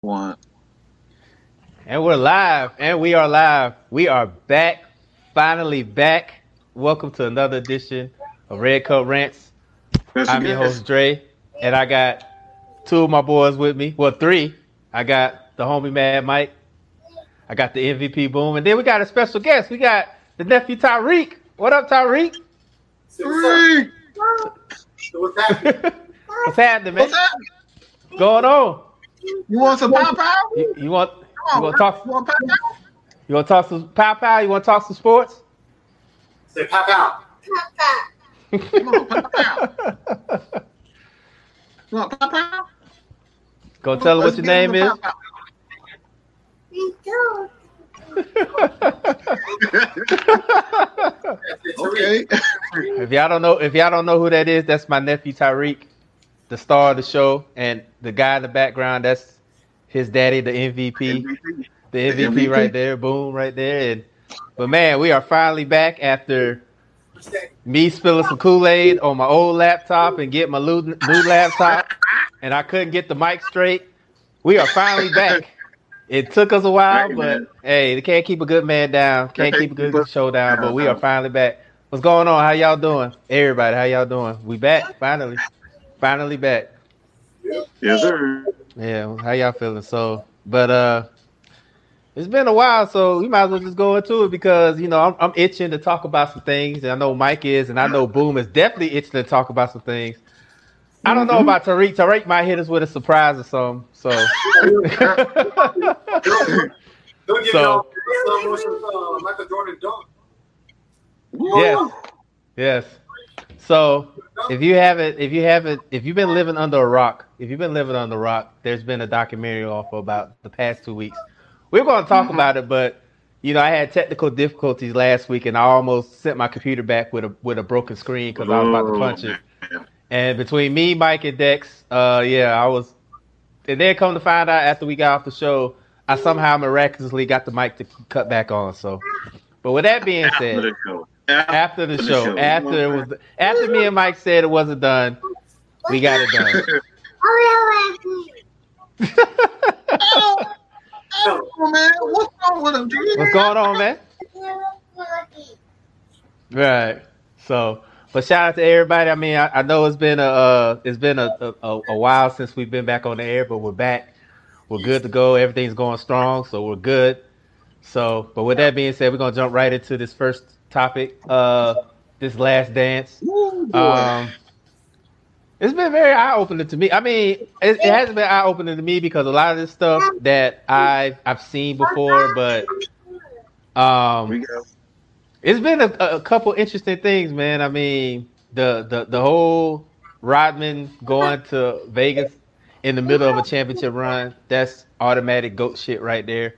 One. And we're live, and we are live. We are back, finally back. Welcome to another edition of Red Cup Rants. That's I'm your good- host Dre, and I got two of my boys with me. Well, three. I got the homie Mad Mike. I got the MVP Boom, and then we got a special guest. We got the nephew Tyreek. What up, Tyreek? Three. What's happening? What's happening, man? What's happening? Going on? You want some pow pow? You, you want you Come want on, to talk? You want pow pow? You want to talk some pow pow? You want to talk some sports? Say pop out. Come on, pow pow. You want pow pow? Go tell them what your name is. okay. If y'all don't know, if y'all don't know who that is, that's my nephew Tyreek, the star of the show, and the guy in the background. That's his daddy, the MVP, the MVP, MVP. right there, boom, right there. And but man, we are finally back after me spilling some Kool Aid on my old laptop and get my new, new laptop, and I couldn't get the mic straight. We are finally back. It took us a while, Hey, but man. hey, they can't keep a good man down. Can't keep a good show down. But we are finally back. What's going on? How y'all doing? Everybody, how y'all doing? We back finally, finally back. Yes, sir. Yeah, how y'all feeling? So, but uh, it's been a while, so we might as well just go into it because you know I'm, I'm itching to talk about some things, and I know Mike is, and I know Boom is definitely itching to talk about some things. I don't know Mhm. about Tariq. Tariq might hit us with a surprise or something. So, Don't give So- motion uh, Michael Jordan dunk. yes, yes. So if you haven't, if you haven't, if you've been living under a rock, if you've been living under a rock, there's been a documentary off for about the past two weeks. We're going to talk Mhm. about it, but you know, I had technical difficulties last week, and I almost sent my computer back with a with a broken screen because I was about to punch it. And between me, Mike, and Dex, uh, yeah, I was. And then come to find out after we got off the show, I somehow miraculously got the mic to cut back on. So, but with that being After the show. after the show, show. after it was, after me and Mike said it wasn't done, we got it done. Oh, man, what's wrong with him. What's going on, man? Right. So, but shout out to everybody. I mean, I, I know it's been a uh, it's been a, a a while since we've been back on the air, but we're back. We're good to go. Everything's going strong, so we're good. So, but with that being said, we're gonna jump right into this first topic. Uh, this last dance. Ooh. Um, it's been very eye opening to me. I mean, it, it hasn't been eye opening to me because a lot of this stuff that I've I've seen before, but um, it's been a, a couple interesting things, man. I mean, the the the whole Rodman going to Vegas in the middle of a championship run, that's automatic goat shit right there.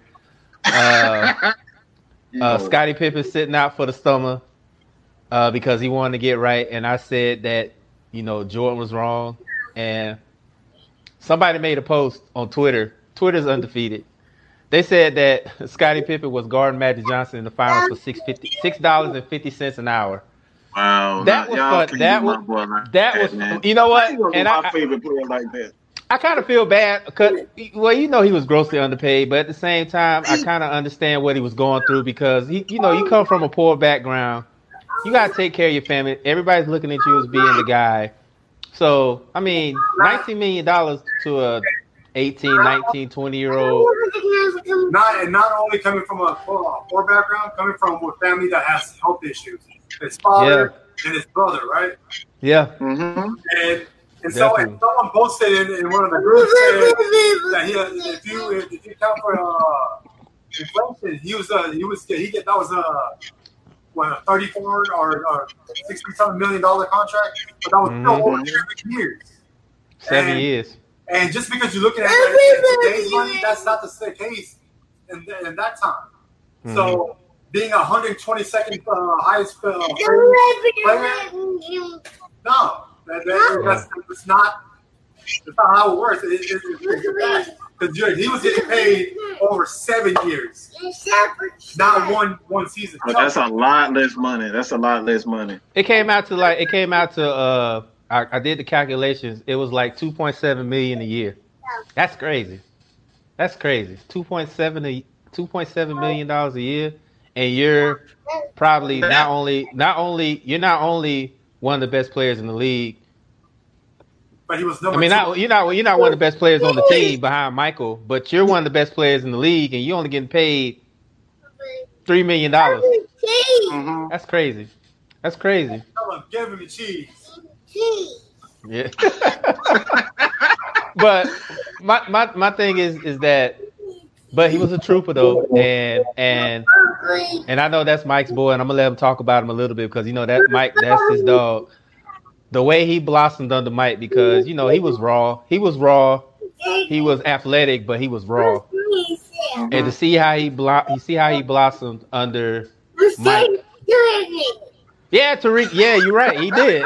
Uh, You uh, Scottie Pippen sitting out for the summer uh, because he wanted to get right, and I said that you know Jordan was wrong, and somebody made a post on Twitter. Twitter's undefeated. They said that Scottie Pippen was guarding Magic Johnson in the finals for six fifty six dollars and fifty cents an hour. Wow, That was fun. That was- boy like That was, you know what? And my I, favorite player like that. I kind of feel bad because, well, you know, he was grossly underpaid, but at the same time, I kind of understand what he was going through because he, you know, you come from a poor background. You gotta take care of your family. Everybody's looking at you as being the guy. So, I mean, nineteen million dollars to a 18, 19, 20 year old. Not and not only coming from a poor, poor background, coming from a family that has health issues. His father and his brother, right? Yeah, Mm-hmm. And and so Definitely. and someone posted in, in one of the groups that he if you if, if you count for uh, inflation, he was uh, he was he get that was uh what a thirty four or, or sixty something million dollar contract, but that was Mhm. still over seven years. seven And- years. And just because you're looking at it in today's money, that's not the case in, in that time. Mhm. So being 122nd uh, highest uh, no, that, that, that's, that's not that's not how it works. It, it, it, because he was getting paid over seven years, not one one season. But that's a lot less money. That's a lot less money. It came out to like it came out to uh I, I did the calculations. It was like two point seven million a year. That's crazy. That's crazy. Two point seven a two point seven million dollars a year, and you're probably not only not only you're not only one of the best players in the league. But he was I mean, not you're not you're not one of the best players on the team behind Michael, but you're one of the best players in the league, and you're only getting paid three million dollars. Mhm. That's crazy. That's crazy. Tell him, give him the cheese. Yeah. but my, my my thing is is that but he was a trooper though and and and I know that's Mike's boy and I'm gonna let him talk about him a little bit because you know that Mike that's his dog. The way he blossomed under Mike because you know he was raw. He was raw. He was athletic, but he was raw. And to see how he blo- you see how he blossomed under Mike. Yeah, Tariq. Yeah, you're right. He did.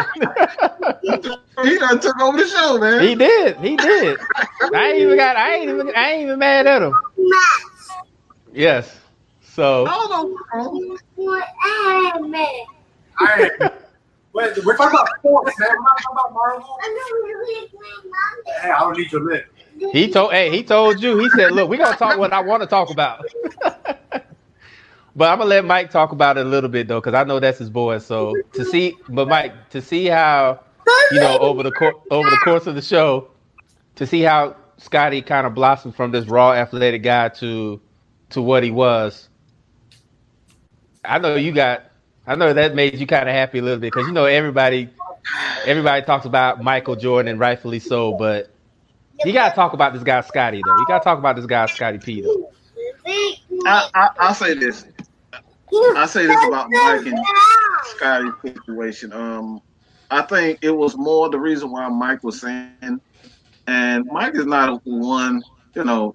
He done took over the show, man. he did. He did. I ain't even got. I ain't even. I ain't even mad at him. Yes. So I don't know. I ain't. Wait, we're talking about sports, man. We're not talking about Marvel. Hey, I don't need your lip. he told. Hey, he told you. He said, "Look, we're gonna talk what I want to talk about." but I'm gonna let Mike talk about it a little bit though, because I know that's his boy. So to see, but Mike, to see how you know over the cour over the course of the show, to see how Scottie kind of blossomed from this raw athletic guy to to what he was. I know you got. I know that made you kind of happy a little bit because you know everybody, everybody talks about Michael Jordan and rightfully so, but you gotta talk about this guy Scottie though. You gotta talk about this guy Scottie P though. I, I, I'll say this. I say this about Mike and situation. Um, I think it was more the reason why Mike was saying, and Mike is not one, you know.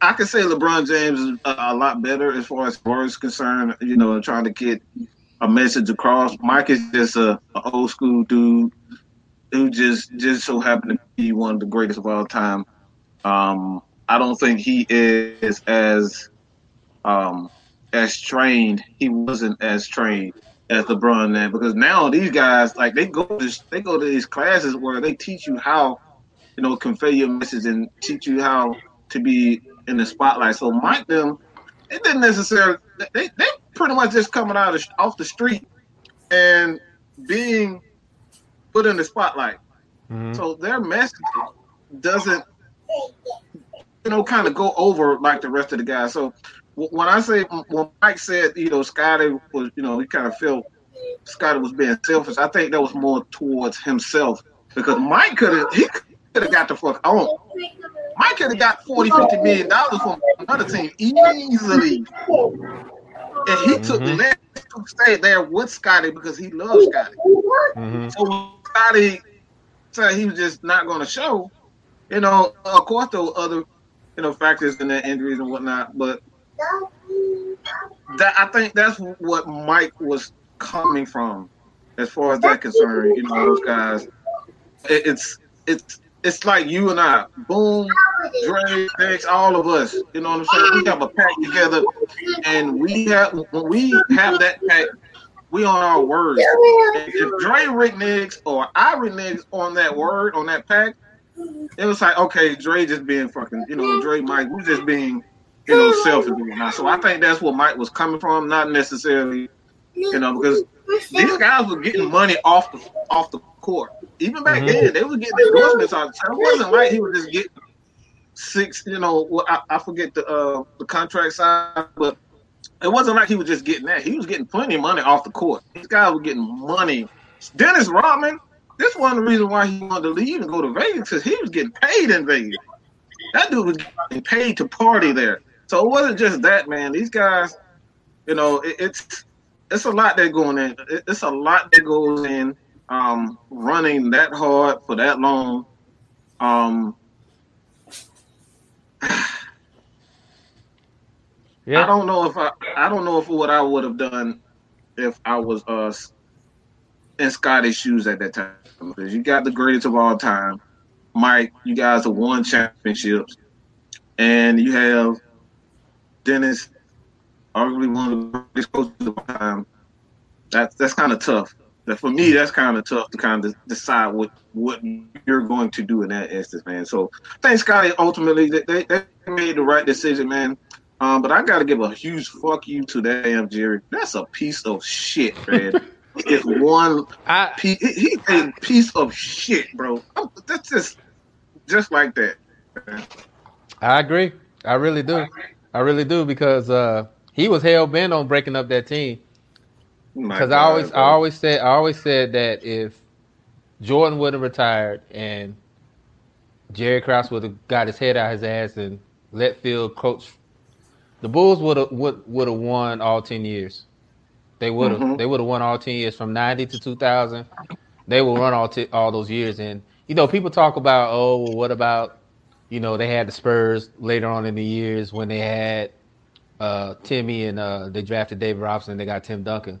I could say LeBron James is a, a lot better as far as words concerned, you know, trying to get a message across. Mike is just a, a old school dude who just just so happened to be one of the greatest of all time. Um, I don't think he is as um, as trained. He wasn't as trained as LeBron now because now these guys like they go to they go to these classes where they teach you how you know convey your message and teach you how to be in the spotlight. So Mike them it didn't necessarily they they pretty much just coming out of, off the street and being put in the spotlight. Mhm. So their message doesn't, you know, kind of go over like the rest of the guys. So when I say when Mike said, you know, Scottie was, you know, he kind of felt Scottie was being selfish. I think that was more towards himself because Mike could have he could have got the fuck on. Mike could have got 40, 50 million dollars from another team easily. And he took the last to stay there with Scottie because he loves Scottie. Mhm. So when Scottie said he was just not going to show, you know, of course there were other, you know, factors in their injuries and whatnot. But that I think that's what Mike was coming from, as far as that concerned. You know, those guys. It, it's it's it's like you and I. Boom, Dre, Dex, all of us. You know what I'm saying? We have a pack together, and we have when we have that pack, we on our word. If Dre reneged or I reneged on that word on that pack, it was like okay, Dre just being fucking, you know, Dre Mike, we just being, you know, selfish and whatnot. So I think that's where Mike was coming from, not necessarily, you know, because these guys were getting money off the off the court. Even back Mhm. then, they were getting endorsements all the time. It wasn't like he was just getting six, you know, well, I, I forget the uh the contract side, but it wasn't like he was just getting that. He was getting plenty of money off the court. These guys were getting money. Dennis Rodman, this one of the reasons why he wanted to leave and go to Vegas because he was getting paid in Vegas. That dude was getting paid to party there. So it wasn't just that, man. These guys, you know, it, it's it's a lot that going in. It, it's a lot that goes in um, running that hard for that long. Um, I don't know if I I don't know if what I would have done if I was uh in Scottie's shoes at that time. Because you got the greatest of all time. Mike, you guys have won championships. And you have Dennis, arguably one of the greatest coaches of all time. That's that's kind of tough. That for me, that's kind of tough to kind of decide what what you're going to do in that instance, man. So thanks, Scottie. Ultimately, they, they made the right decision, man. Um, but I got to give a huge fuck you to that damn Jerry. That's a piece of shit, man. it's one. I, he, he's a piece of shit, bro. That's just just like that. Man. I agree. I really do. I really do because uh, he was hell bent on breaking up that team. Because I always, bro. I always said, I always said that if Jordan would have retired and Jerry Krause would have got his head out his ass and let Phil coach, the Bulls would have would would have won all ten years. They would have mm-hmm. they would have won all ten years from ninety to two thousand. They will run all t- all those years, and you know people talk about oh well, what about you know they had the Spurs later on in the years when they had uh, Timmy and uh, they drafted David Robinson. They got Tim Duncan.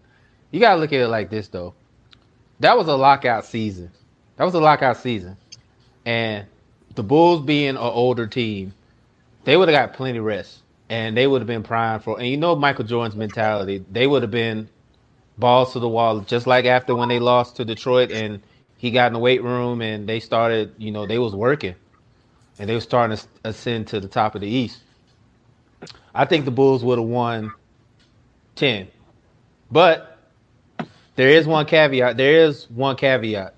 You gotta look at it like this though. That was a lockout season. That was a lockout season, and the Bulls being an older team, they would have got plenty rest, and they would have been primed for. And you know Michael Jordan's mentality. They would have been balls to the wall, just like after when they lost to Detroit, and he got in the weight room and they started. You know they was working, and they were starting to ascend to the top of the East. I think the Bulls would have won ten, but there is one caveat. There is one caveat.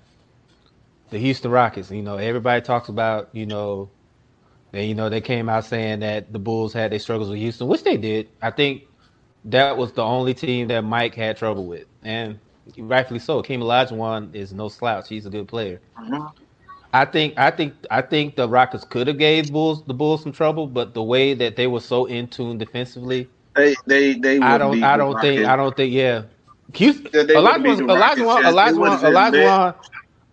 The Houston Rockets. You know, everybody talks about you know, they you know they came out saying that the Bulls had their struggles with Houston, which they did. I think that was the only team that Mike had trouble with, and rightfully so. Kim Olajuwon is no slouch. He's a good player. Mm-hmm. I think I think I think the Rockets could have gave Bulls the Bulls some trouble, but the way that they were so in tune defensively, they they they I don't I don't think I don't think yeah. Houston, Olajuwon Olajuwon Olajuwon Olajuwon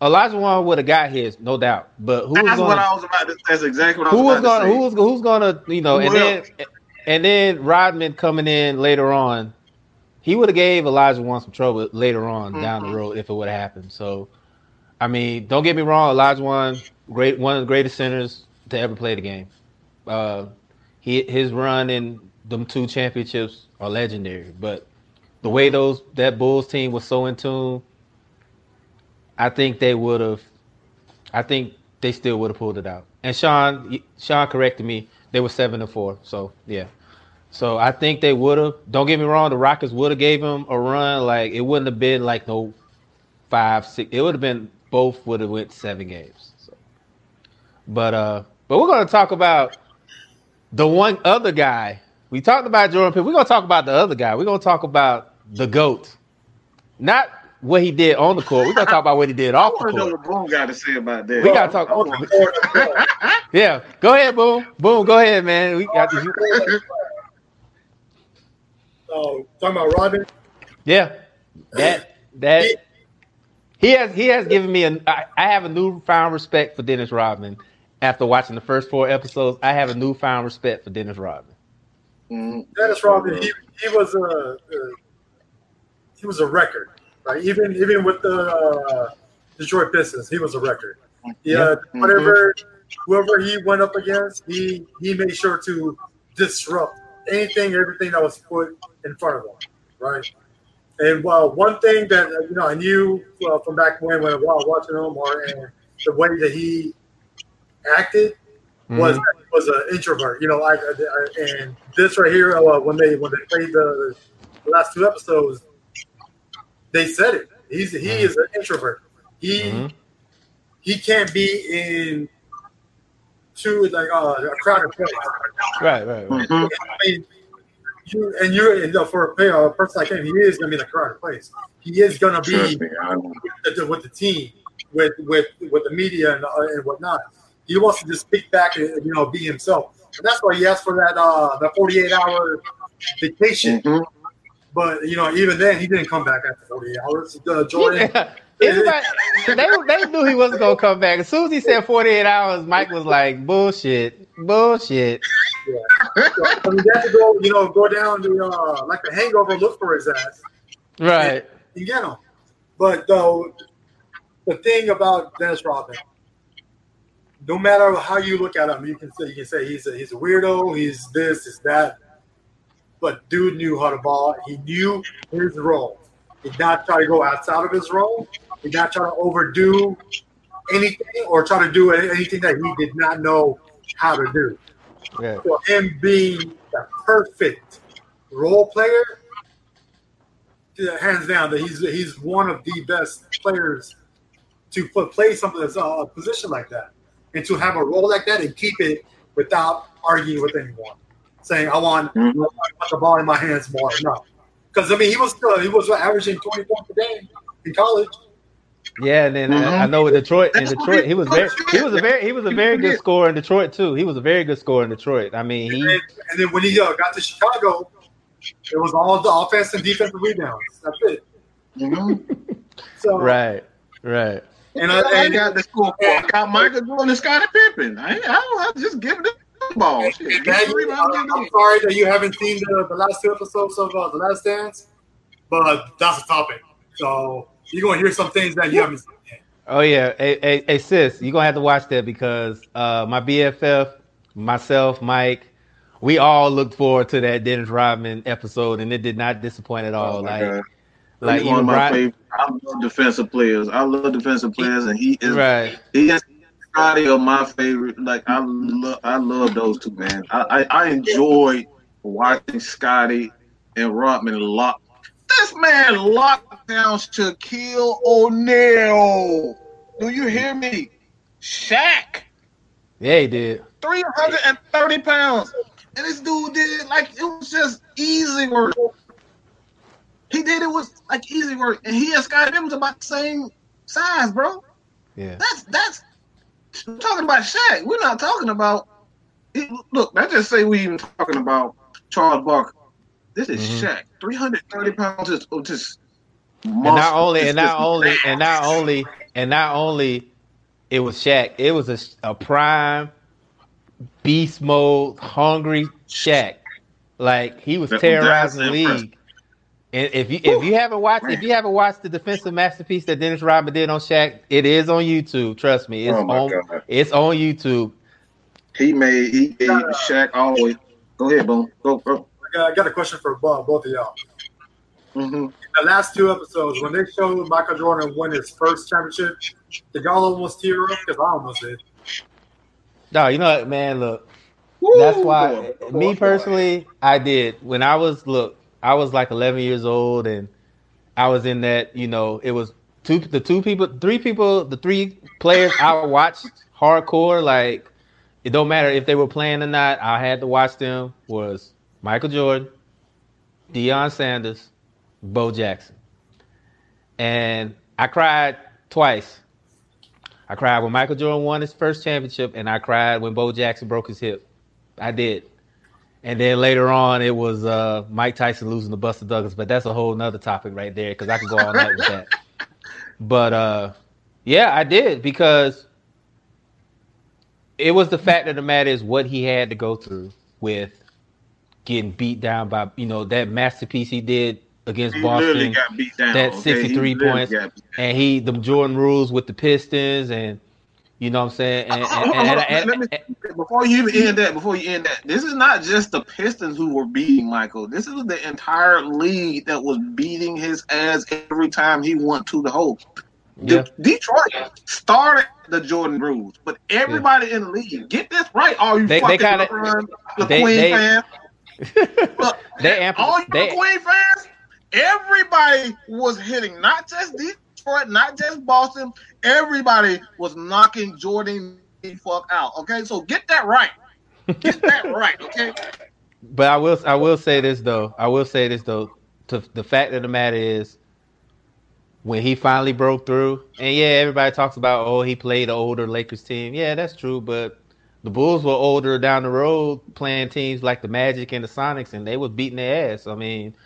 Olajuwon would have got his, no doubt. But who that's was gonna, what I was about. To, that's exactly what I was, who was gonna, Who was who's gonna you know and then and then Rodman coming in later on, he would have gave Olajuwon some trouble later on mm-hmm. down the mm-hmm. road if it would have happened. So I mean, don't get me wrong, Olajuwon, great one of the greatest centers to ever play the game. Uh, he his run in them two championships are legendary. But the way those that Bulls team was so in tune, I think they would have. I think they still would have pulled it out. And Sean Sean corrected me. They were seven and four. So yeah. So I think they would have. Don't get me wrong. The Rockets would have gave him a run. Like it wouldn't have been like no five, six. It would have been both would have went seven games. So. But uh, but we're gonna talk about the one other guy. We talked about Jordan Pitt. We're gonna talk about the other guy. We're gonna talk about the goat, not what he did on the court. We're gonna talk about what he did off the court. Know what Boom got to say about that. We gotta talk. yeah, go ahead, Boom. Boom, go ahead, man. We got this. Oh, talking about Robin. Yeah, that that he has he has given me a. I, I have a newfound respect for Dennis Rodman after watching the first four episodes. I have a newfound respect for Dennis Rodman. Mm-hmm. Dennis Rodman, he, he was a, a, he was a record, right? Even even with the uh, Detroit Pistons, he was a record. Yeah, mm-hmm. whatever whoever he went up against, he he made sure to disrupt anything, everything that was put in front of him, right? And well, one thing that uh, you know I knew uh, from back when when I was watching him, or and the way that he acted mm-hmm. was was an introvert. You know, I, I, and this right here uh, when they when they played the, the, last two episodes, they said it. He's he mm-hmm. is an introvert. He mm-hmm. he can't be in two like uh, a crowded place. Right, right, right. I mean, you and you're you know, for a, person like him, he is going to be in a crowded place. He is going to be with the, with the, team, with with with the media and, uh, and whatnot. He wants to just speak back and you know be himself, and that's why he asked for that uh the 48 hour vacation. Mm-hmm. But you know, even then, he didn't come back after 48 hours. Uh, Jordan. Everybody, they, they knew he wasn't gonna come back. As soon as he said 48 hours, Mike was like, "Bullshit, bullshit." Yeah. I mean, had to go, you know, go down the uh, like the hangover, look for his ass, right? And, and get him. But though, the thing about Dennis Rodman, no matter how you look at him, you can say you can say he's a he's a weirdo, he's this, he's that. But dude knew how to ball. He knew his role. did not try to go outside of his role, did not try to overdo anything or try to do anything that he did not know how to do. Yeah. So him being the perfect role player, hands down, that he's he's one of the best players to put play something that's a position like that, and to have a role like that and keep it without arguing with anyone, saying I want, mm-hmm. I want the ball in my hands more. No, because I mean he was still he was averaging twenty points a game in college. Yeah, and then mm-hmm. I, I know with Detroit in Detroit he was very he was a very he was a very good scorer in Detroit too. He was a very good scorer in Detroit. I mean he and then, and then when he uh, got to Chicago, it was all the offense and defensive rebounds. That's it. Mm-hmm. So right, right. And I, I got the score. I got Michael Jordan and Scottie Pippen. I, I, I just give it the ball. Shit. I'm, I'm sorry that you haven't seen the, the last two episodes of uh, The Last Dance, but that's a topic. So you're gonna hear some things that you haven't seen. Oh yeah, hey, hey, hey, sis, you're gonna have to watch that because uh, my BFF, myself, Mike, we all looked forward to that Dennis Rodman episode, and it did not disappoint at all. Oh like, God. like one of my favorite. I love defensive players. I love defensive players, and he is right. He is Scottie are my favorite. Like I love, I love those two man. I, I, I enjoy watching Scottie and Rodman lock. This man locked down Shaquille O'Neal. Do you hear me? Shaq. Yeah, he did. 330 pounds. And this dude did like it was just easy work. He did it was like easy work, and he and Scottie them was about the same size, bro. Yeah, that's that's I'm talking about Shaq. We're not talking about. Look, I just say we even talking about Charles Barkley. This is mm-hmm. Shaq, 330 pounds of just, just and not only and not only and not only and not only it was Shaq. It was a, a prime beast mode, hungry Shaq. Like he was terrorizing the league. And if you if you haven't watched if you haven't watched the defensive masterpiece that Dennis Rodman did on Shaq, it is on YouTube. Trust me, it's oh on God. it's on YouTube. He made he gave uh, Shaq always. Go ahead, boom. Go, bro. I got a question for both both of y'all. Mm-hmm. the last two episodes, when they showed Michael Jordan win his first championship, did y'all almost tear up? Because I almost did. No, you know what, man. Look, Woo! that's why me personally, I did when I was look. I was like 11 years old, and I was in that. You know, it was two, the two people, three people, the three players I watched hardcore. Like, it don't matter if they were playing or not. I had to watch them. Was Michael Jordan, Deion Sanders, Bo Jackson, and I cried twice I cried when Michael Jordan won his first championship, and I cried when Bo Jackson broke his hip. I did. And then later on, it was uh, Mike Tyson losing to Buster Douglas, but that's a whole nother topic right there because I could go all night with that. But uh, yeah, I did because it was the fact of the matter is what he had to go through with getting beat down by you know that masterpiece he did against he Boston. That okay? 63 points. And he the Jordan rules with the Pistons and you know what I'm saying? And, and, and, me, before you even end that, before you end that, this is not just the Pistons who were beating Michael. This is the entire league that was beating his ass every time he went to the hole. Yeah. Detroit started the Jordan rules, but everybody yeah. in the league, get this right. All you they, fucking they kinda, the they, Queen they, fans. Look, they amp- all you they, Queen fans, everybody was hitting, not just Detroit, not just Boston. Everybody was knocking Jordan the fuck out. Okay, so get that right. Get that right. Okay. But I will, I will say this though. I will say this though. To the fact of the matter is, when he finally broke through, and yeah, everybody talks about, oh, he played an older Lakers team. Yeah, that's true, but the Bulls were older down the road playing teams like the Magic and the Sonics, and they was beating their ass. I mean,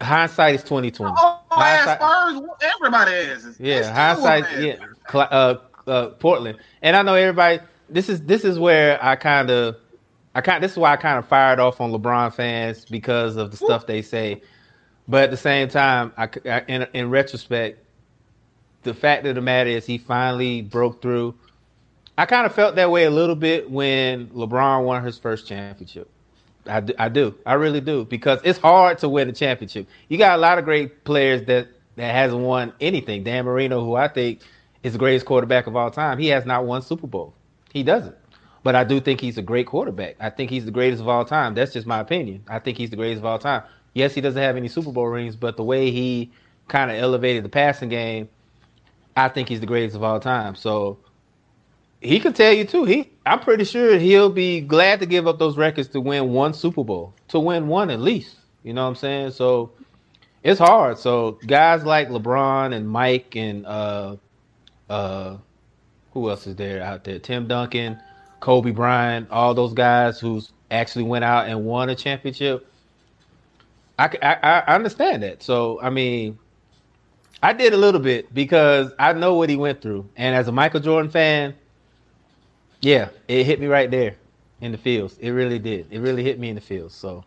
hindsight is twenty twenty. Oh, Spurs, everybody is. Yeah, hindsight. Yeah, uh, uh, Portland, and I know everybody. This is this is where I kind of, I kind. This is why I kind of fired off on LeBron fans because of the stuff they say. But at the same time, I, I in, in retrospect, the fact of the matter is he finally broke through. I kind of felt that way a little bit when LeBron won his first championship. I do, I do. I really do because it's hard to win a championship. You got a lot of great players that that hasn't won anything. Dan Marino, who I think is the greatest quarterback of all time, he has not won Super Bowl. He doesn't. But I do think he's a great quarterback. I think he's the greatest of all time. That's just my opinion. I think he's the greatest of all time. Yes, he doesn't have any Super Bowl rings, but the way he kind of elevated the passing game, I think he's the greatest of all time. So he can tell you too. He, I'm pretty sure he'll be glad to give up those records to win one Super Bowl, to win one at least. You know what I'm saying? So it's hard. So guys like LeBron and Mike and uh, uh, who else is there out there? Tim Duncan, Kobe Bryant, all those guys who's actually went out and won a championship. I, I, I understand that. So I mean, I did a little bit because I know what he went through, and as a Michael Jordan fan, yeah, it hit me right there in the fields. It really did. It really hit me in the fields. So,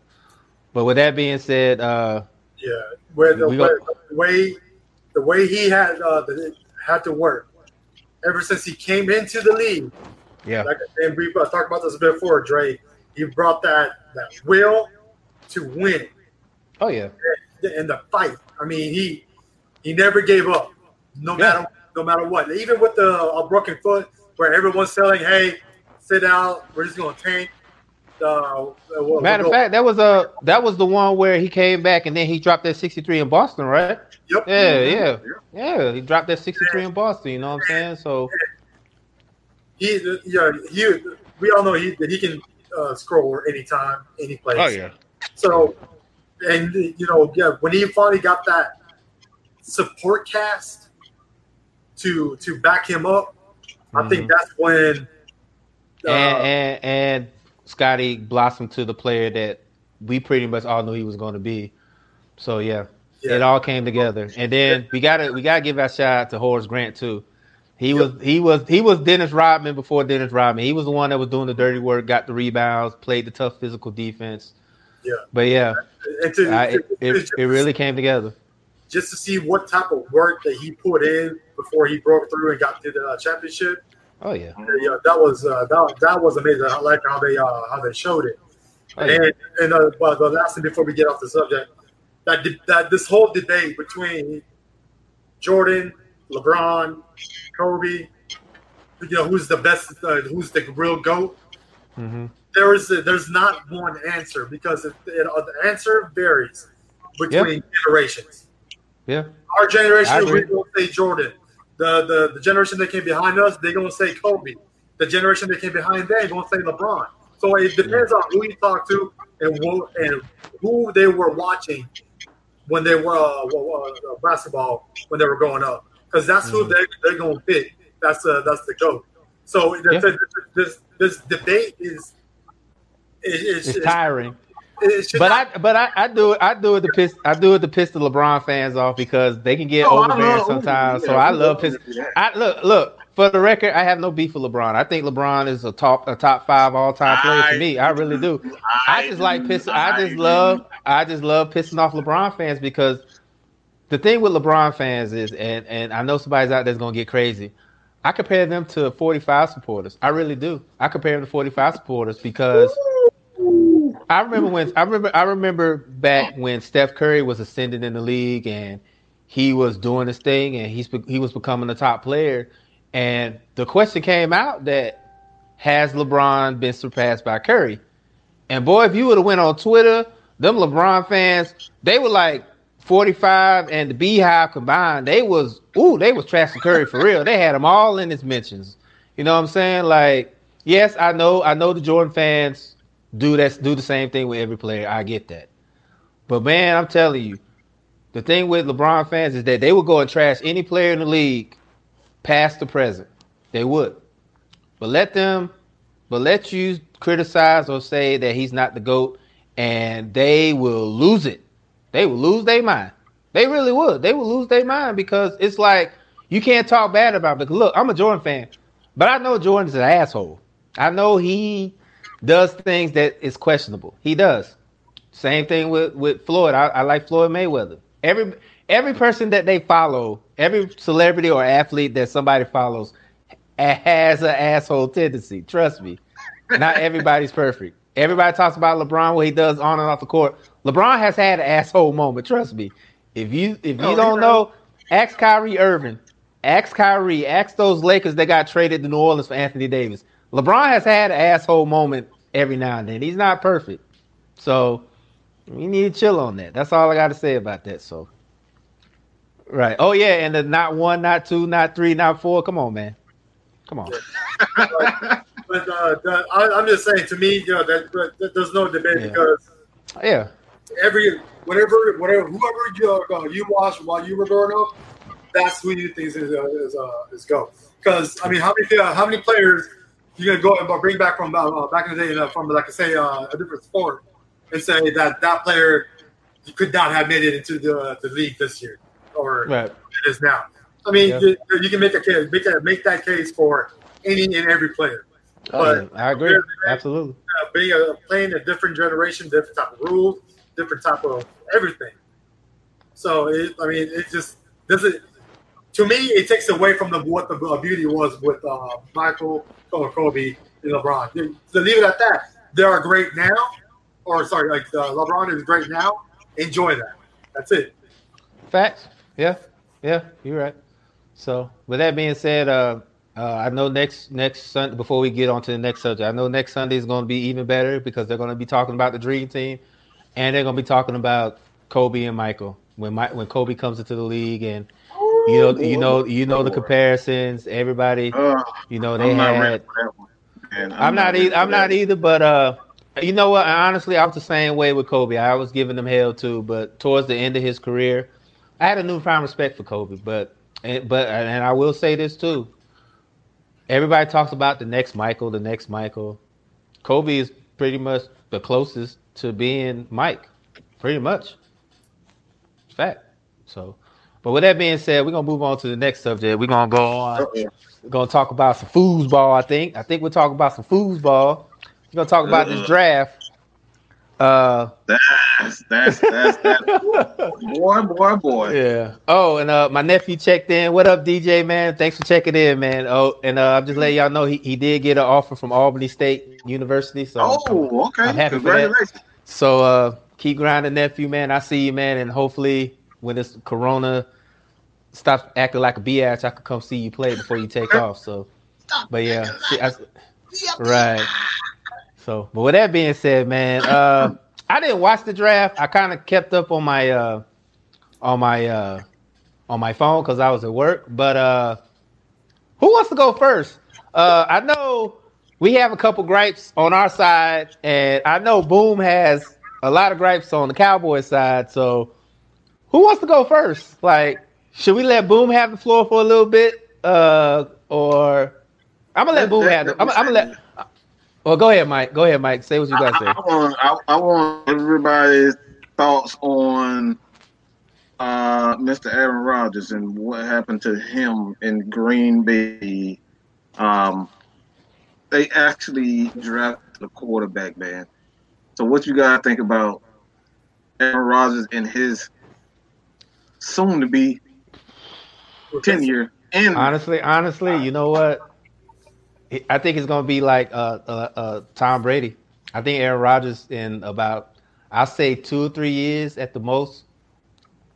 but with that being said, uh, yeah, where the, the way the way he had uh, the, had to work ever since he came into the league. Yeah, like and we talked about this a bit before, Dre. He brought that that will to win. Oh yeah, and the fight. I mean, he he never gave up, no yeah. matter no matter what. Even with the a broken foot, where everyone's telling, "Hey, sit down. We're just gonna tank." Uh, we'll, Matter of we'll fact, that was a that was the one where he came back and then he dropped that 63 in Boston, right? Yep. Yeah, yeah, yeah. He dropped that 63 in Boston. You know what I'm saying? So he, yeah, he. We all know he that he can uh, score anytime, any place. Oh yeah. So, and you know, yeah, when he finally got that support cast to to back him up, mm-hmm. I think mm-hmm. that's when. Uh, and, and and Scottie blossomed to the player that we pretty much all knew he was going to be. So yeah, yeah. it all came together. And then we got to we got to give our shout out to Horace Grant too. He yep. was he was he was Dennis Rodman before Dennis Rodman. He was the one that was doing the dirty work, got the rebounds, played the tough physical defense. Yeah. But yeah, to, I, it, it, it really came together. Just to see what type of work that he put in before he broke through and got to the uh, championship Oh yeah, yeah, that was uh, that that was amazing. I like how they uh, how they showed it. Oh, yeah. And and uh, well, the last thing before we get off the subject, that that this whole debate between Jordan, LeBron, Kobe, you know, who's the best, uh, who's the real goat. Mm-hmm. There is a, there's not one answer because it, it, uh, the answer varies between yep. generations. Yeah, our generation we will say Jordan the, the, the generation that came behind us, they're gonna say Kobe. The generation that came behind them, gonna say LeBron. So it depends on who you talk to and who and who they were watching when they were uh, uh, basketball when they were growing up, because that's mm-hmm. who they they're gonna pick. That's uh, that's the goat. So yeah. this, this, this debate is it's, it's tiring but not, I but I, I do it I do it to piss I do it to piss the LeBron fans off because they can get oh, overbearing sometimes. Yeah, so I love piss. I look look for the record. I have no beef with LeBron. I think LeBron is a top a top five all time player for me. I really do. I, I just like piss. I just love I just love pissing off LeBron fans because the thing with LeBron fans is and and I know somebody's out there's gonna get crazy. I compare them to 45 supporters. I really do. I compare them to 45 supporters because. I remember when I remember I remember back when Steph Curry was ascending in the league and he was doing his thing and he's he was becoming a top player and the question came out that has LeBron been surpassed by Curry? And boy, if you would have went on Twitter, them LeBron fans, they were like 45 and the BeyHive combined, they was ooh, they was trashing Curry for real. They had him all in his mentions. You know what I'm saying? Like, yes, I know, I know the Jordan fans do that do the same thing with every player. I get that. But man, I'm telling you, the thing with LeBron fans is that they would go and trash any player in the league, past the present. They would. But let them but let you criticize or say that he's not the GOAT and they will lose it. They will lose their mind. They really would. They will lose their mind because it's like you can't talk bad about him. Look, I'm a Jordan fan, but I know Jordan's an asshole. I know he does things that is questionable. He does. Same thing with with Floyd. I, I like Floyd Mayweather. Every every person that they follow, every celebrity or athlete that somebody follows, has an asshole tendency. Trust me. Not everybody's perfect. Everybody talks about LeBron what he does on and off the court. LeBron has had an asshole moment. Trust me. If you if you Oh, don't know, ask Kyrie Irving, ask Kyrie, ask those Lakers that got traded to New Orleans for Anthony Davis. LeBron has had an asshole moment every now and then. He's not perfect, so we need to chill on that. That's all I got to say about that. So, right? Oh yeah, and the not one, not two, not three, not four. Come on, man. Come on. But uh, the, I, I'm just saying, to me, you know, that, that there's no debate Yeah. because Yeah. every whatever whatever whoever you uh, you watched while you were growing up, that's who you think is uh, is, uh, is go. Because I mean, how many uh, how many players you gonna go and bring back from uh, back in the day uh, from like I say uh, a different sport and say that that player could not have made it into the the league this year or Right. it is now. I mean, Yeah. you, you can make a case, make a, make that case for any and every player. Oh, yeah. I agree. Absolutely. uh, being a playing a different generation, different type of rules, different type of everything. So it, I mean, it just doesn't. To me, it takes away from the what the uh, beauty was with uh, Michael Kobe and LeBron. To leave it at that, they are great now, or sorry, like uh, LeBron is great now. Enjoy that. That's it. Facts. Yeah. Yeah. You're right. So, with that being said, uh, uh, I know next next Sunday before we get on to the next subject, I know next Sunday is going to be even better because they're going to be talking about the Dream Team, and they're going to be talking about Kobe and Michael when my, when Kobe comes into the league, and you know you know you know the comparisons. Everybody, Uh, you know they I'm not had. ready for that one. Man, I'm not either. I'm not either. But uh, you know what? Honestly, I was the same way with Kobe. I was giving him hell too. But towards the end of his career, I had a newfound respect for Kobe. But and, but and I will say this too. Everybody talks about the next Michael, the next Michael. Kobe is pretty much the closest to being Mike, pretty much. Fact. So, but with that being said, we're gonna move on to the next subject. We're gonna go on. We're gonna talk about some foosball. I think. I think we're talking about some foosball. We're gonna talk about this Uh-uh. draft. Uh, That's that's that's that. boy, boy, boy. yeah. Oh, and uh, my nephew checked in. What up, DJ man? Thanks for checking in, man. Oh, and uh, I'm just letting y'all know he, he did get an offer from Albany State University. So Oh, okay. I'm happy for that. So uh keep grinding, nephew, man. I see you, man, and hopefully when this corona stops acting like a biatch, I could come see you play before you take off. So but yeah. see, I- right. So but with that being said, man, uh I didn't watch the draft. I kind of kept up on my uh on my uh on my phone because I was at work. But uh who wants to go first? Uh I know we have a couple gripes on our side, and I know Boom has a lot of gripes on the Cowboys side. So, who wants to go first? Like, should we let Boom have the floor for a little bit, uh, or I'm gonna let Boom have the. I'm, I'm gonna let. Well, go ahead, Mike. Go ahead, Mike. Say what you gotta I, say. I want I, I want everybody's thoughts on uh, Mr. Aaron Rodgers and what happened to him in Green Bay. Um, they actually drafted a quarterback, man. So what you gotta think about Aaron Rodgers and his soon to be tenure in Honestly, honestly, you know what? I think it's gonna be like uh, uh, uh, Tom Brady. I think Aaron Rodgers in about I say two or three years at the most.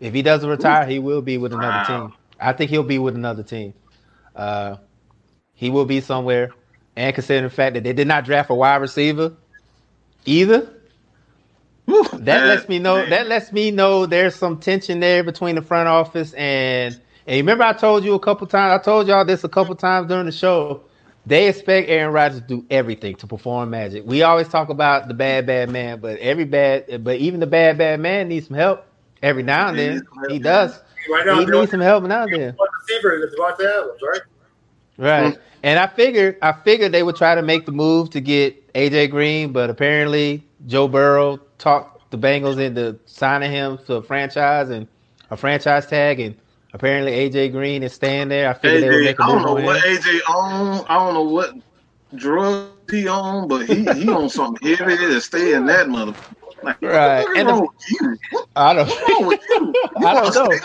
If he doesn't retire, he will be with another Wow. team. I think he'll be with another team. Uh, he will be somewhere. And considering the fact that they did not draft a wide receiver either, Whew, that lets me know man. that lets me know there's some tension there between the front office and and remember I told you a couple times I told y'all this a couple times during the show. They expect Aaron Rodgers to do everything to perform magic. We always talk about the bad bad man, but every bad but even the bad bad man needs some help every now and then. He does. Right now, He needs some help now and then. one receiver is Davante Adams, right? Right. And I figured I figured they would try to make the move to get AJ Green, but apparently Joe Burrow talked the Bengals into signing him to a franchise and a franchise tag and apparently AJ Green is staying there. I figured they would AJ, make a I don't know what him. AJ on. I don't know what drugs he on, but he he on something heavy to stay in that mother. Like, Right. What the fuck is And the- you? What- I don't What's you? You I don't know.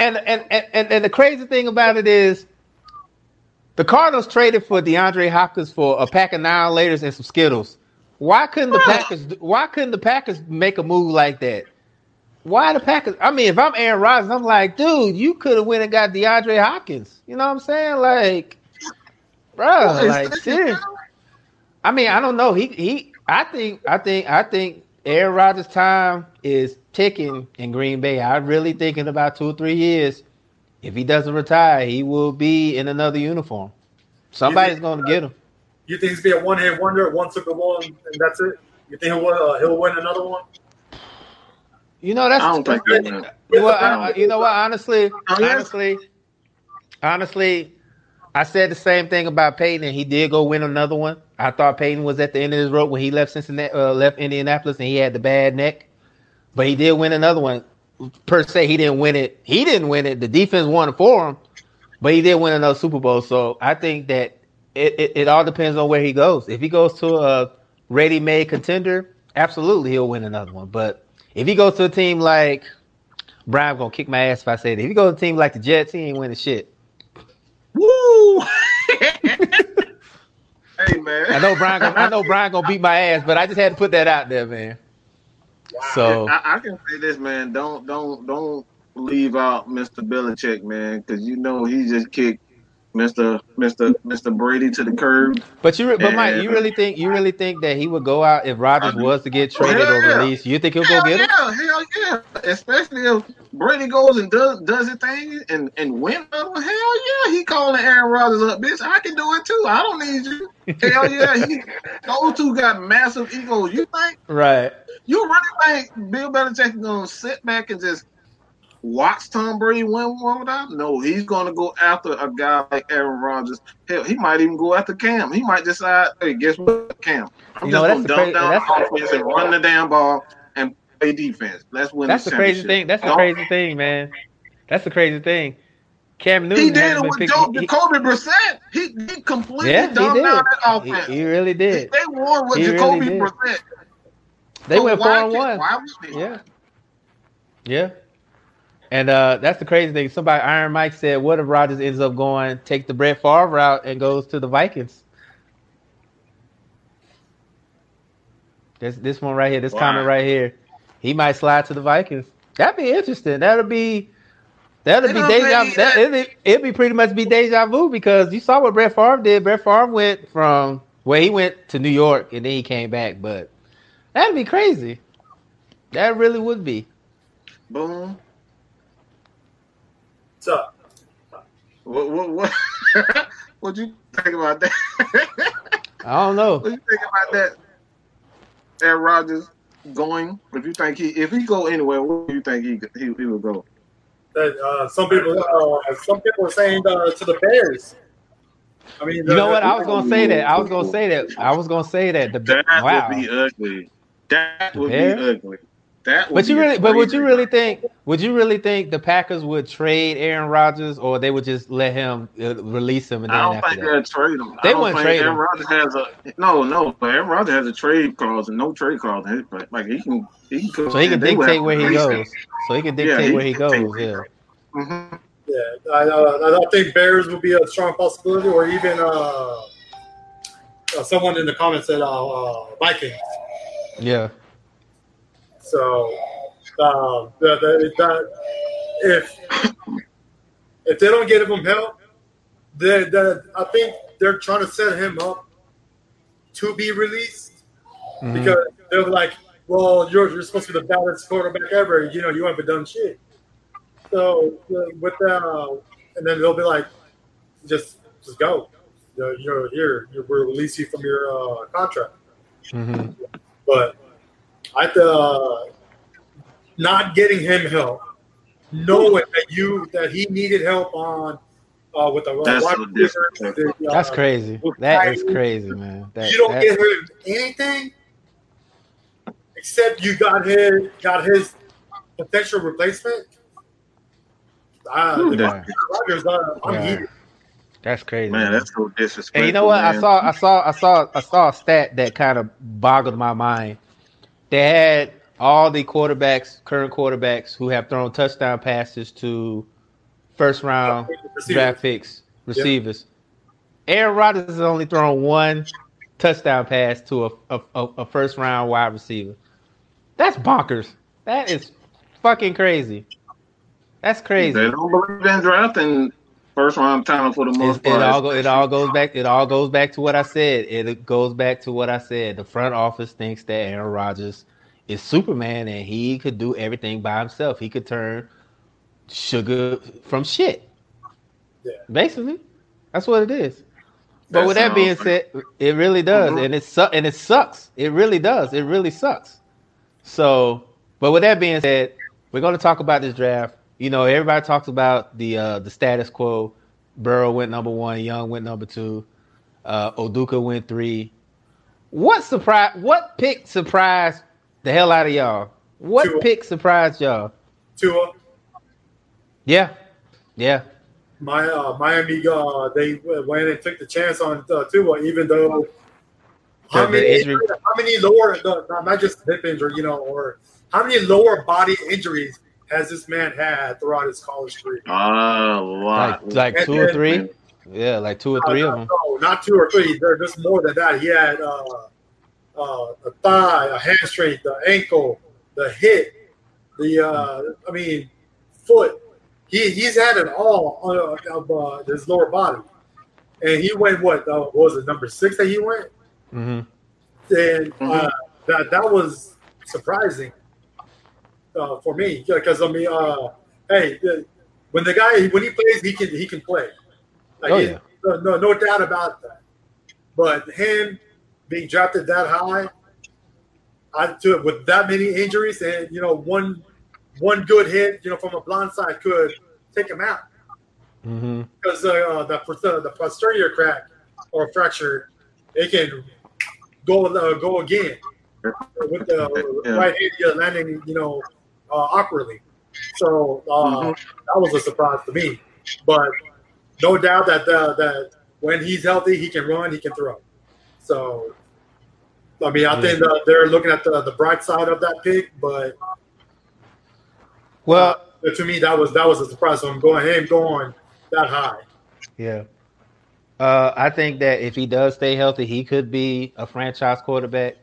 and, and, and, and, and the crazy thing about it is the Cardinals traded for DeAndre Hopkins for a pack of nine laters and some Skittles. Why couldn't the Packers? Why couldn't the Packers make a move like that? Why the Packers? I mean, if I'm Aaron Rodgers, I'm like, dude, you could have went and got DeAndre Hopkins. You know what I'm saying? Like, bro, like serious. I mean, I don't know. He he. I think I think I think Aaron Rodgers' time is ticking in Green Bay. I really think in about two or three years, if he doesn't retire, he will be in another uniform. Somebody's going to get him. You think he's be a one hit wonder, one Super Bowl, and that's it? You think he'll win, uh, he'll win another one? You know that's. I don't think they will. Well, I, you know what? Honestly, honestly, honestly, I said the same thing about Peyton, and he did go win another one. I thought Peyton was at the end of his rope when he left Cincinnati, uh, left Indianapolis, and he had the bad neck. But he did win another one. Per se, he didn't win it. He didn't win it. The defense won it for him, but he did win another Super Bowl. So I think that it, it, it all depends on where he goes. If he goes to a ready-made contender, absolutely he'll win another one. But if he goes to a team like Brian gonna kick my ass if I say that. If he goes to a team like the Jets, he ain't winning shit. Woo! hey man. I know Brian. Gonna, I know Brian gonna beat my ass, but I just had to put that out there, man. So I, I can say this, man. Don't don't don't leave out Mr. Belichick, man, because you know he just kicked Mr. Mr. Mr. Brady to the curb. But you, but Mike, you really think you really think that he would go out if Rodgers uh, was to get traded or yeah. released? You think he'll Hell go get him? yeah, hell yeah. Especially if Brady goes and does does his thing and and win. Hell yeah, he calling Aaron Rodgers up, bitch. I can do it too. I don't need you. Hell yeah, he, those two got massive egos. You think Right. you really think Bill Belichick is gonna sit back and just watch Tom Brady win one without? No, he's gonna go after a guy like Aaron Rodgers. Hell, he might even go after Cam. He might decide, hey, guess what, Cam? I'm You just that's gonna the dumb cra- down the offense and run the damn ball and play defense. Let's win. That's this the crazy thing. That's the crazy thing, man. That's the crazy thing. Cam Newton He did it with Joe, he- Jacoby Brissett. He, he completely Yeah, he down that offense. he really did. They won with He really Jacoby did. Brissett. They So went four and one. Yeah. Yeah. And uh, that's the crazy thing. Somebody, Iron Mike said, "What if Rodgers ends up going take the Brett Favre route and goes to the Vikings?" This this one right here, this Wow. comment right here, he might slide to the Vikings. That'd be interesting. That'll be that'll be deja. that- it'd, it'd be pretty much be deja vu because you saw what Brett Favre did. Brett Favre went from well, he went to New York and then he came back, but that'd be crazy. That really would be. Boom. So, What what what? what you think about that? I don't know. what you think about that? Aaron Rodgers going? If you think he if he go anywhere, where do you think he he, he would go? that, uh, some people, uh, some people are saying uh, to the Bears. I mean, You know what? I was gonna say that. I was gonna say that. I was gonna say that. The That wow. would be ugly. That would Bear? be ugly. That would But you be really, but would you really think? Would you really think the Packers would trade Aaron Rodgers, or they would just let him uh, release him and then I don't after think they'll trade him. They I don't wouldn't think trade Aaron him. Rodgers has a no, no. But Aaron Rodgers has a trade clause and no trade clause. in his contract. Like he can, he can. come So he can dictate where he release him. goes. So he can Yeah, dictate he where he goes. dictate where he Yeah. Mhm. Yeah, I, uh, I think Bears would be a strong possibility, or even uh, uh, someone in the comments said uh, uh, Vikings. Yeah. So uh, the, the, that if if they don't get him help, then then I think they're trying to set him up to be released Mhm. because they're like, well, you're, you're supposed to be the baddest quarterback ever. You know, you haven't done shit. So uh, with that, uh, and then they'll be like, just just go. Uh, You're here. We'll release you from your uh, contract. Mhm. But I uh, not getting him help, knowing that you that he needed help on uh, with the That's wide so receiver, the, uh, That's crazy. That is crazy, man. That, you don't that- get him anything except you got his got his potential replacement. Uh, Ooh, I'm Rodgers, uh, I'm Yeah. heated. That's crazy. Man, that's so disrespectful. And you know what? I saw, I saw, I saw, I saw a stat that kind of boggled my mind. They had all the quarterbacks, current quarterbacks, who have thrown touchdown passes to first round Receivers. draft picks, receivers. Aaron Rodgers has only thrown one touchdown pass to a, a, a first round wide receiver. That's bonkers. That is fucking crazy. That's crazy. They don't believe in drafting first round talent for the most part. It all, go, it all goes back. It all goes back to what I said. It goes back to what I said. The front office thinks that Aaron Rodgers is Superman and he could do everything by himself. He could turn sugar from shit. Yeah. Basically, that's what it is. But with that being said, it really does, mm-hmm. and it su- and it sucks. It really does. It really sucks. So, but with that being said, we're going to talk about this draft. You know, everybody talks about the uh, the status quo. Burrow went number one. Young went number two. Uh, Okudah went three. What surprise? What pick surprised the hell out of y'all? What Tua. pick surprised y'all? Tua. Yeah, yeah my uh, Miami uh, they went and took the chance on uh, Tua, even though how the, many the how many lower not just hip injury, you know, or how many lower body injuries has this man had throughout his college career? Uh, a lot, like, like two then, or three. Yeah, like two or three of them. No, not two or three. They're just more than that. He had uh, uh, a thigh, a hamstring, the ankle, the hip, the uh, I mean, foot he he's had it all uh, of uh, his lower body, and he went what, uh, what was it number six that he went, mm-hmm. and uh, mm-hmm. that that was surprising uh, for me because I mean, uh, hey, when the guy when he plays, he can he can play. Like, oh, yeah. no, no, no doubt about that. But him being drafted that high, I to with that many injuries and you know one one good hit, you know, from a blind side could take him out. Mm-hmm. Because uh, the, the the posterior crack or fracture, it can go uh, go again with the yeah. right hand landing, you know, uh, awkwardly. So uh, mm-hmm. that was a surprise to me. But no doubt that uh, that when he's healthy, he can run, he can throw. So I mean, I think uh, they're looking at the, the bright side of that pick, but well, uh, to me, that was that was a surprise. So I'm going him going that high. Yeah. Uh, I think that if he does stay healthy, he could be a franchise quarterback.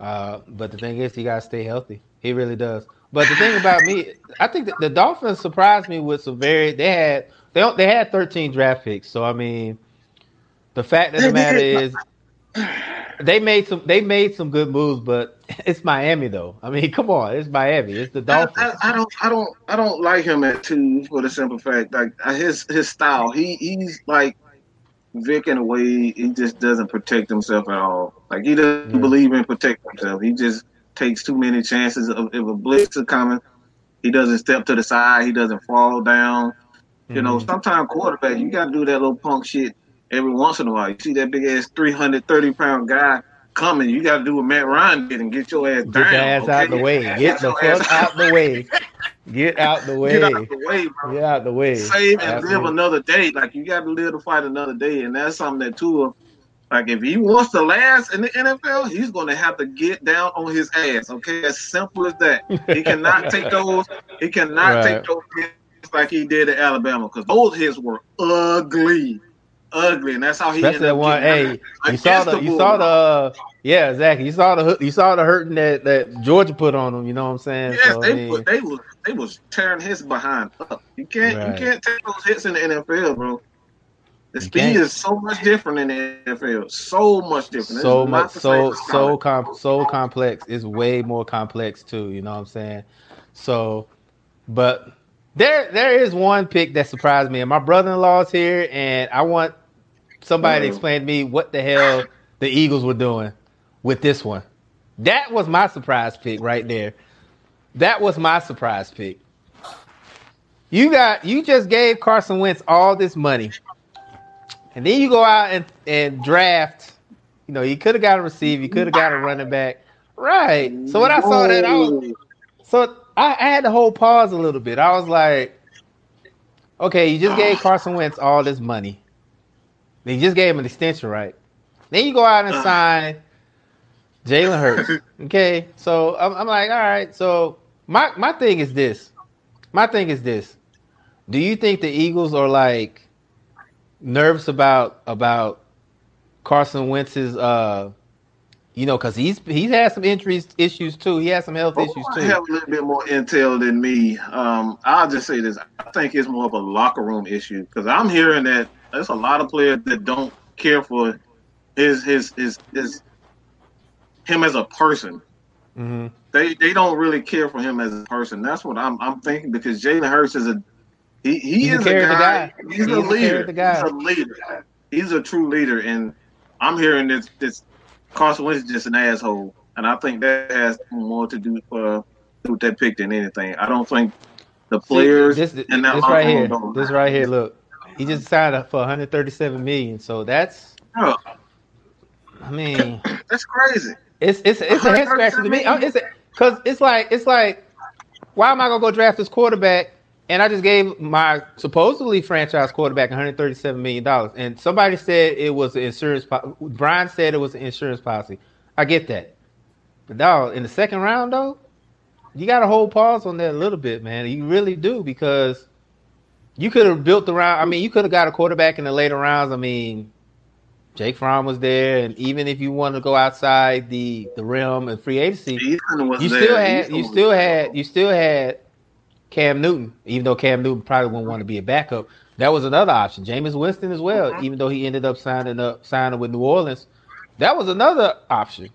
Uh, but the thing is, he got to stay healthy. He really does. But the thing about me, I think the Dolphins surprised me with some very. They had they they had 13 draft picks. So I mean, the fact of the matter is, they made some they made some good moves, but it's Miami though. I mean, come on, it's Miami. It's the Dolphins. I, I, I don't I don't I don't like him at two for the simple fact like uh, his his style. He he's like Vic in a way. He just doesn't protect himself at all. Like he doesn't yeah. believe in protecting himself. He just takes too many chances. Of, if a blitz is coming, he doesn't step to the side. He doesn't fall down. You mm-hmm. know, sometimes quarterback, you got to do that little punk shit every once in a while. You see that big ass 330 pound guy coming, you got to do what Matt Ryan did and get your ass get down. Get your ass okay? out the way. Get, get the fuck out the way. Get out the way. Get out the way, bro. Get out the way. Save and live another day. Like you got to live to fight another day, and that's something that Tua. Like if he wants to last in the NFL, he's going to have to get down on his ass. Okay, as simple as that. He cannot take those. He cannot right. take those hits like he did at Alabama because those hits were ugly ugly, and that's how he. That's that one. Hey, you saw the, you saw the, uh, yeah, exactly. You saw the, you saw the hurting that that Georgia put on him. You know what I'm saying? Yes, so, they I mean, put, they was they was tearing his behind up. You can't right. you can't take those hits in the NFL, bro. The speed is so much different in the NFL. So much different. So much, so so com- so complex. It's way more complex too. You know what I'm saying? So, but there there is one pick that surprised me, and my brother-in-law's here, and I want somebody to explain to me what the hell the Eagles were doing with this one. That was my surprise pick right there. That was my surprise pick. You got you just gave Carson Wentz all this money. And then you go out and, and draft. You know, you could have got a receiver, you could have got a running back. Right. So when I saw that, I was so I, I had to hold pause a little bit. I was like, okay, you just gave Carson Wentz all this money. They just gave him an extension, right? Then you go out and uh. sign Jalen Hurts. Okay, so I'm, I'm, like, all right. So my my thing is this. My thing is this. Do you think the Eagles are like nervous about about Carson Wentz's uh you know, because he's he's had some injuries issues too. He has some health issues too. have a little bit more intel than me. Um, I'll just say this: I think it's more of a locker room issue because I'm hearing that there's a lot of players that don't care for his his his his him as a person. Mm-hmm. They they don't really care for him as a person. That's what I'm I'm thinking because Jalen Hurts is a he, he He's is a character guy. He's, He's a a leader. He's a leader. He's a true leader, and I'm hearing this this Carson Wentz is just an asshole, and I think that has more to do uh, with that pick than anything. I don't think the players this, this, and that this right here, don't- this right here. Look, he just signed up for 137 million. So that's, Yeah, I mean, that's crazy. it's it's it's a head scratcher to me. It's because it's like it's like, why am I gonna go draft this quarterback? And I just gave my supposedly franchise quarterback 137 million dollars, and somebody said it was an insurance. Po- Brian said it was an insurance policy. I get that, but dog, in the second round though, you got to hold pause on that a little bit, man. You really do because you could have built around. I mean, you could have got a quarterback in the later rounds. I mean, Jake Fromm was there, and even if you want to go outside the the realm and free agency, Ethan was you still had you still had you still had Cam Newton, even though Cam Newton probably wouldn't want to be a backup. That was another option. Jameis Winston as well, even though he ended up signing up signing with New Orleans. That was another option.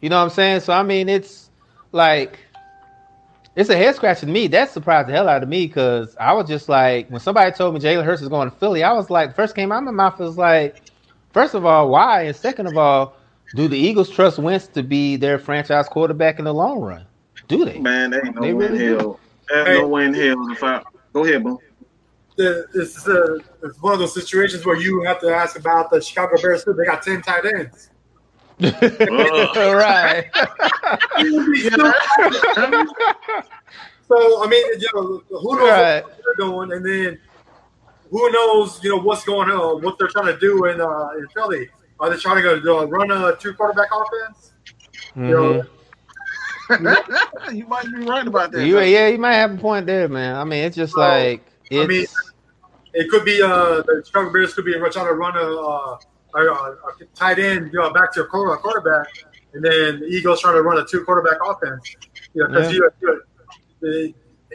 You know what I'm saying? So I mean, it's like it's a head scratcher to me. That surprised the hell out of me because I was just like, when somebody told me Jalen Hurts is going to Philly, I was like, first came out of my mouth was like, first of all, why? And second of all, do the Eagles trust Wentz to be their franchise quarterback in the long run? Do they? Man, there ain't no They way really in do. Hell. There's Hey. no way in hell if I go ahead, bro. The, this is it's one of those situations where you have to ask about the Chicago Bears too. They got ten tight ends. right. So I mean, you know, who knows Right. what they're doing, and then who knows, you know, what's going on, what they're trying to do in uh, in Philly. Are they trying to go uh, run a two quarterback offense? Mhm. you might be right about that. You, yeah, you might have a point there, man. I mean, it's just So, like it's. I mean, it could be uh, the Chicago Bears could be trying to run a, uh, a, a, a tight end, you know, back to a quarterback, and then the Eagles trying to run a two quarterback offense. You know, because Yeah. you, you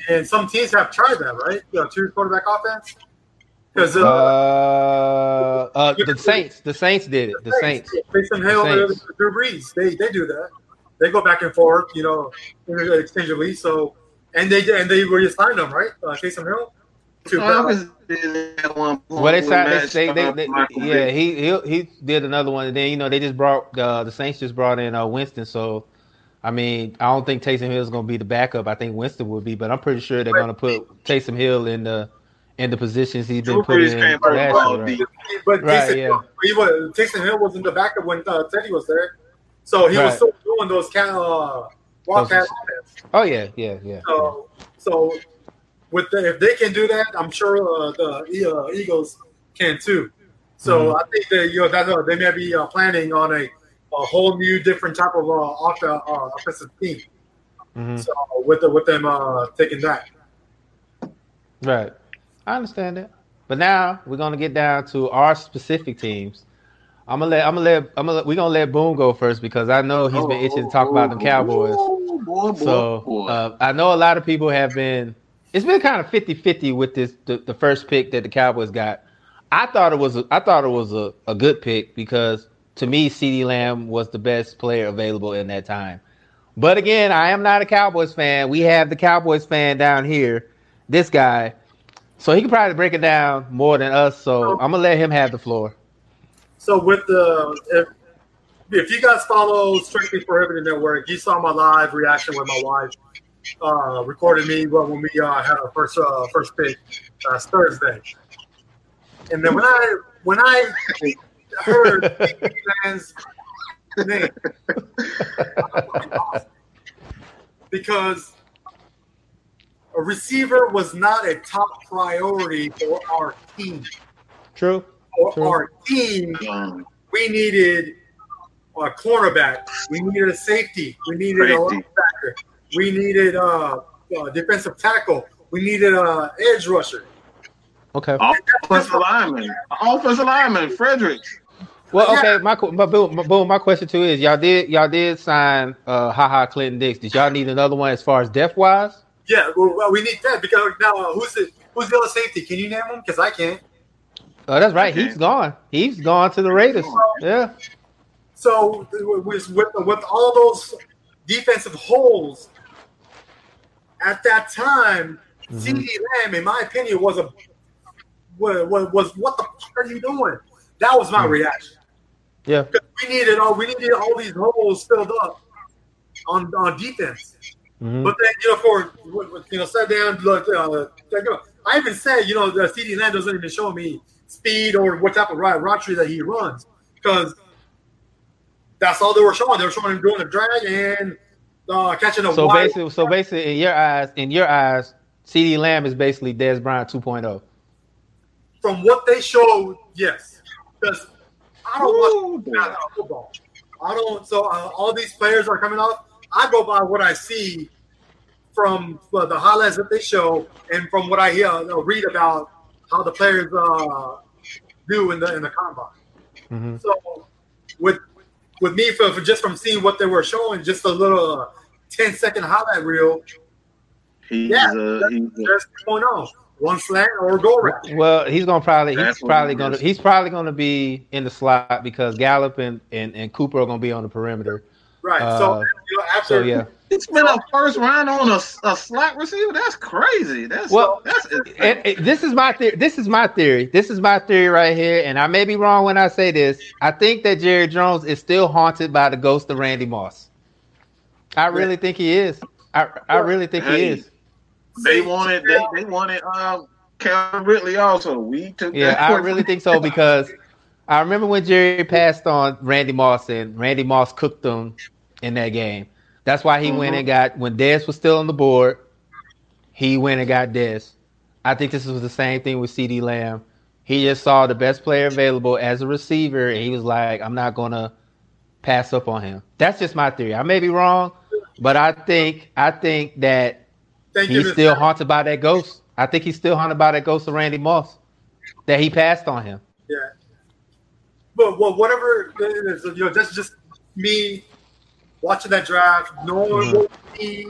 and some teams have tried that, right? You know, two quarterback offense. Because uh, uh, uh, the Saints, the Saints did it. The Saints. Hill, The Saints. Drew Brees, they they do that. They go back and forth, you know, exchangeably. So, and they and they were just signed them, right? Uh, Taysom Hill. To Falcons did at one point Well, they signed. Matt They, they, Schaub, they, yeah, he he he did another one, and then you know they just brought uh, the Saints just brought in uh, Winston. So, I mean, I don't think Taysom Hill is going to be the backup. I think Winston will be, but I'm pretty sure they're going to put Taysom Hill in the in the positions he's been Drew put in last year. Right? But Right, Taysom, yeah. he was, Taysom Hill was in the backup when uh, Teddy was there, so he was still doing those kind of uh, wildcat offense. Oh yeah, yeah, yeah. So, so with the, if they can do that, I'm sure uh, the uh, Eagles can too. So Mm-hmm. I think that you know that uh, they may be uh, planning on a, a whole new different type of uh, off, uh, offensive team. Mhm. So with the, with them uh, taking that. Right. I understand that. But now we're gonna get down to our specific teams. I'm gonna let I'm gonna let I'm gonna we're gonna let Boone go first because I know he's been itching to talk about them Cowboys. Boy, boy, So boy. uh, I know a lot of people have been. It's been kind of 50-50 with this the, the first pick that the Cowboys got. I thought it was a, I thought it was a, a good pick because to me CeeDee Lamb was the best player available in that time. But again, I am not a Cowboys fan. We have the Cowboys fan down here, this guy. So he can probably break it down more than us. So I'm gonna let him have the floor. So with the if, if you guys follow Strictly Prohibited Network, you saw my live reaction with my wife. Uh, recorded me well, when we uh, had our first uh, first pick last Thursday, and then when I when I heard man's name, because a receiver was not a top priority for our team. True. For True. our team, Um, we needed a cornerback. We needed a safety. We needed a linebacker. We needed a, a defensive tackle. We needed a edge rusher. Okay. offensive lineman, offensive lineman, Fredericks. Well, okay, my my boom, my, boom, my question too is y'all did y'all did sign uh Ha Ha Clinton Dix. Did y'all need another one as far as depth wise? Yeah, well, well, we need that because now uh, who's the who's the other safety? Can you name him? Because I can't. Oh, that's right. He's gone. He's gone to the Raiders. Yeah. So with with, with all those defensive holes at that time, mm-hmm. CeeDee Lamb, in my opinion, was a was, was, what the fuck are you doing? That was my mm-hmm. reaction. Yeah, we needed all we needed all these holes filled up on on defense. Mm-hmm. But then you know for you know sat down look. Uh, I even said you know the CeeDee Lamb doesn't even show me speed or what type of ride rotary that he runs because that's all they were showing. They were showing him doing a drag and uh, catching a. So wide. basically, so basically, in your eyes, in your eyes, CeeDee Lamb is basically Dez Bryant 2.0. From what they showed, yes, because I don't Ooh, watch football. I don't. So uh, all these players are coming off. I go by what I see from uh, the highlights that they show, and from what I hear, uh, read about how the players uh, do in the in the combine. Mm-hmm. So with with me for, for, just from seeing what they were showing, just a little uh, 10 second highlight reel. He's, yeah, uh, that's, he's that's going on. One slant or go route. Well, he's gonna probably he's probably gonna he's probably gonna be in the slot because Gallup and, and, and Cooper are gonna be on the perimeter. Right. Uh, so you know, after so, yeah. It's been a first round on a, a slot receiver. That's crazy. That's well. That's and, and this is my theory. This is my theory. This is my theory right here. And I may be wrong when I say this. I think that Jerry Jones is still haunted by the ghost of Randy Moss. I really yeah. think he is. I I really think hey, he is. They wanted. They they wanted. Um, Calvin Ridley also. We took. Yeah, I really think so because. I remember when Jerry passed on Randy Moss and Randy Moss cooked them in that game. That's why he mm-hmm. went and got when Dez was still on the board. He went and got Dez. I think this was the same thing with CeeDee Lamb. He just saw the best player available as a receiver, and he was like, "I'm not gonna pass up on him." That's just my theory. I may be wrong, but I think I think that Thank he's still haunted by that ghost. I think he's still haunted by that ghost of Randy Moss that he passed on him. Yeah. But well, whatever you know, that's just me watching that draft, knowing mm-hmm. what we need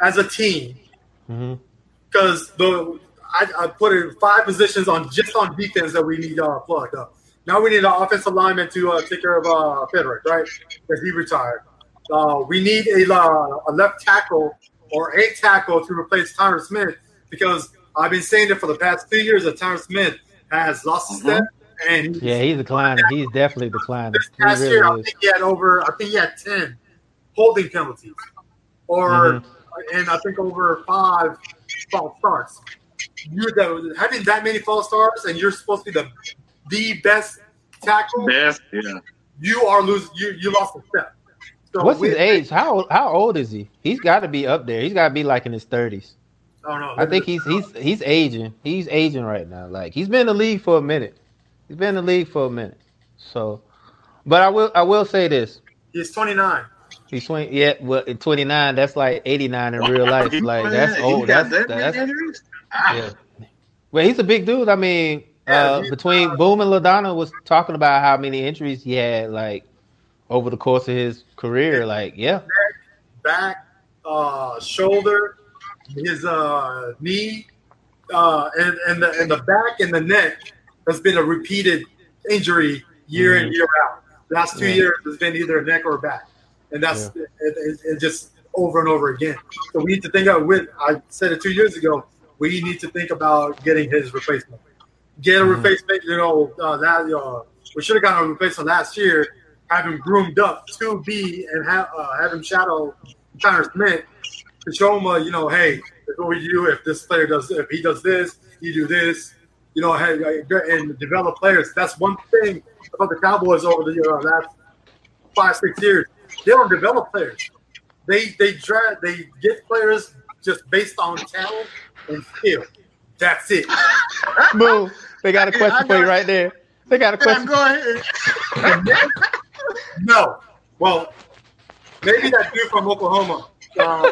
as a team. Because mm-hmm. the I, I, put in five positions on just on defense that we need uh, plugged up. Now we need an offensive lineman to uh, take care of uh, right? Because he retired. Uh, we need a, uh, a left tackle or a tackle to replace Tyron Smith because I've been saying it for the past two years that Tyron Smith has lost his step. And he's, yeah, he's declining. He's definitely declining. This past really year, is. I think he had over. I think he had ten holding penalties, or mm-hmm. and I think over five false starts. You that having that many false starts, and you're supposed to be the the best tackle. Best, yeah. You are losing. You you lost a step. So What's his age? How how old is he? He's got to be up there. He's got to be like in his thirties. Oh no! I think he's he's he's aging. He's aging right now. Like he's been in the league for a minute. He's been in the league for a minute. So, but I will I will say this. He's 29. He's 20. Yeah, well, 29, that's like 89 in real life. Like that's old. That's that that's, yeah. Well, he's a big dude. I mean, uh, between Boom and LaDonna was talking about how many injuries he had, like over the course of his career. Like, yeah, back, uh, shoulder, his uh, knee, uh, and and the and the back and the neck has been a repeated injury year mm-hmm. in year out. Last two yeah. years has been either neck or back and that's yeah. it, it, it just over and over again. So we need to think of with I said it two years ago. We need to think about getting his replacement. Get a mm-hmm. replacement. You know uh, that uh, we should have gotten a replacement last year. Have him groomed up to be and have uh, have him shadow Tyron Smith to show him, uh, you know, hey, this what we do. If this player does, if he does this, you do this. You know, hey, and develop players. That's one thing about the Cowboys over the uh, last five, six years they don't develop players. They they draft they get players just based on talent and skill. That's it. Boom. They got a question for you right there. They got a question. Go ahead. no. Well, maybe that dude from Oklahoma. Uh,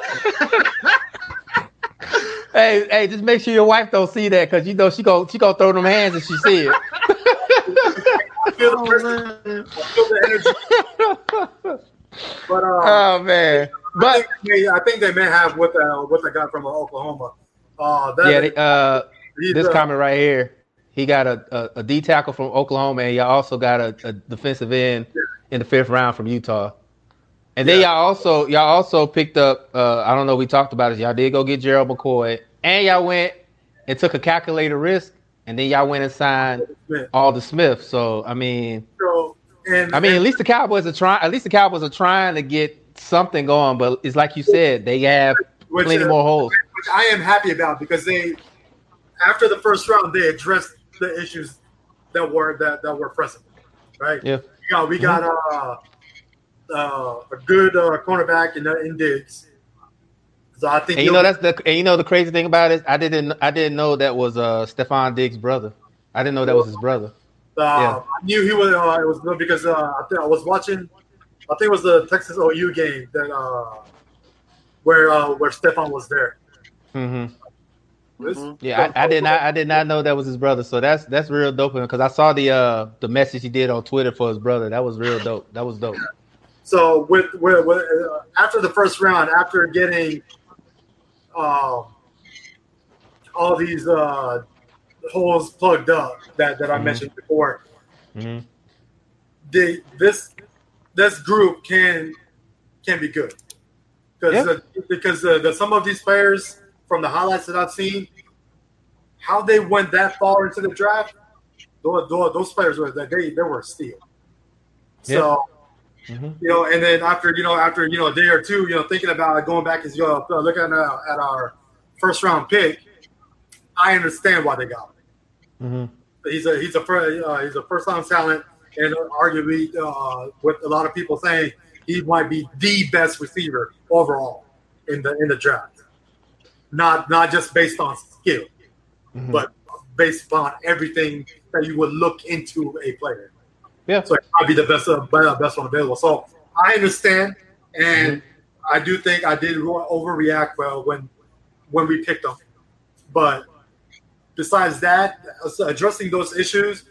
hey, hey, just make sure your wife don't see that because you know she go she gonna throw them hands if she see it. feel the pressure. feel the energy. But uh, oh man, I but think, they, I think they may have what the what the guy from uh, Oklahoma. Uh, that, yeah, they, uh, this uh, comment right here. He got a, a, a D tackle from Oklahoma, and y'all also got a, a defensive end in the fifth round from Utah. And then Yeah. y'all also y'all also picked up. Uh, I don't know. We talked about it. Y'all did go get Gerald McCoy, and y'all went and took a calculated risk, and then y'all went and signed Smith. Aldon Smith. So I mean, So, and I mean, at least the Cowboys are trying. At least the Cowboys are trying to get something going. But it's like you said, they have Which, plenty uh, more holes. which I am happy about because they, after the first round, they addressed the issues that were that, that were present, right? Yeah. We got we got uh, uh, a good uh, cornerback in uh, in Diggs. So I think And you know that's the and you know the crazy thing about it, I didn't I didn't know that was uh Stefon Diggs' brother. I didn't know that was his brother. Uh, Yeah. I knew he was. Uh, it was good because uh, I think I was watching. I think it was the Texas OU game that uh, where uh, where Stefon was there. hmm This- Mhm. Yeah, I, I did not I did not know that was his brother. So that's that's real dope because I saw the uh the message he did on Twitter for his brother. That was real dope. That was dope. So with, with, with uh, after the first round, after getting um, all these uh, holes plugged up that, that I Mhm. mentioned before, hmm they this this group can can be good because Yeah. uh, because uh, the, some of these players from the highlights that I've seen, how they went that far into the draft, those, those, those players were that they they were a steal. So hmm you know, and then after you know after you know a day or two, you know, thinking about going back and you know, looking at, our- at our first round pick, I understand why they got him. Hmm He's a he's a uh, he's a first time talent, and arguably uh, with a lot of people saying he might be the best receiver overall in the in the draft. Not not just based on skill, Mhm. but based upon everything that you would look into a player. Yeah. So it might be the best uh, best one available. So I understand, and I do think I did overreact well when when we picked him, But besides that, uh, addressing those issues,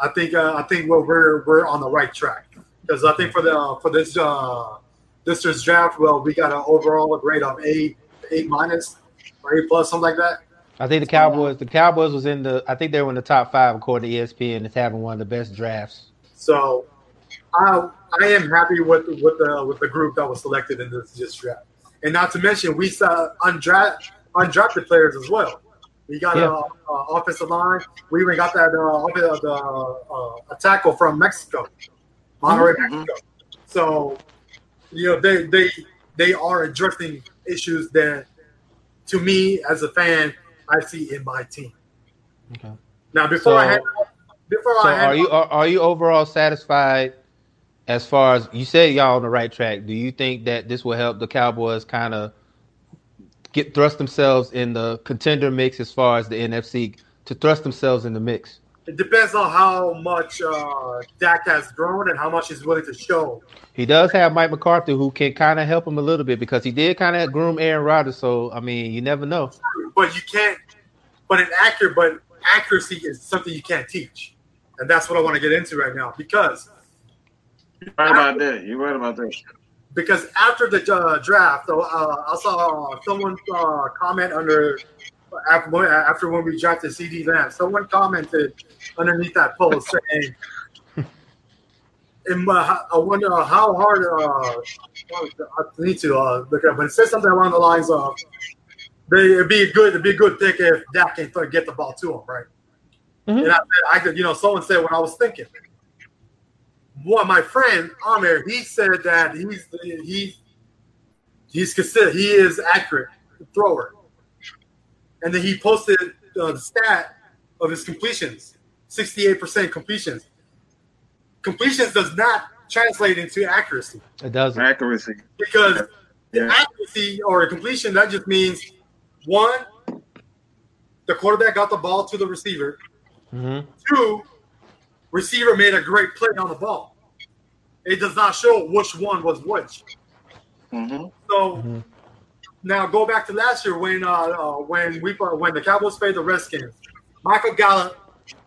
I think uh, I think we're, we're we're on the right track because I think for the for this uh, this year's draft, well, we got an overall grade of A eight minus or A plus, something like that. I think the Cowboys the Cowboys was in the I think they were in the top five according to ESPN as having one of the best drafts. So I I am happy with with the with the group that was selected in this, this draft, and not to mention we saw undrafted undrafted players as well. We got Yeah. a, a offensive line. We even got that uh, off- uh, the uh, a tackle from Mexico, Monterrey, Mhm. Mexico. So you know they they they are addressing issues that to me as a fan I see in my team. Okay. Now before So- I hand, before So I hand are you are, are you overall satisfied as far as you said y'all on the right track? Do you think that this will help the Cowboys kind of get thrust themselves in the contender mix as far as the NFC to thrust themselves in the mix? It depends on how much uh, Dak has grown and how much he's willing to show. He does have Mike McCarthy who can kind of help him a little bit because he did kind of groom Aaron Rodgers. So I mean, you never know. But you can't. But an accurate, but accuracy is something you can't teach, and that's what I want to get into right now because You're right about that. You're right about that. Because after the uh, draft, uh, I saw someone uh, comment under after when, after when we drafted CeeDee Lamb. Someone commented underneath that post saying, "In my, I wonder how hard." Uh, I need to uh, look up, but it says something along the lines of, "They it'd be good, it'd be a good pick if Dak can get the ball to him, right?" Mhm. And I said, "I could, you know." Someone said what I was thinking one my friend Amir, he said that he's he's he's considered he is accurate thrower, and then he posted uh, the stat of his completions, sixty eight percent completions. Completions does not translate into accuracy It doesn't. Accuracy. because the Yeah. accuracy or a completion that just means one, the quarterback got the ball to the receiver. hmm Two, receiver made a great play on the ball. It does not show which one was which. hmm So Mhm. now go back to last year when uh, uh, when we uh, when the Cowboys played the Redskins. Michael Gallup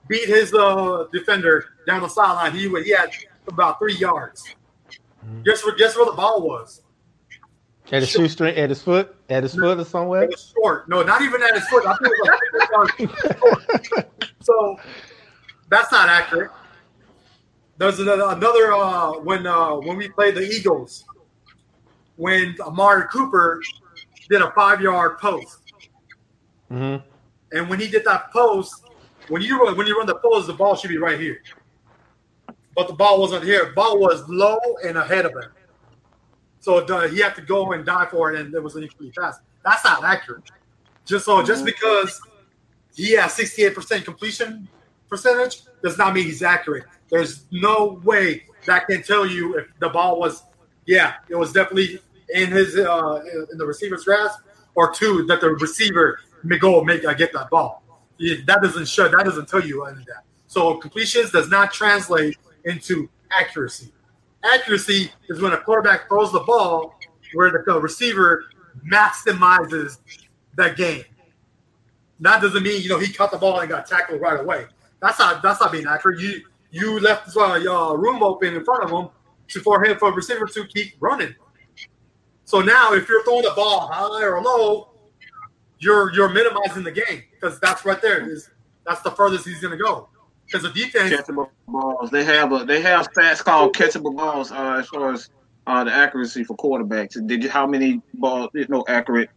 beat his uh, defender down the sideline. He he had about three yards. Mm-hmm. Guess where? Guess where the ball was? At his shoestring, at his foot, at his foot, or somewhere. It was short. No, not even at his foot. I think it was like so. That's not accurate. There's another, another uh, when uh, when we played the Eagles, when Amari Cooper did a five yard post, mm-hmm. and when he did that post, when you run, when you run the post, the ball should be right here, but the ball wasn't here. The ball was low and ahead of him. So uh, he had to go and die for it, and it was an equally fast. That's not accurate. Just so, just mm-hmm. because he has 68% completion percentage does not mean he's accurate. There's no way that can tell you if the ball was, yeah, it was definitely in his uh, in the receiver's grasp, or two that the receiver may go make uh, get that ball. That doesn't show. That doesn't tell you any of that. So completions does not translate into accuracy. Accuracy is when a quarterback throws the ball where the receiver maximizes that game. That doesn't mean you know he caught the ball and got tackled right away. That's not that's not being accurate. You you left uh, your room open in front of him to, for him for receiver to keep running. So now, if you're throwing the ball high or low, you're you're minimizing the game because that's right there is that's the furthest he's going to go because the defense catchable balls. They have a they have stats called catchable balls uh, as far as uh, the accuracy for quarterbacks. Did you how many balls you know accurate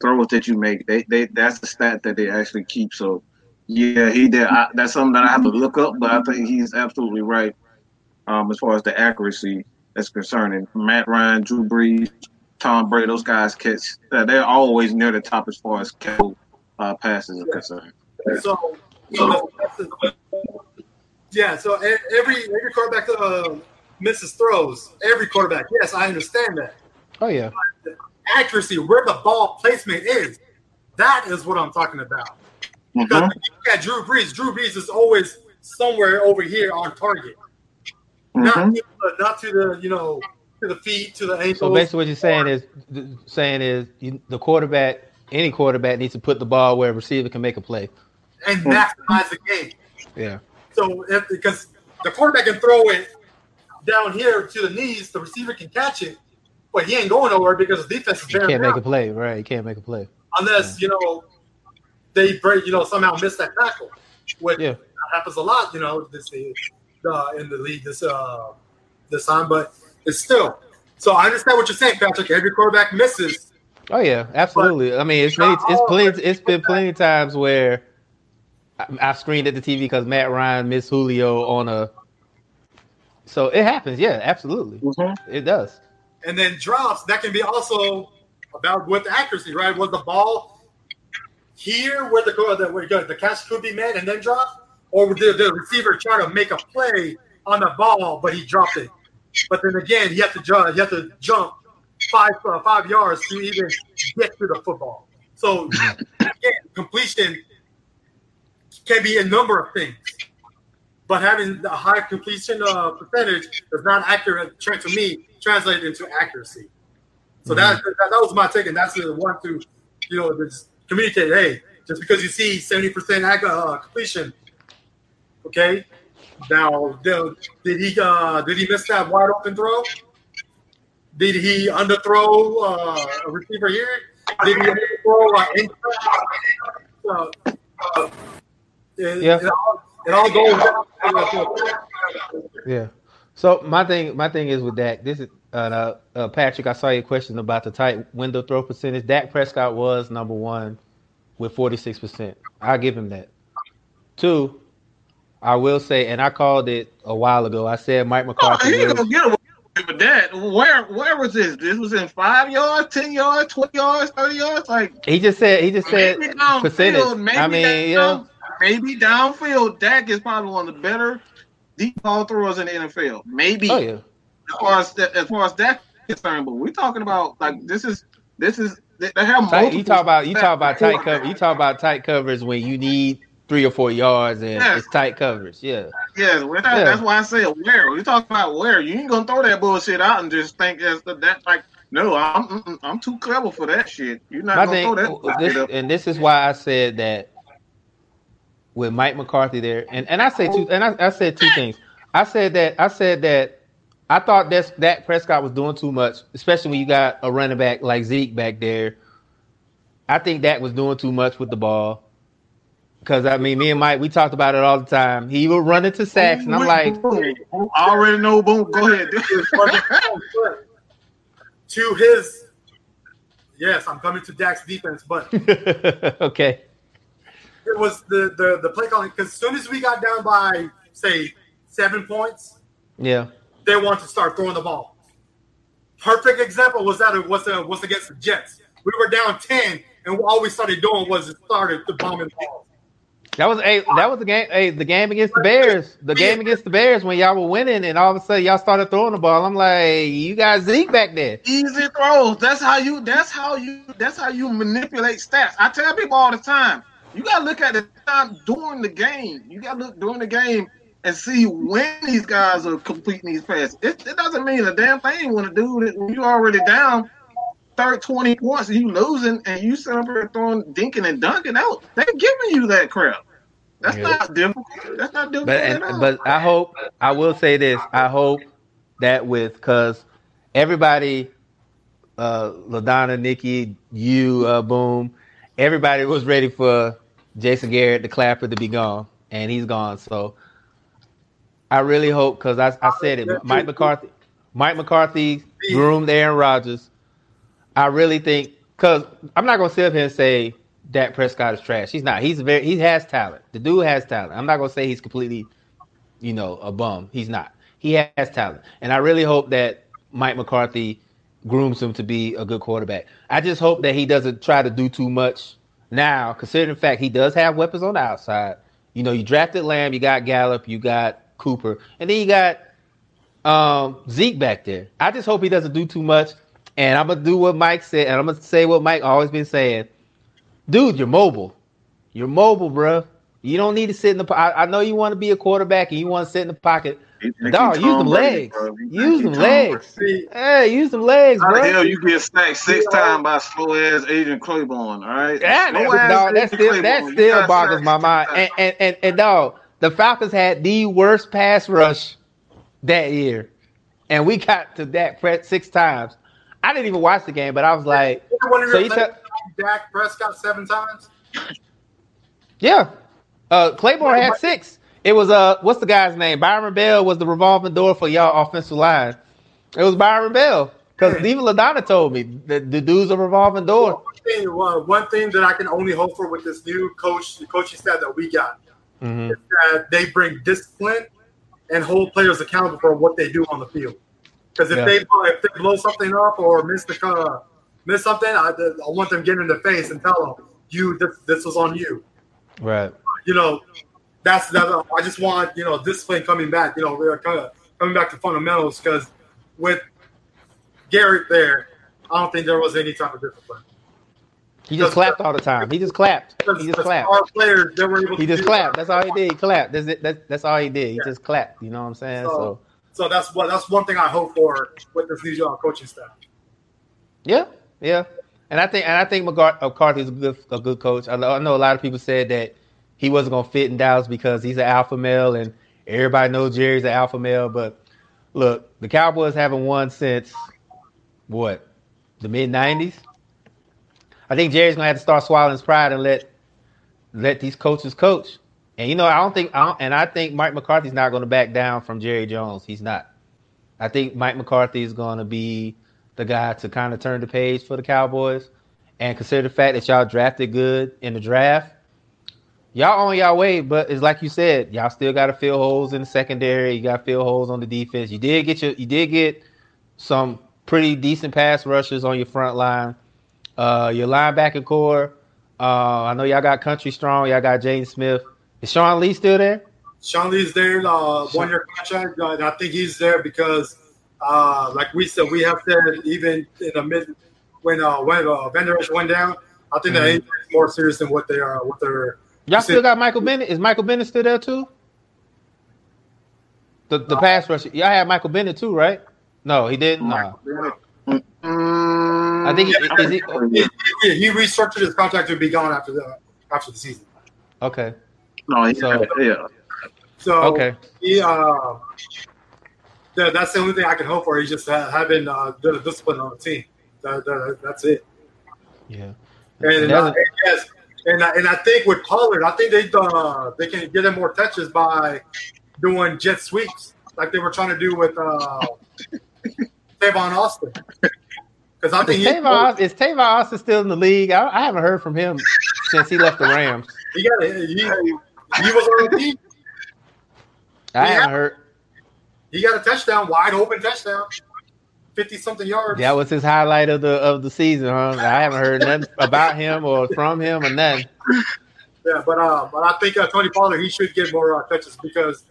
throws that you make? They they that's the stat that they actually keep. So yeah, he did. I, that's something that I have to look up, but I think he's absolutely right um, as far as the accuracy that's concerning. Matt Ryan, Drew Brees, Tom Brady, those guys catch. Uh, they're always near the top as far as uh, passes are concerned. So, so yeah, so every every quarterback uh, misses throws. Every quarterback, yes, I understand that. Oh yeah. accuracy, where the ball placement is, that is what I'm talking about. Mm-hmm. Because you look Drew Brees, Drew Brees is always somewhere over here on target. Mm-hmm. Not, to the, not to the you know to the feet to the ankles. So basically, what you're saying is saying is you, the quarterback, any quarterback needs to put the ball where a receiver can make a play and maximize the game. Yeah. So if, because the quarterback can throw it down here to the knees, the receiver can catch it, but he ain't going nowhere because the defense is. He can't make a play, right? He can't make a play unless yeah. you know they break, you know, somehow miss that tackle, which yeah. happens a lot, you know, this uh, in the league this uh this time, but it's still. So I understand what you're saying, Patrick. Every quarterback misses. Oh yeah, absolutely. I mean, it's many, it's plenty, it's been plenty of times where I, have screened at the TV because Matt Ryan missed Julio on a. So it happens, yeah, absolutely, mm-hmm. it does. And then drops that can be also about with accuracy, right? Was the ball here where the the, where the catch could be made and then drop, or did the receiver try to make a play on the ball but he dropped it? But then again, he had to jump. He had to jump five uh, five yards to even get to the football. So again, completion can be a number of things, but having a high completion uh, percentage is not accurate. To me, translate into accuracy. So mm-hmm. that, that, that was my take, and that's the one to you know just communicate. Hey, just because you see seventy percent uh, completion, okay. Now, did, did he uh, did he miss that wide open throw? Did he underthrow uh, a receiver here? Did he underthrow uh, uh, it, yeah. It all, it all goes. Yeah. So my thing, my thing is with Dak. This is uh, uh, Patrick. I saw your question about the tight window throw percentage. Dak Prescott was number one with forty six percent. I'll give him that. Two, I will say, and I called it a while ago. I said Mike McCarthy. Oh, gonna get away with that. Where where was this? This was in five yards, ten yards, twenty yards, thirty yards. Like he just said. He just said percentage. I mean, yeah maybe downfield, Dak is probably one of the better deep ball throwers in the NFL. Maybe. Oh, yeah. As far as as far as that concerned, but we're talking about like this is this is they, have tight, you talk about you talk about tight cover. You talk about tight covers when you need three or four yards and yes. it's tight covers. Yeah. Yeah, that, yeah. that's why I say where. You talking about where. You ain't gonna throw that bullshit out and just think that's that like no, I'm mm, mm, I'm too clever for that shit. You're not My gonna thing, throw that. Oh, this, and this is why I said that with Mike McCarthy there, and and I say two, and I, I said two things. I said that I said that I thought that Dak Prescott was doing too much, especially when you got a running back like Zeke back there. I think Dak was doing too much with the ball. Because I mean, me and Mike, we talked about it all the time. He would run into sacks, and I'm like, I already know. Boom, go ahead. to his, yes, I'm coming to Dak's defense, but okay, it was the the the play calling. Because as soon as we got down by say seven points, yeah, they want to start throwing the ball. Perfect example was that it was uh, was against the Jets. We were down ten, and all we started doing was it started the bombing balls. That was a that was the game. Hey, the game against the Bears. The game against the Bears when y'all were winning, and all of a sudden y'all started throwing the ball. I'm like, you got Zeke back there. Easy throws. That's how you. That's how you. That's how you manipulate stats. I tell people all the time. You gotta look at the time during the game. You gotta look during the game and see when these guys are completing these passes. It, it doesn't mean a damn thing when a dude when you already down third 20 points and you losing and you sit up here throwing dinking and dunking out. They're giving you that crap. That's yeah. not difficult. That's not difficult. But and, but I hope I will say this. I hope that with because everybody, uh, Ladonna, Nikki, you, uh, boom, everybody was ready for Jason Garrett, the clapper, to be gone, and he's gone. So I really hope because I, I said it. Mike McCarthy, Mike McCarthy groomed Aaron Rodgers. I really think because I'm not gonna sit up here and say Dak Prescott is trash. He's not. He's very. He has talent. The dude has talent. I'm not gonna say he's completely, you know, a bum. He's not. He has talent, and I really hope that Mike McCarthy grooms him to be a good quarterback. I just hope that he doesn't try to do too much now, considering the fact he does have weapons on the outside. You know, you drafted Lamb, you got Gallup, you got Cooper, and then you got um, Zeke back there. I just hope he doesn't do too much. And I'm gonna do what Mike said, and I'm gonna say what Mike always been saying dude, you're mobile. You're mobile, bro. You don't need to sit in the. I, I know you want to be a quarterback and you want to sit in the pocket. Dog, use them legs. Use them legs. Hey, use them legs, How bro. the hell you get sacked six times by slow ass Adrian Clayborn? All right, yeah, dog, that still that still boggles my mind. And, and and and dog, the Falcons had the worst pass rush that year, and we got to that six times. I didn't even watch the game, but I was like, so you tell Dak Prescott seven times? Yeah. Uh, Clayborn had six. It was uh, what's the guy's name? Byron Bell was the revolving door for y'all offensive line. It was Byron Bell because even Ladonna told me that the dude's a revolving door. One thing, well, one thing that I can only hope for with this new coach, the coaching staff that we got, mm-hmm. that they bring discipline and hold players accountable for what they do on the field. Because if yeah. they if they blow something up or miss the uh, miss something, I, I want them get in the face and tell them, "You, this, this was on you." Right. You know, that's that. I just want you know discipline coming back. You know, we're kind of coming back to fundamentals because with Garrett there, I don't think there was any type of discipline. He just clapped all the time. He just clapped. He just clapped. Players, they were able he just clapped. That. That's all he did. He clapped. That's it. That's, that's all he did. He yeah. just clapped. You know what I'm saying? So, so, so, that's what that's one thing I hope for with this new coaching staff. Yeah, yeah, and I think and I think McCarthy is a good a good coach. I know, I know a lot of people said that he wasn't gonna fit in Dallas because he's an alpha male and everybody knows Jerry's an alpha male. But look, the Cowboys haven't won since what the mid '90s. I think Jerry's gonna have to start swallowing his pride and let let these coaches coach. And you know, I don't think, I don't, and I think Mike McCarthy's not going to back down from Jerry Jones. He's not. I think Mike McCarthy is going to be the guy to kind of turn the page for the Cowboys. And consider the fact that y'all drafted good in the draft. Y'all on y'all way, but it's like you said, y'all still got to fill holes in the secondary. You got to fill holes on the defense. You did get your, you did get some pretty decent pass rushers on your front line. Uh, your linebacker core. Uh, I know y'all got Country Strong. Y'all got Jaylon Smith. Is Sean Lee still there? Sean Lee's there. Uh, one year contract. Uh, I think he's there because uh, like we said, we have said even in the mid when uh, when uh, Van Der Esch went down, I think mm-hmm. that is more serious than what they are. What they're y'all still got Michael Bennett. Is Michael Bennett still there too? The the uh, pass rush. Y'all had Michael Bennett too, right? No, he didn't. No. I think he, is he, he, he restructured his contract to be gone after the after the season. Okay. No, he, So- yeah. So Okay. he, uh, that, that's the only thing I can hope for. He's just having uh, the discipline on the team. That, that, that's it. Yeah. And, That's uh, and yes, and I- and I think with Pollard, I think they uh, they can get him more touches by doing jet sweeps like they were trying to do with uh, Tavon Austin. Because I Is think Tavon, is Tavon Austin still in the league? I, I haven't heard from him since he left the Rams. he got a, he, was on the team. I Yeah. haven't heard. He got a touchdown, wide open touchdown, fifty something yards. That was his highlight of the of the season, huh? I haven't heard nothing about him or from him or nothing. Yeah, but uh, but I think uh, Tony Pollard he should get more uh, touches because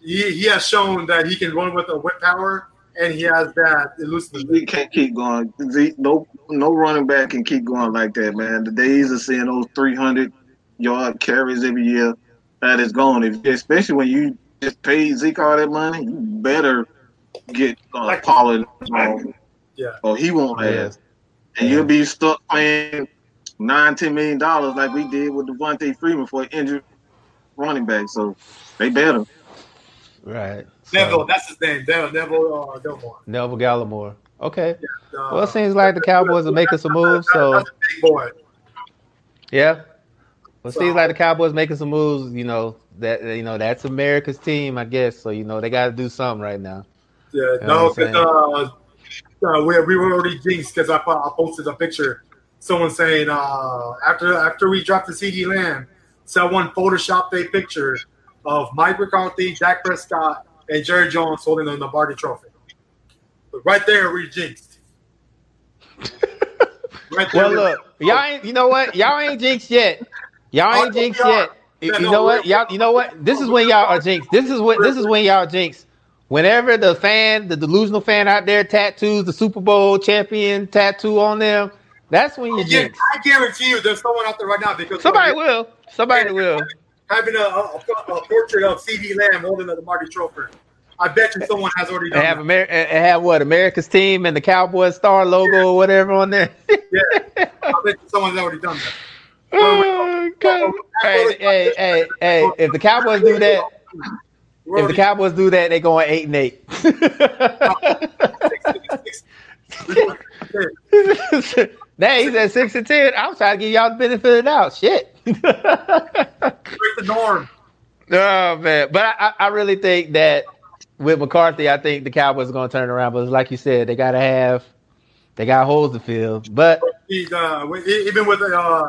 he, he has shown that he can run with a whip power and he has that elusiveness. He can't keep going. Zeke, no, no running back can keep going like that, man. The days of seeing those 300 yard carries every year, that is gone. If, especially when you just pay Zeke all that money, you better get uh, Like- Pollard involved, Yeah, or he won't Yeah. last. And you'll be stuck paying nine, ten million dollars like we did with Devonta Freeman for an injured running back. So they better. Right. Neville, that's his name. Neville, Neville uh. Neville Gallimore. Okay. Uh, Well, it seems like the Cowboys are making some moves. So that's a big boy. yeah. Well, it seems like the Cowboys making some moves. You know that you know that's America's team, I guess. So you know they got to do something right now. Yeah, know no, because uh, uh, we, we were already jinxed because I, I posted a picture. Someone saying uh, after after we dropped the CeeDee Lamb, someone photoshopped a picture of Mike McCarthy, Dak Prescott, and Jerry Jones holding on the Lombardi Trophy. But right there, we jinxed. right there. Well, we- look, y'all ain't. You know what? Y'all ain't jinxed yet. Y'all ain't Oh, jinxed yet. You, Yeah, you no, know what? Y'all. You know what? This is when y'all are jinxed. This is what. This is when y'all jinxed. Whenever the fan, the delusional fan out there tattoos the Super Bowl champion tattoo on them, that's when you jinx. I guarantee you, there's someone out there right now because Somebody will. Somebody will. Having a, a, a portrait of CeeDee Lamb holding the Lombardi Trophy. I bet you someone has already done have that. Amer- have what America's team and the Cowboys star logo or whatever on there. Yeah, I bet you someone's already done that. Oh, God. hey, hey, hey, hey! If the Cowboys do that, if the Cowboys do that, they going eight and eight. now he's at six and ten. I'm trying to give y'all the benefit of the doubt. Shit. Break the norm. oh man, but I, I- really think that with McCarthy, I think the Cowboys are going to turn around. But like you said, they got to have, they got holes to fill. But uh, even with uh,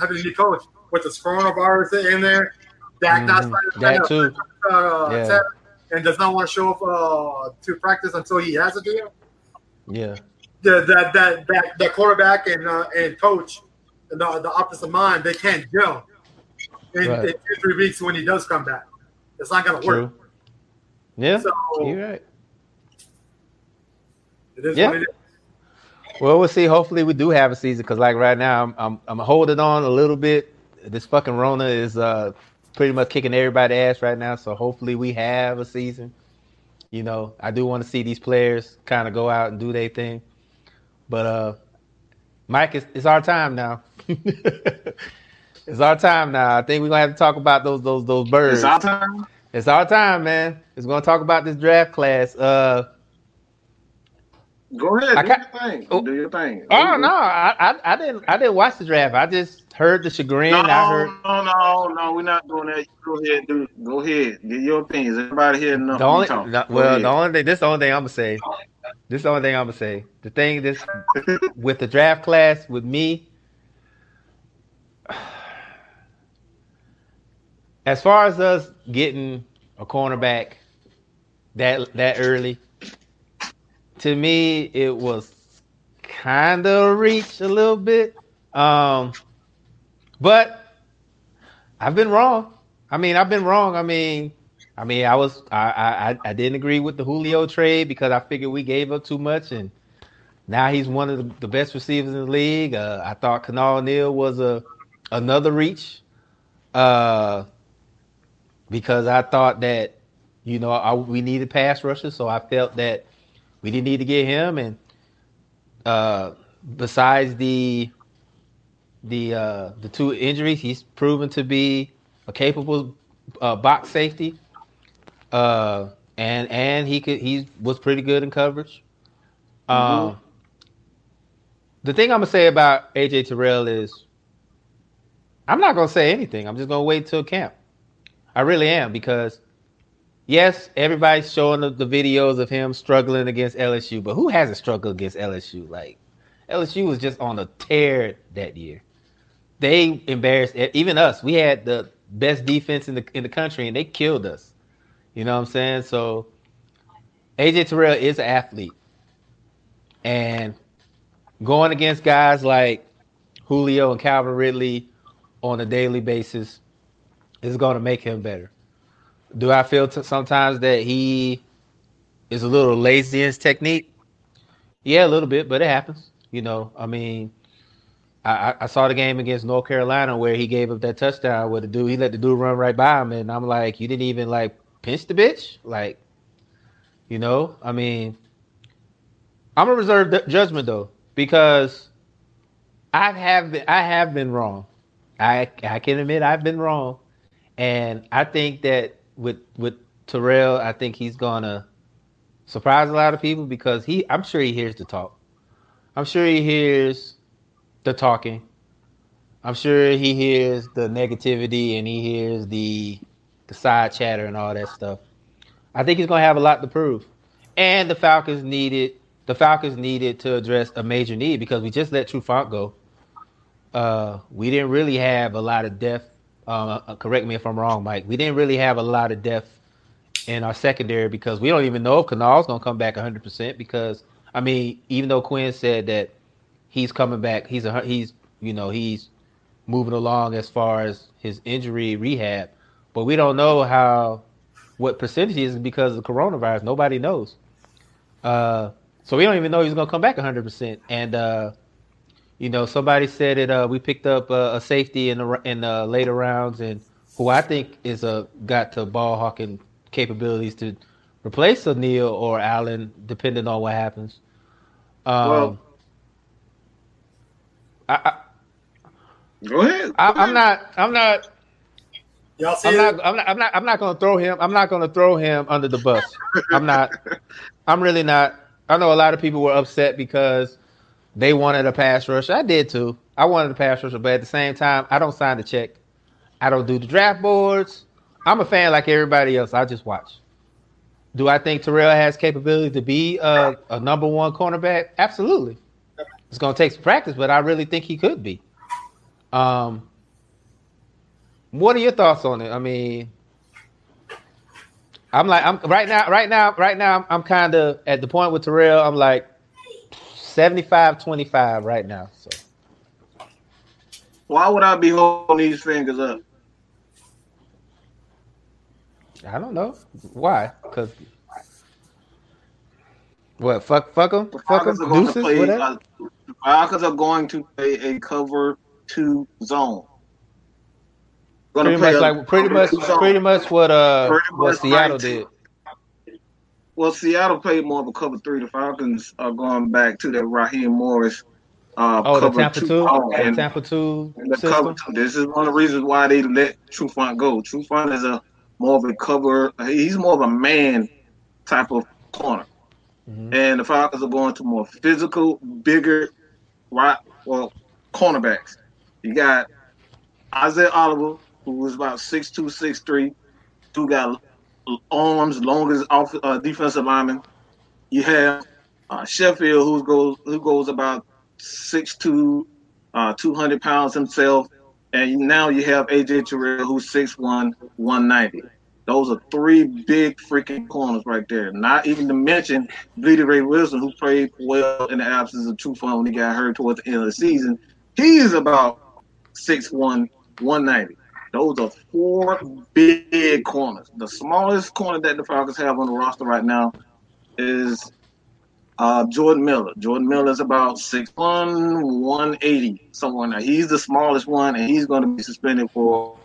having a new coach with the coronavirus in there, Dak not Mhm, signing that too. uh, Yeah. and does not want to show up uh, to practice until he has a deal. yeah, The, that that that the quarterback and uh, and coach, the, the opposite mind, they can't gel. In, Right. in two three weeks when he does come back, it's not going to work. Yeah, So you're right. it is Yeah. what it is. Well, we'll see. Hopefully, we do have a season because, like, right now, I'm, I'm I'm holding on a little bit. This fucking Rona is uh pretty much kicking everybody's ass right now. So hopefully, we have a season. You know, I do want to see these players kind of go out and do their thing. But uh, Mike, it's, it's our time now. it's our time now. I think we're gonna have to talk about those those those birds. It's our time. It's our time, man. It's gonna talk about this draft class. Uh, Go ahead. I Do your thing. Oh. Do your thing. Oh no, I, I I didn't I didn't watch the draft. I just heard the chagrin. No, I heard no, no, no. We're not doing that. Go ahead, do. Go ahead. Get your opinions. Everybody here enough. the only no- well ahead. the only thing this the only thing I'm gonna say. This is the only thing I'm gonna say. The thing this with the draft class with me. As far as us getting a cornerback that that early, to me it was kind of a reach a little bit. Um, but I've been wrong. I mean, I've been wrong. I mean, I mean, I was I I I didn't agree with the Julio trade because I figured we gave up too much, and now he's one of the, best receivers in the league. Uh, I thought Keanu Neal was a another reach, uh, because I thought that you know I, we needed pass rushers, so I felt that we didn't need to get him. And uh, besides the the uh, the two injuries, he's proven to be a capable uh, box safety. Uh, and and he could he was pretty good in coverage. Um, mm-hmm. the thing I'm gonna say about AJ Terrell is I'm not gonna say anything. I'm just gonna wait till camp. I really am because yes, everybody's showing the, the videos of him struggling against LSU, but who hasn't struggled against LSU? Like LSU was just on a tear that year. They embarrassed even us. We had the best defense in the in the country, and they killed us. You know what I'm saying? So AJ Terrell is an athlete, and going against guys like Julio and Calvin Ridley on a daily basis is going to make him better. Do I feel t- sometimes that he is a little lazy in his technique? Yeah, a little bit, but it happens. You know, I mean, I, I saw the game against North Carolina where he gave up that touchdown with the dude. He let the dude run right by him, and I'm like, you didn't even like pinch the bitch, like, you know. I mean, I'm a reserve judgment though because I have been I have been wrong. I I can admit I've been wrong, and I think that with with Terrell, I think he's gonna surprise a lot of people because he I'm sure he hears the talk. I'm sure he hears the talking. I'm sure he hears the negativity and he hears the the side chatter and all that stuff. I think he's gonna have a lot to prove. And the Falcons needed the Falcons needed to address a major need because we just let Trufant go. Uh, we didn't really have a lot of depth. Uh, uh, correct me if I'm wrong, Mike. We didn't really have a lot of depth in our secondary because we don't even know if Kinnard's gonna come back 100 percent because I mean, even though Quinn said that he's coming back, he's a he's you know he's moving along as far as his injury rehab, but we don't know how what percentage is because of the coronavirus. Nobody knows. Uh, so we don't even know he's gonna come back 100. percent And uh, you know, somebody said it. Uh, we picked up a, a safety in the in the later rounds, and who I think is a got to ball hawking capabilities to replace a Neal or Allen, depending on what happens. Um, well, I, I, go ahead. Go I, am not. I'm not. Y'all see I'm not, I'm not. I'm not. I'm not going to throw him. I'm not going to throw him under the bus. I'm not. I'm really not. I know a lot of people were upset because they wanted a pass rush. I did too. I wanted a pass rush, but at the same time, I don't sign the check. I don't do the draft boards. I'm a fan like everybody else. I just watch. Do I think Terrell has capability to be a, a number one cornerback? Absolutely. It's going to take some practice, but I really think he could be. Um, what are your thoughts on it? I mean, I'm like, I'm right now, right now, right now, I'm, I'm kind of at the point with Terrell. I'm like 75 25 right now. So, why would I be holding these fingers up? I don't know why. Because what? Fuck, fuck them. Fuck them. Deuces. Play, whatever. Uh, the Falcons are going to play a cover two zone. Pretty much like pretty much pretty much what uh pretty what Seattle did. Well, Seattle played more of a cover three. The Falcons are going back to the Raheem Morris. Uh, oh, the Tampa two, two? Oh, and Tampa two. The cover two. This is one of the reasons why they let Trufant go. Trufant is a more of a cover. He's more of a man type of corner, mm-hmm. and the Falcons are going to more physical, bigger, right? Well, cornerbacks. You got Isaiah Oliver, who was about six two, six three, who got arms long as off uh, defensive lineman. You have uh, Sheffield, who goes who goes about six two, uh, two hundred pounds himself. And now you have AJ Terrell, who's 6'1, 190. Those are three big freaking corners right there. Not even to mention Blidi Wreh-Wilson, who played well in the absence of Trufant when he got hurt towards the end of the season. He is about 6'1, 190. Those are four big corners. The smallest corner that the Falcons have on the roster right now is uh, Jordan Miller. Jordan Miller is about 6'1, 180, somewhere now. He's the smallest one, and he's going to be suspended for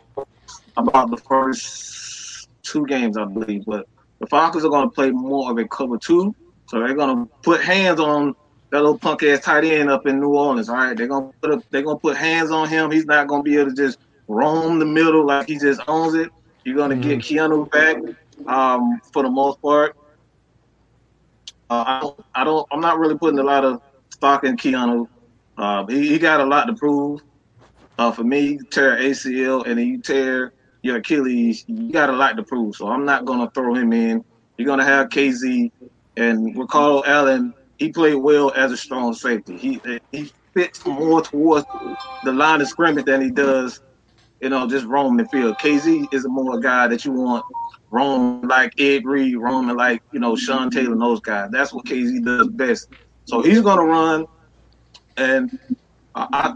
about the first two games, I believe. But the Falcons are going to play more of a cover two, so they're going to put hands on that little punk ass tight end up in New Orleans. All right, they're gonna put a, they're gonna put hands on him. He's not gonna be able to just roam the middle like he just owns it. You're gonna mm-hmm. get Keanu back um, for the most part. Uh, I don't, I don't, I'm not really putting a lot of stock in Keanu. Uh, he, he, got a lot to prove. Uh, for me, tear ACL and then you tear your Achilles, you got a lot to prove. So I'm not gonna throw him in. You're gonna have Kazee and Ricardo Allen. He played well as a strong safety. He he fits more towards the line of scrimmage than he does, you know, just roaming the field. Kazee is a more guy that you want roam like Ed Reed, roaming like you know Sean Taylor those guys. That's what Kazee does best. So he's gonna run, and I,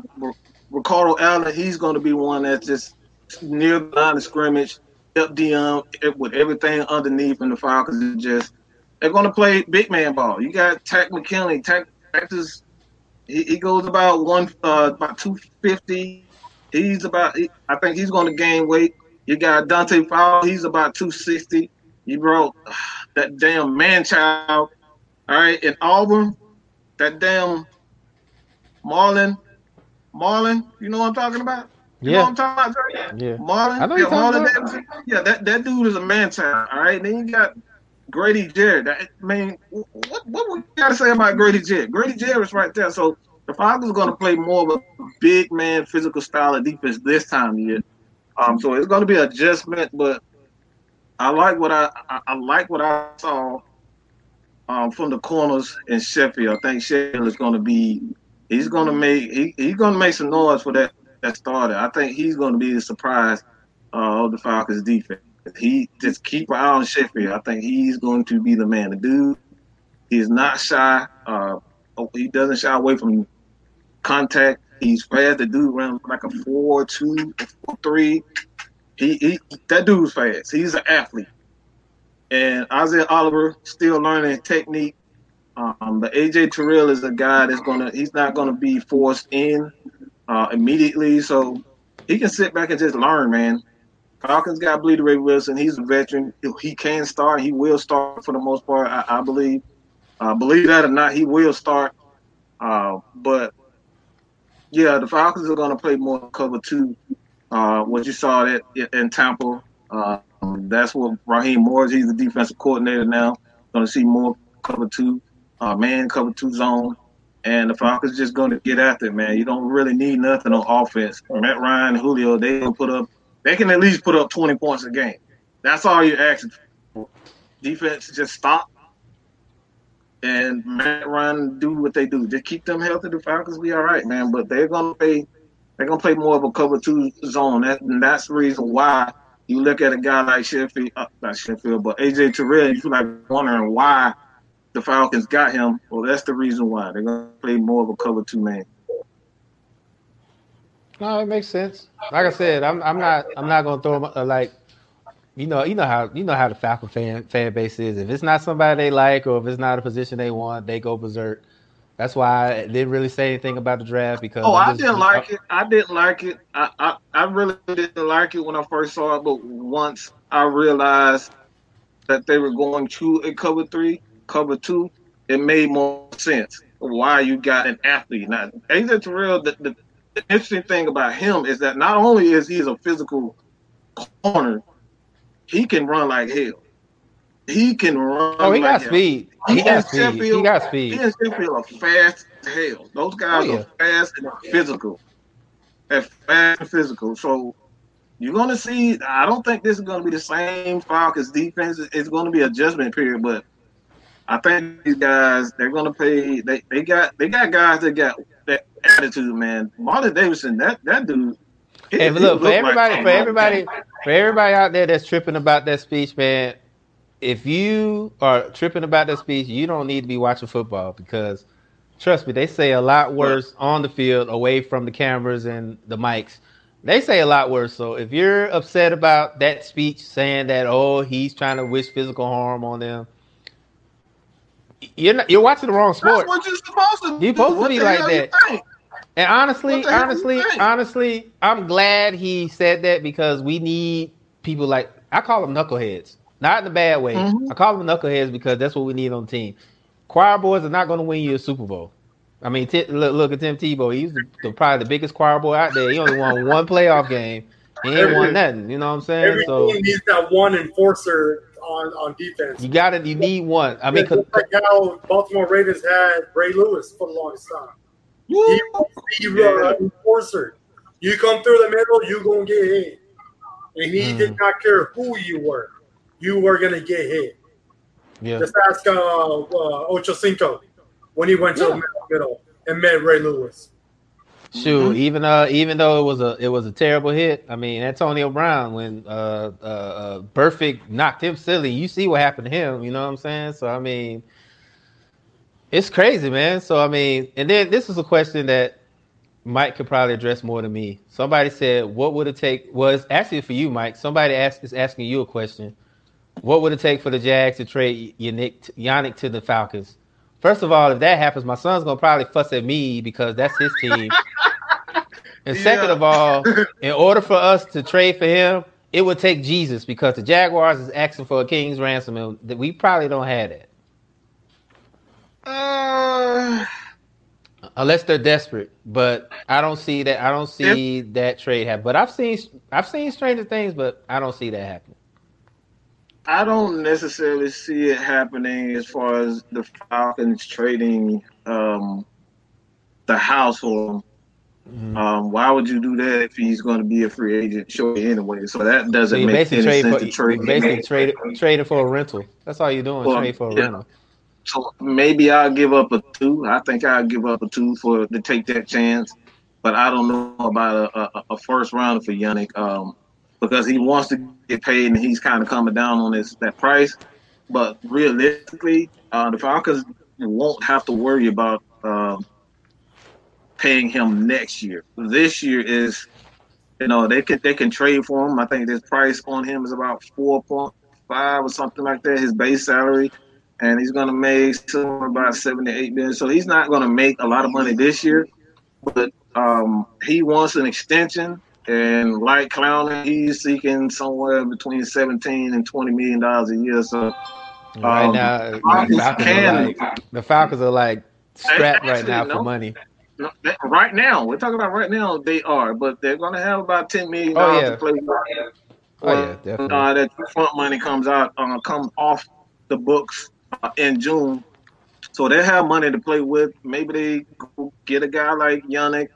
Ricardo Allen, he's gonna be one that's just near the line of scrimmage, up DM with everything underneath, and the Falcons just they're gonna play big man ball. You got Takk McKinley. Takk, is he, he, goes about one uh, about two fifty. He's about he, I think he's going to gain weight. You got Dante Fowler. He's about two sixty. You brought that damn man child. All right, in Auburn, that damn Marlon, Marlon. You know what I'm talking about? You yeah. know what I'm talking about? Yeah. Marlon. I know yeah, Marlon Yeah, that, that dude is a man child. All right. Then you got Grady Jarrett. I mean, what what we gotta say about Grady Jarrett? Grady Jarrett's right there. So the Falcons are gonna play more of a big man physical style of defense this time of year. Um, so it's gonna be an adjustment, but I like what I, I, I like what I saw um, from the corners in Sheffield. I think Sheffield is gonna be he's gonna make he, he's gonna make some noise for that that starter. I think he's gonna be the surprise uh, of the Falcons defense. He just keep an eye on Sheffield. I think he's going to be the man. The dude, he's not shy. Uh, oh, he doesn't shy away from contact. He's fast. The dude runs like a four two, four three. He, he that dude's fast. He's an athlete. And Isaiah Oliver still learning technique. Um, but AJ Terrell is a guy that's gonna. He's not gonna be forced in uh, immediately, so he can sit back and just learn, man. Falcons got Blidi Wreh-Wilson. He's a veteran. He can start. He will start for the most part, I, I believe. Uh, believe that or not, he will start. Uh, but yeah, the Falcons are going to play more cover two. Uh, what you saw that in Tampa, uh, that's what Raheem Morris. He's the defensive coordinator now. Going to see more cover two, uh, man cover two zone, and the Falcons just going to get after it, man. You don't really need nothing on offense. Matt Ryan, Julio, they will put up they can at least put up 20 points a game. That's all you're asking for. Defense just stop and Matt Ryan do what they do. Just keep them healthy. The Falcons be all right, man. But they're gonna play. They're gonna play more of a cover two zone. That, and that's the reason why you look at a guy like Sheffield, uh, not Sheffield, but AJ Terrell. You like wondering why the Falcons got him. Well, that's the reason why they're gonna play more of a cover two man. No, it makes sense. Like I said, I'm I'm not I'm not gonna throw uh, like you know you know how you know how the Falcon fan fan base is. If it's not somebody they like or if it's not a position they want, they go berserk. That's why I didn't really say anything about the draft because oh, I didn't like it. I didn't like it. I, I I really didn't like it when I first saw it, but once I realized that they were going to a cover three, cover two, it made more sense. Why you got an athlete? Now, AJ Terrell, the, the the interesting thing about him is that not only is he a physical corner, he can run like hell. He can run. Oh, he like got hell. speed. He, he got speed. Sheffield, he got speed. He and Sheffield are fast as hell. Those guys oh, yeah. are fast and physical. And fast and physical. So you're gonna see. I don't think this is gonna be the same Falcons defense. It's gonna be a adjustment period, but I think these guys they're gonna pay. They they got they got guys that got that attitude, man. Marlon Davidson, that that dude. He, look for everybody, for everybody, for everybody out there that's tripping about that speech, man. If you are tripping about that speech, you don't need to be watching football because, trust me, they say a lot worse on the field, away from the cameras and the mics. They say a lot worse. So if you're upset about that speech, saying that oh he's trying to wish physical harm on them, you're not, you're watching the wrong sport. That's what you're supposed to. You're supposed to be like that. And honestly, honestly, honestly, I'm glad he said that because we need people like I call them knuckleheads, not in a bad way. Mm-hmm. I call them knuckleheads because that's what we need on the team. Choir boys are not going to win you a Super Bowl. I mean, t- look, look, at Tim Tebow. He's the, the, probably the biggest choir boy out there. He only won one playoff game, He ain't Every- won nothing. You know what I'm saying? Every So team needs that one enforcer on, on defense. you got to You need one. I mean, like how Baltimore Ravens had Ray Lewis for the longest time. He was the uh, enforcer. You come through the middle, you gonna get hit, and he Mm. did not care who you were. You were gonna get hit. yeah. Just ask uh, uh, Ocho Cinco when he went to the Yeah. middle, middle and met Ray Lewis. Shoot, even uh, even though it was a it was a terrible hit. I mean, Antonio Brown when uh, uh, uh Burfict knocked him silly, you see what happened to him. You know what I'm saying? So I mean, it's crazy, man. So I mean, and then this is a question that Mike could probably address more than me. Somebody said, "What would it take?" Was actually for you, Mike. Somebody asked is asking you a question. What would it take for the Jags to trade Yannick, Yannick to the Falcons? First of all, if that happens, my son's gonna probably fuss at me because that's his team. And second of all, in order for us to trade for him, it would take Jesus because the Jaguars is asking for a king's ransom, and that we probably don't have that Uh, unless they're desperate. But I don't see that. I don't see that trade happen. But I've seen I've seen stranger things, but I don't see that happen. I don't necessarily see it happening as far as the Falcons trading um, the house for him. Mhm. Um, why would you do that if he's going to be a free agent shortly anyway? So that doesn't you make any sense for to trade. basically trade trading for a rental. That's all you're doing. Well, trade for a yeah. rental. So maybe I'll give up a two. I think I'll give up a two for to take that chance. But I don't know about a, a, a first round for Yannick um, because he wants to get paid and he's kind of coming down on this that price. But realistically, uh, the Falcons won't have to worry about um, paying him next year. This year is, you know, they can they can trade for him. I think this price on him is about four point five or something like that. His base salary and he's going to make somewhere about seven to eight million. So he's not going to make a lot of money this year, but um, he wants an extension. And like Clowney, he's seeking somewhere between seventeen and twenty million dollars a year. So Right Um, now, the Falcons can- are like, the Falcons are like strapped right now no. for money. no, that- right now, we're talking about right now, they are, but they're going to have about ten million dollars yeah. to play with. Oh yeah, When, definitely. Uh, that front money comes out, uh, comes off the books uh, in June, so they have money to play with. Maybe they get a guy like Yannick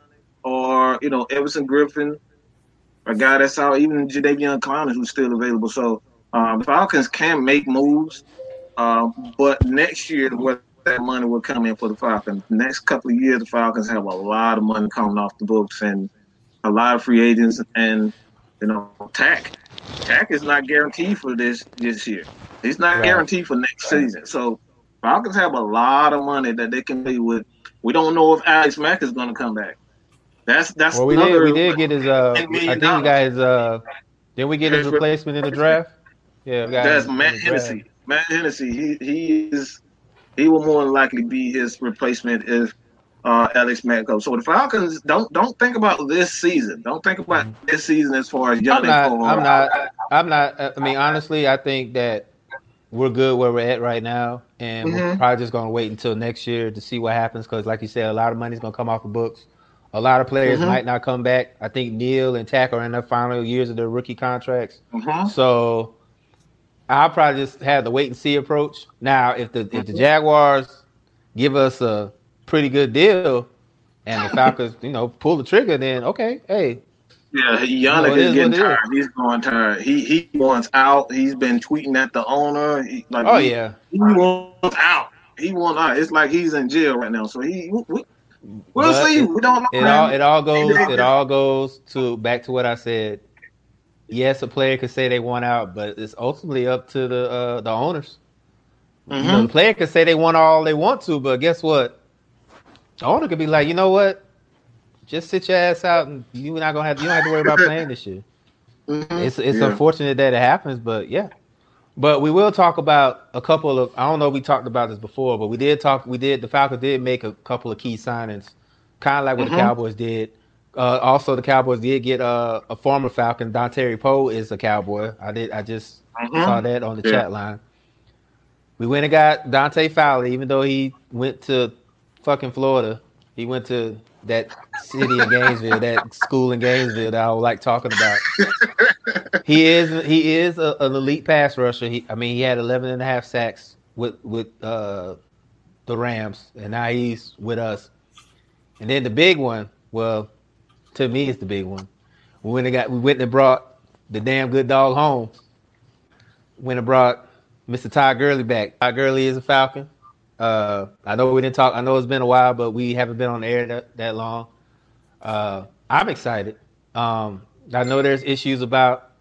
or you know Everson Griffen, a guy that's out, even Jadeveon Clowney who's still available. So um, Falcons can make moves, uh, but next year where that money will come in for the Falcons. Next couple of years, the Falcons have a lot of money coming off the books and a lot of free agents and you know Takk. Takk is not guaranteed for this this year. He's not Right. guaranteed for next season. So Falcons have a lot of money that they can play with. We don't know if Alex Mack is going to come back. That's that's Well, we did another. we did get his uh I think got his uh didn't we get his replacement in the draft? Yeah, we got That's Matt. Hennessy. Matt Hennessy. He he is he will more than likely be his replacement if uh, Alex goes. So the Falcons don't don't think about this season. Don't think about this season as far as I'm not I'm not I'm not uh, I mean honestly I think that we're good where we're at right now and we're Mhm. probably just going to wait until next year to see what happens cuz like you said a lot of money's going to come off the books. A lot of players Mhm. might not come back. I think Neal and Takk are in their final years of their rookie contracts. Mhm. So I'll probably just have the wait and see approach. Now, if the if the Jaguars give us a pretty good deal and the Falcons, you know, pull the trigger, then okay, hey, Yeah, Yannick is getting what it is. tired. He's going tired. He he wants out. He's been tweeting at the owner. He, like oh he, yeah, he wants out. He wants out. It's like he's in jail right now. So he we, we, we'll But see. it- we don't know. it all it all goes it all goes to back to what I said. Yes, a player could say they want out, but it's ultimately up to the uh, the owners. You know, the Mhm. player could say they want all they want to, but guess what? The owner could be like, you know what? Just sit your ass out, and you're not gonna have you don't have to worry about playing this year. Mhm. It's it's Yeah. unfortunate that it happens, but yeah. But we will talk about a couple of. I don't know if we talked about this before, but we did talk. We did. The Falcons did make a couple of key signings, kind of like what Mhm. the Cowboys did. Uh, also, the Cowboys did get uh, a former Falcon. Dontari Poe is a Cowboy. I did. I just Mhm. saw that on the Yeah. chat line. We went and got Dante Fowler, even though he went to fucking Florida. He went to that city in Gainesville, that school in Gainesville that I like talking about. he is he is a, an elite pass rusher. He, I mean, he had 11 and a half sacks with with uh, the Rams, and now he's with us. And then the big one, well, to me, it's the big one. We went and got we went and brought the damn good dog home. Went and brought Mr. Ty Gurley back. Ty Gurley is a Falcon. Uh, I know we didn't talk. I know it's been a while, but we haven't been on air that, that long. Uh, I'm excited. Um, I know there's issues about.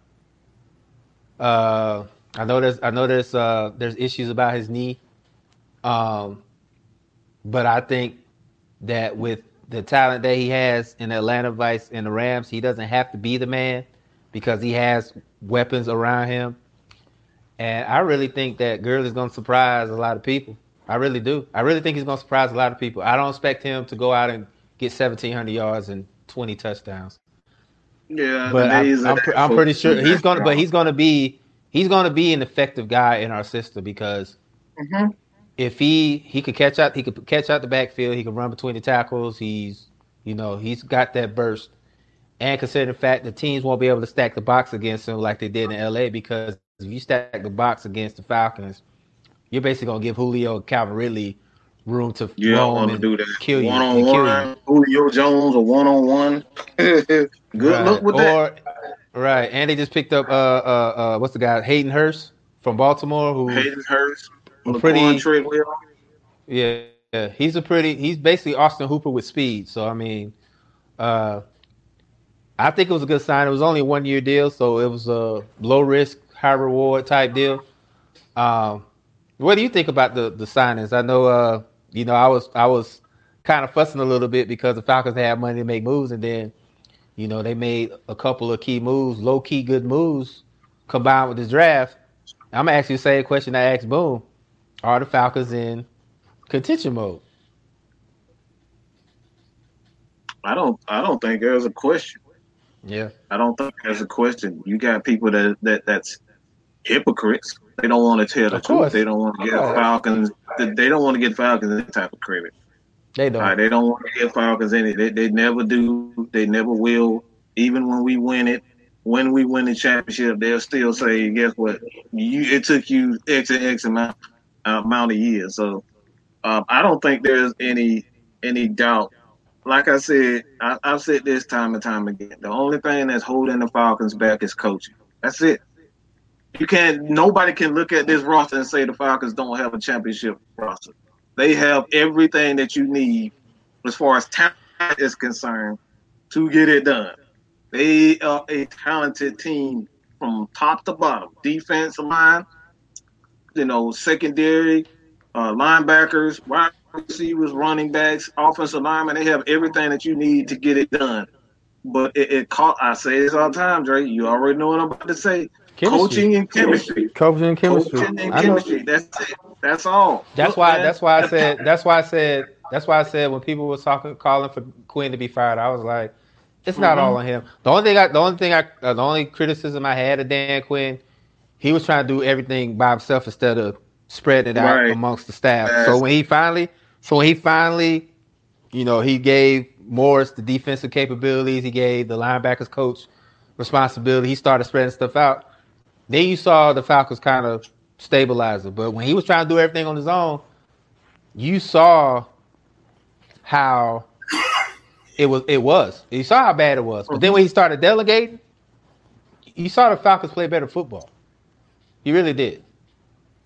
Uh, I know there's. I know there's. Uh, there's issues about his knee. Um, but I think that with the talent that he has in Atlanta Vice and the Rams, he doesn't have to be the man because he has weapons around him. And I really think that Gurley is going to surprise a lot of people. I really do. I really think he's going to surprise a lot of people. I don't expect him to go out and get 1,700 yards and 20 touchdowns. Yeah, but I'm, I'm, I'm, pretty sure he's going to. But he's going to be he's going to be an effective guy in our system because mm-hmm. if he he could catch out he could catch out the backfield, he could run between the tackles. He's you know he's got that burst. And considering the fact the teams won't be able to stack the box against him like they did in LA because if you stack the box against the Falcons, you're basically gonna give Julio Calvin Ridley room to yeah, roam and do that. kill you. One on one, Julio Jones or one on one. Good right. look with or, that. Right, and they just picked up uh uh uh what's the guy Hayden Hurst from Baltimore who Hayden Hurst pretty yeah, yeah he's a pretty he's basically Austin Hooper with speed. So I mean, uh, I think it was a good sign. It was only a one year deal, so it was a low risk, high reward type deal. Um, what do you think about the the signings? I know, uh, you know, I was I was kind of fussing a little bit because the Falcons had money to make moves, and then, you know, they made a couple of key moves, low key good moves, combined with this draft. I'm gonna ask you the same question I asked Boom: Are the Falcons in contention mode? I don't. I don't think there's a question. Yeah, I don't think there's a question. You got people that that that's hypocrites they don't want to tell the truth. They don't want to get Falcons. They don't want to get Falcons any type of credit. They don't. Right, they don't want to get Falcons any. They, they never do. They never will. Even when we win it, when we win the championship, they'll still say, "Guess what? You it took you X and X amount uh, amount of years." So um, I don't think there's any any doubt. Like I said, I, I've said this time and time again. The only thing that's holding the Falcons back is coaching. That's it. You can't. Nobody can look at this roster and say the Falcons don't have a championship roster. They have everything that you need as far as talent is concerned to get it done. They are a talented team from top to bottom. Defense line, you know, secondary, uh, linebackers, wide receivers, running backs, offensive linemen. They have everything that you need to get it done. But it, it caught. I say this all the time, Dre. You already know what I'm about to say. Chemistry. Coaching and chemistry. Coaching and chemistry. Coaching and chemistry. That's it. That's all. That's Look, why. Man. That's why I said. That's why I said. That's why I said when people were talking, calling for Quinn to be fired, I was like, it's not mm-hmm. all on him. The only thing I, the only thing I, uh, the only criticism I had of Dan Quinn, he was trying to do everything by himself instead of spreading it out right. amongst the staff. Yes. So when he finally, so when he finally, you know, he gave Morris the defensive capabilities, he gave the linebackers coach responsibility. He started spreading stuff out. Then you saw the Falcons kind of stabilizer. But when he was trying to do everything on his own, you saw how it was. It was. You saw how bad it was. But then when he started delegating, you saw the Falcons play better football. You really did.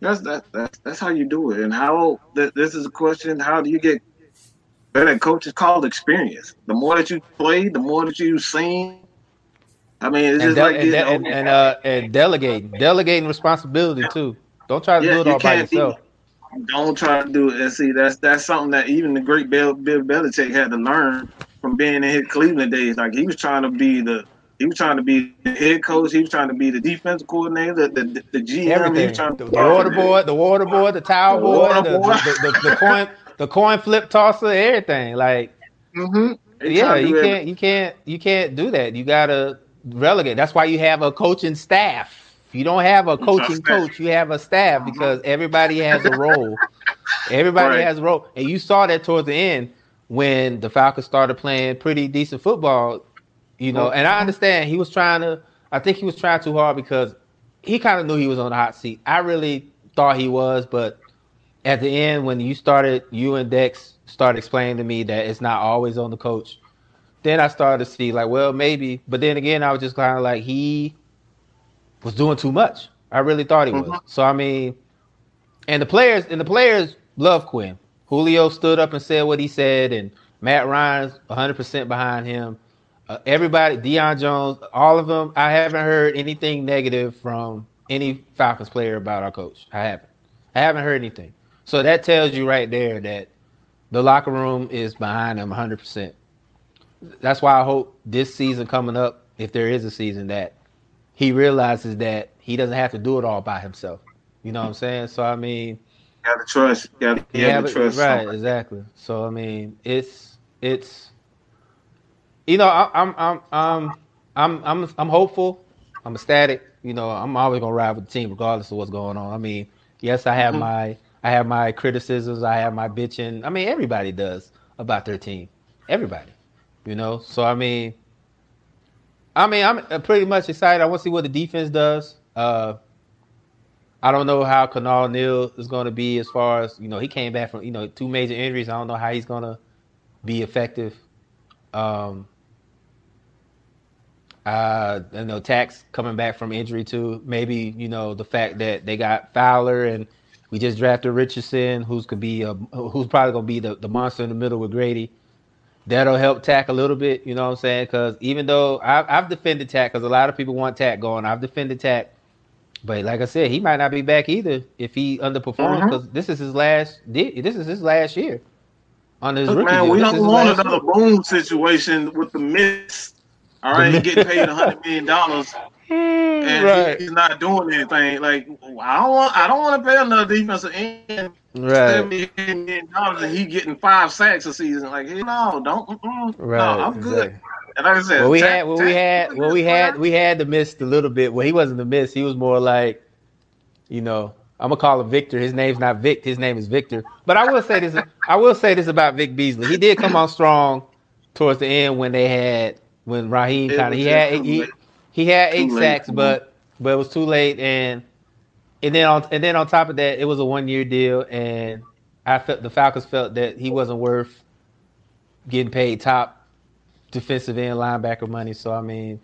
That's that. That's that's how you do it. And how this is a question: How do you get better coaches? Called experience. The more that you play, the more that you've seen, I mean, it's and just de- like and, de- and, and, uh, and delegating, delegating responsibility too. Don't try to yeah, do it all by yourself. Don't try to do it. And see, that's that's something that even the great Bill, Bill Belichick had to learn from being in his Cleveland days. Like he was trying to be the he was trying to be the head coach. He was trying to be the defensive coordinator, the the, the GM. Everything. He was trying to the, the water boy, the water boy, the towel boy, the, the, the, the, coin, the coin flip tosser, everything. Like, mm-hmm. yeah, you can't, everything. you can't, you can't do that. You gotta relegate. That's why you have a coaching staff. You don't have a coaching coach, you have a staff uh-huh. because everybody has a role. everybody right. has a role, and you saw that towards the end when the Falcons started playing pretty decent football, you know, and I mm-hmm. understand he was trying to. I think he was trying too hard because he kind of knew he was on the hot seat. I really thought he was, but at the end, when you started, you and Dex started explaining to me that it's not always on the coach. Then I started to see like, well, maybe, but then again, I was just kind of like he was doing too much. I really thought he was. Mm-hmm. So I mean, and the players and the players love Quinn. Julio stood up and said what he said, and Matt Ryan's 100 percent behind him. Uh, everybody, Deion Jones, all of them. I haven't heard anything negative from any Falcons player about our coach. I haven't. I haven't heard anything. So that tells you right there that the locker room is behind him 100 percent that's why I hope this season coming up, if there is a season, that he realizes that he doesn't have to do it all by himself. You know what I'm saying? So I mean, you got to trust. You got to trust. Right, somebody. exactly. So I mean, it's it's you know I, I'm I'm I'm I'm I'm I'm hopeful. I'm ecstatic. You know, I'm always gonna ride with the team regardless of what's going on. I mean, yes, I have mm-hmm. my I have my criticisms. I have my bitching. I mean, everybody does about their team. Everybody. You know, so I mean, I mean, I'm uh, pretty much excited. I want to see what the defense does. Uh, I don't know how Keanu Neal is going to be as far as you know. He came back from you know two major injuries. I don't know how he's going to be effective. Um, uh, you know, Takk's coming back from injury too. Maybe you know the fact that they got Fowler and we just drafted Richardson, who's could be a, who's probably going to be the, the monster in the middle with Grady that'll help Takk a little bit. You know what I'm saying? Because even though I've, I've defended Takk, because a lot of people want Takk going, I've defended Takk. But like I said, he might not be back either if he underperforms because mm-hmm. this is his last. This is his last year on his Look, Man, we don't want another year. boom situation with the miss. All right, getting paid a hundred million dollars, Mm, and right. he's not doing anything. Like I don't want, I don't want to pay another defensive end right. dollars and he getting five sacks a season. Like, hey, no, don't. Mm, mm, right. No, I'm exactly. good. And like I said, well, we had, well, we had, well, we had, we had the miss a little bit. Well, he wasn't the miss. He was more like, you know, I'm gonna call him Victor. His name's not Vic. His name is Victor. But I will say this. I will say this about Vic Beasley. He did come on strong towards the end when they had when Raheem kind of he had he, he had eight sacks, but but it was too late and and then on and then on top of that, it was a one year deal, and I felt the Falcons felt that he wasn't worth getting paid top defensive end linebacker money. So I mean,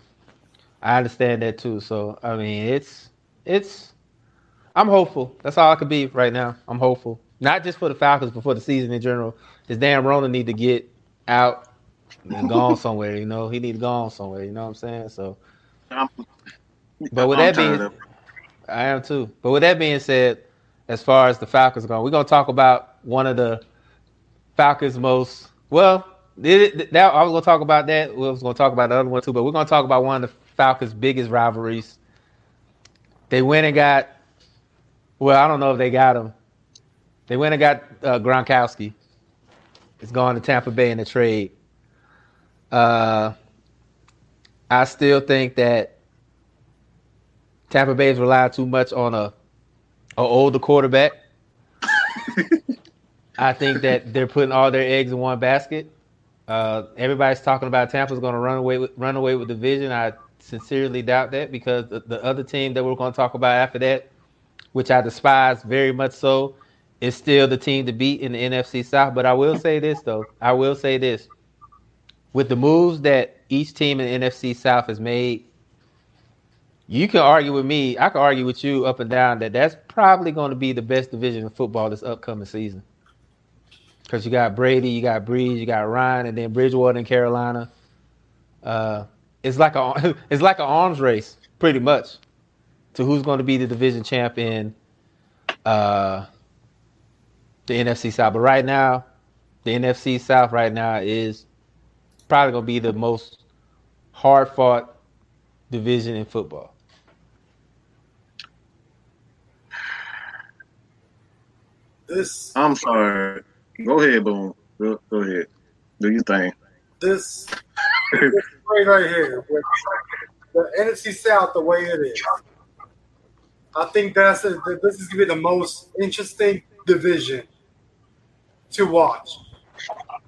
I understand that too. So I mean, it's it's I'm hopeful. That's all I could be right now. I'm hopeful, not just for the Falcons, but for the season in general. This damn Rona need to get out and gone somewhere. You know, he need to go on somewhere. You know what I'm saying? So, but with I'm that being I am too. But with that being said, as far as the Falcons go, we're gonna talk about one of the Falcons' most well. That I was gonna talk about that. We was gonna talk about the other one too, but we're gonna talk about one of the Falcons' biggest rivalries. They went and got. Well, I don't know if they got him. They went and got uh, Gronkowski. It's going to Tampa Bay in the trade. Uh, I still think that Tampa Bay's relied too much on a, a older quarterback. I think that they're putting all their eggs in one basket. Uh, everybody's talking about Tampa's going to run away with run away with the division. I sincerely doubt that because the, the other team that we're going to talk about after that, which I despise very much so, is still the team to beat in the NFC South. But I will say this though, I will say this: with the moves that each team in the NFC South has made you can argue with me. I can argue with you up and down that that's probably going to be the best division of football this upcoming season. Because you got Brady, you got Brees, you got Ryan, and then Bridgewater in Carolina. Uh, it's like a it's like an arms race, pretty much, to who's going to be the division champ in uh, the NFC South. But right now, the NFC South right now is probably going to be the most hard fought division in football. This. I'm sorry. Go ahead, Boom. Go, go ahead. Do your thing. This, this right, right here, with the NFC South the way it is. I think that's a, this is gonna be the most interesting division to watch.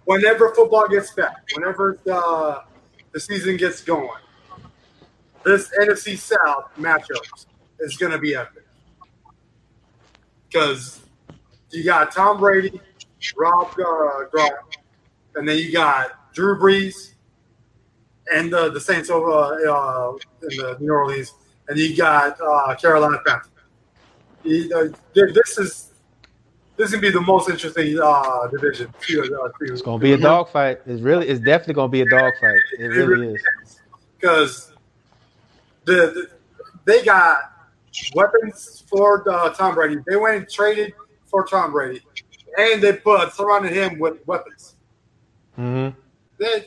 Whenever football gets back, whenever the the season gets going, this NFC South matchups is going to be epic because you got Tom Brady, Rob uh, Gronk, and then you got Drew Brees and the, the Saints over uh, uh, in the New Orleans, and you got uh, Carolina Panthers. You, this is this is gonna be the most interesting uh, division. Uh, it's gonna be a dogfight. It's really, it's definitely gonna be a dogfight. It, it really, really is because the, the, they got weapons for uh, Tom Brady. They went and traded for Tom Brady, and they put surrounded him with weapons. Mm-hmm. They,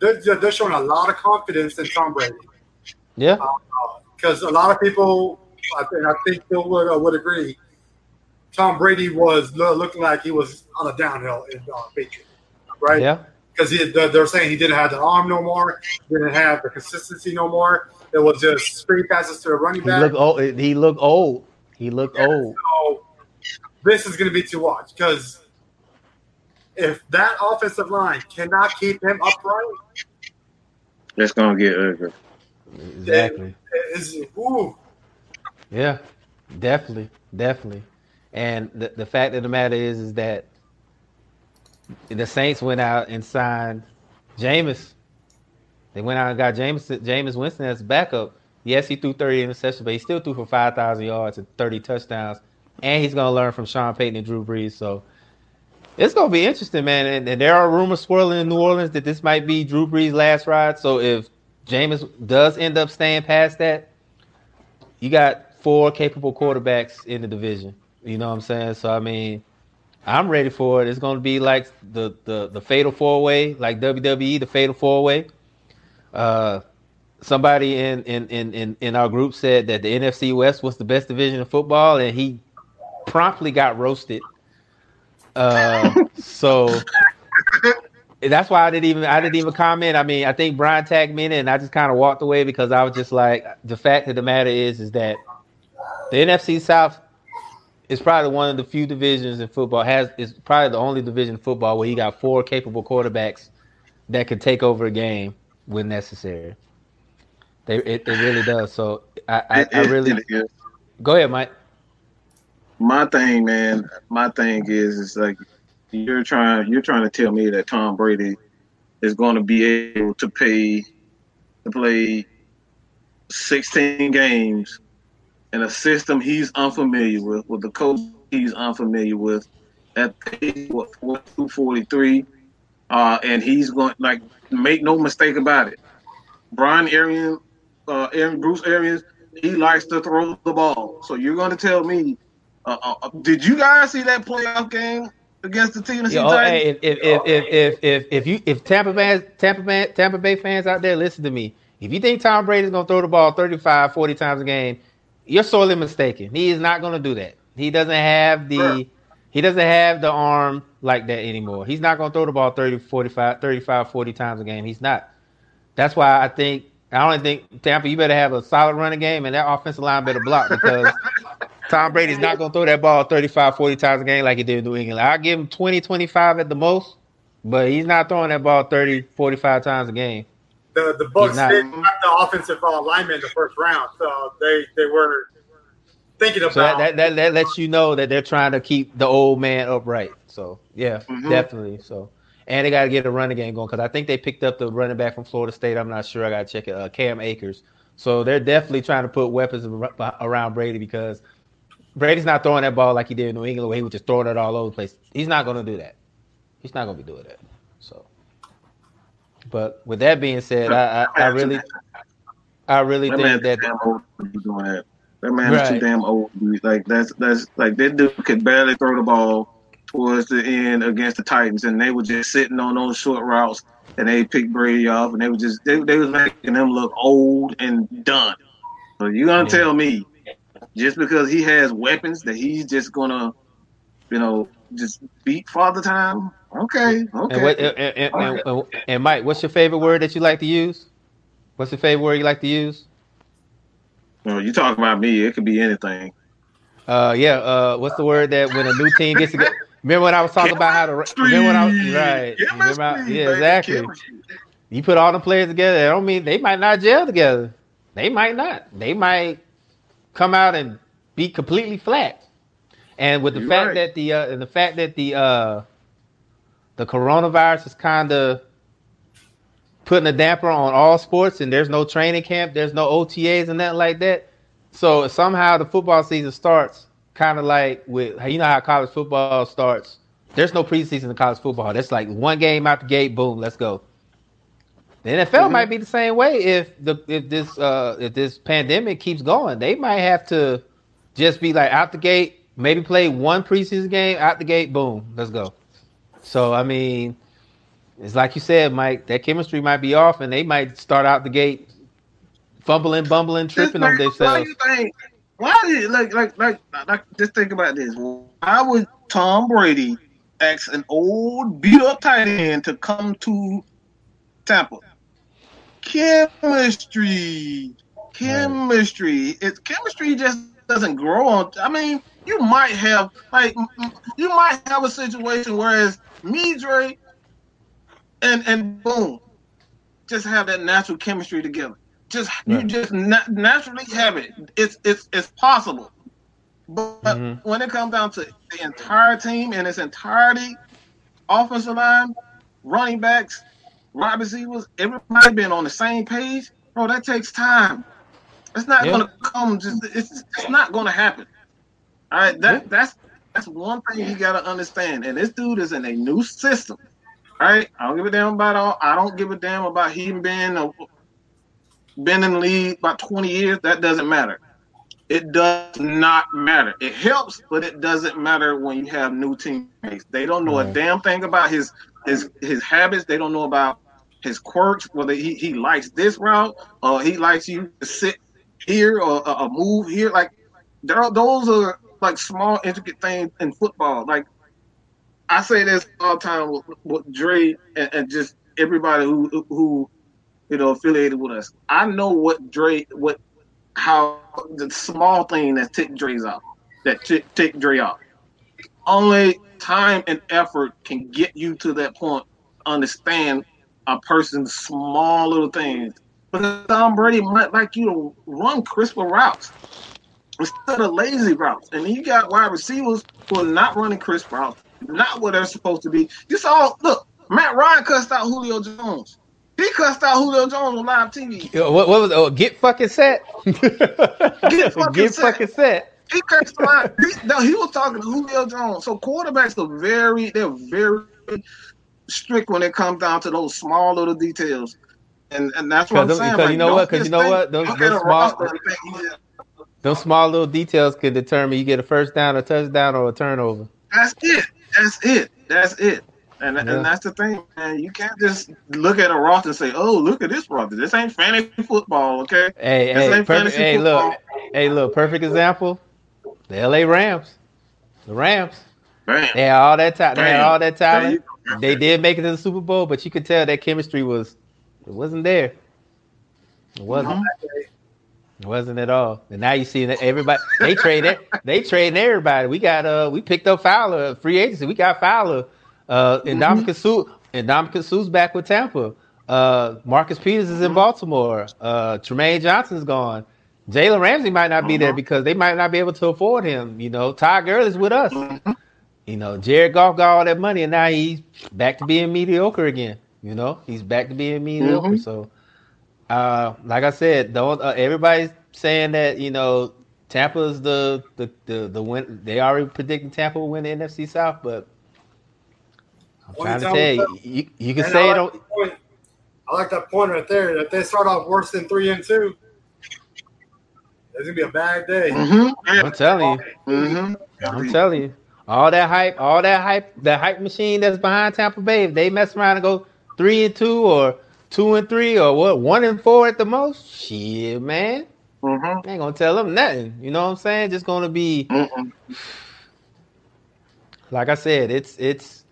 they're, they're, showing a lot of confidence in Tom Brady. Yeah, because uh, a lot of people, I think, I think Bill would, uh, would agree. Tom Brady was looking like he was on a downhill in uh, Patriot, right? Yeah, because they're saying he didn't have the arm no more, didn't have the consistency no more. It was just screen passes to a running back. He looked old. He looked old. He looked yeah, old. So this is going to be to watch because if that offensive line cannot keep him upright, it's going to get ugly. Exactly. Is, ooh. Yeah, definitely, definitely. And the, the fact of the matter is, is that the Saints went out and signed Jameis they went out and got James Jameis Winston as backup. Yes, he threw 30 interceptions, but he still threw for 5,000 yards and 30 touchdowns. And he's going to learn from Sean Payton and Drew Brees. So it's going to be interesting, man. And, and, there are rumors swirling in New Orleans that this might be Drew Brees' last ride. So if Jameis does end up staying past that, you got four capable quarterbacks in the division. You know what I'm saying? So, I mean, I'm ready for it. It's going to be like the, the, the fatal four way, like WWE, the fatal four way. Uh, somebody in, in, in, in, our group said that the NFC West was the best division of football, and he promptly got roasted. Uh, so that's why I didn't even I didn't even comment. I mean, I think Brian tagged me in and I just kind of walked away because I was just like, the fact of the matter is, is that the NFC South is probably one of the few divisions in football has is probably the only division in football where you got four capable quarterbacks that could take over a game when necessary. They it, it really does. So I I, it, I really it, go ahead, Mike. My thing, man. My thing is is like you're trying you're trying to tell me that Tom Brady is going to be able to pay to play 16 games in a system he's unfamiliar with, with the coach he's unfamiliar with, at what 243, uh, and he's going like make no mistake about it. Brian Arian, uh, Aaron Bruce Arians, he likes to throw the ball. So you're going to tell me, uh, uh, uh, did you guys see that playoff game against the Tennessee Yo, Titans? If, if, if, if, if, if, you if Tampa Bay Tampa Bay Tampa Bay fans out there, listen to me. If you think Tom Brady is going to throw the ball 35, 40 times a game, you're sorely mistaken. He is not going to do that. He doesn't have the sure. he doesn't have the arm like that anymore. He's not going to throw the ball 30, 45, 35, 40 times a game. He's not. That's why I think I only think Tampa, you better have a solid running game and that offensive line better block because Tom Brady's not going to throw that ball 35, 40 times a game like he did in New England. I'll give him 20, 25 at the most, but he's not throwing that ball 30, 45 times a game. The the Bucs didn't have the offensive uh, lineman in the first round, so they they were thinking about. So that, that, that, that lets you know that they're trying to keep the old man upright. So yeah, mm-hmm. definitely. So and they got to get a running game going because I think they picked up the running back from Florida State. I'm not sure. I got to check it. Uh, Cam Akers. So they're definitely trying to put weapons around Brady because Brady's not throwing that ball like he did in New England, where he was just throwing it all over the place. He's not going to do that. He's not going to be doing that. But with that being said, I, I, I really, I really that think that. Doing that. That man right. is too damn old. Like that's that's like that dude could barely throw the ball towards the end against the Titans, and they were just sitting on those short routes, and they picked Brady off, and they were just they, they was making them look old and done. So you gonna yeah. tell me just because he has weapons that he's just gonna, you know, just beat Father Time? Okay, okay. And, what, and, and, and, and Mike, what's your favorite word that you like to use? What's your favorite word you like to use? Well, you talk about me. It could be anything. Uh, yeah. Uh, what's the word that when a new team gets together? Remember when I was talking about how to remember when I was right? I, yeah, exactly. Chemistry. You put all the players together. I don't mean they might not gel together. They might not. They might come out and be completely flat. And with the You're fact right. that the uh, and the fact that the uh, the coronavirus is kind of putting a damper on all sports, and there's no training camp, there's no OTAs and nothing like that. So somehow the football season starts kind of like with you know how college football starts. There's no preseason in college football. That's like one game out the gate, boom, let's go. The NFL mm-hmm. might be the same way if the if this uh if this pandemic keeps going. They might have to just be like out the gate, maybe play one preseason game, out the gate, boom, let's go. So I mean, it's like you said, Mike, that chemistry might be off and they might start out the gate fumbling, bumbling, tripping on themselves why did like like like like just think about this? Why would Tom Brady ask an old beat up tight end to come to Tampa? Chemistry, chemistry. It's chemistry just doesn't grow on. I mean, you might have like you might have a situation whereas me, Dre, and and boom, just have that natural chemistry together. Just right. you just na- naturally have it. It's it's it's possible. But mm-hmm. when it comes down to the entire team and its entirety, offensive line, running backs, wide receivers, everybody being on the same page, bro, that takes time. It's not gonna come. Just it's it's not gonna happen. All right, that that's that's one thing you gotta understand. And this dude is in a new system. All right, I don't give a damn about all. I don't give a damn about him being a been in the league about 20 years, that doesn't matter. It does not matter. It helps, but it doesn't matter when you have new teammates. They don't know a damn thing about his his his habits. They don't know about his quirks, whether he, he likes this route or he likes you to sit here or, or move here. Like there are, those are like small intricate things in football. Like I say this all the time with, with Dre and, and just everybody who who you know, affiliated with us. I know what Dre, what, how the small thing that tick Dre's off, that tick, tick Dre off. Only time and effort can get you to that point. Understand a person's small little things. Because Tom Brady might like you to run crisper routes instead of lazy routes. And you got wide receivers who are not running crisp routes, not what they're supposed to be. You saw, look, Matt Ryan cussed out Julio Jones. He cussed out Julio Jones on live TV. What, what was oh, get fucking set? get fucking get set. Fucking set. He cursed out. He, no, he was talking to Julio Jones. So quarterbacks are very, they're very strict when it comes down to those small little details. And and that's what I'm saying. Because like, you know what? Because you know what? Those, those small, those small little details can determine you get a first down, a touchdown, or a turnover. That's it. That's it. That's it. And, yeah. and that's the thing, man. You can't just look at a roster and say, "Oh, look at this roster. This ain't fantasy football, okay?" Hey, this hey, perfect, hey, football. look, hey, look, perfect example. The L.A. Rams, the Rams. Bam. They had all that time. They had all that talent. They did make it to the Super Bowl, but you could tell that chemistry was it wasn't there. It wasn't. Wasn't at all. And now you see that everybody they trade it. They trade everybody. We got uh we picked up Fowler free agency. We got Fowler uh, and mm-hmm. And Ndamukong Suh's back with Tampa. Uh, Marcus Peters is in mm-hmm. Baltimore. Uh, Trumaine Johnson's gone. Jalen Ramsey might not be there mm-hmm. because they might not be able to afford him. You know, Todd Gurley's with us. Mm-hmm. You know, Jared Goff got all that money, and now he's back to being mediocre again. You know, he's back to being mediocre. Mm-hmm. So, uh, like I said, don't uh, everybody's saying that you know Tampa's the the the the win. They already predicting Tampa will win the NFC South, but I'm trying to say you, you can say like it. I like that point right there. If they start off worse than three and two, it's gonna be a bad day. Mm-hmm. I'm telling you. Mm-hmm. I'm telling you. All that hype, all that hype, the hype machine that's behind Tampa Bay. If they mess around and go three and two, or two and three, or what, one and four at the most, shit, man. Mm-hmm. Ain't gonna tell them nothing. You know what I'm saying? Just gonna be. Mm-hmm. Like I said, it's it's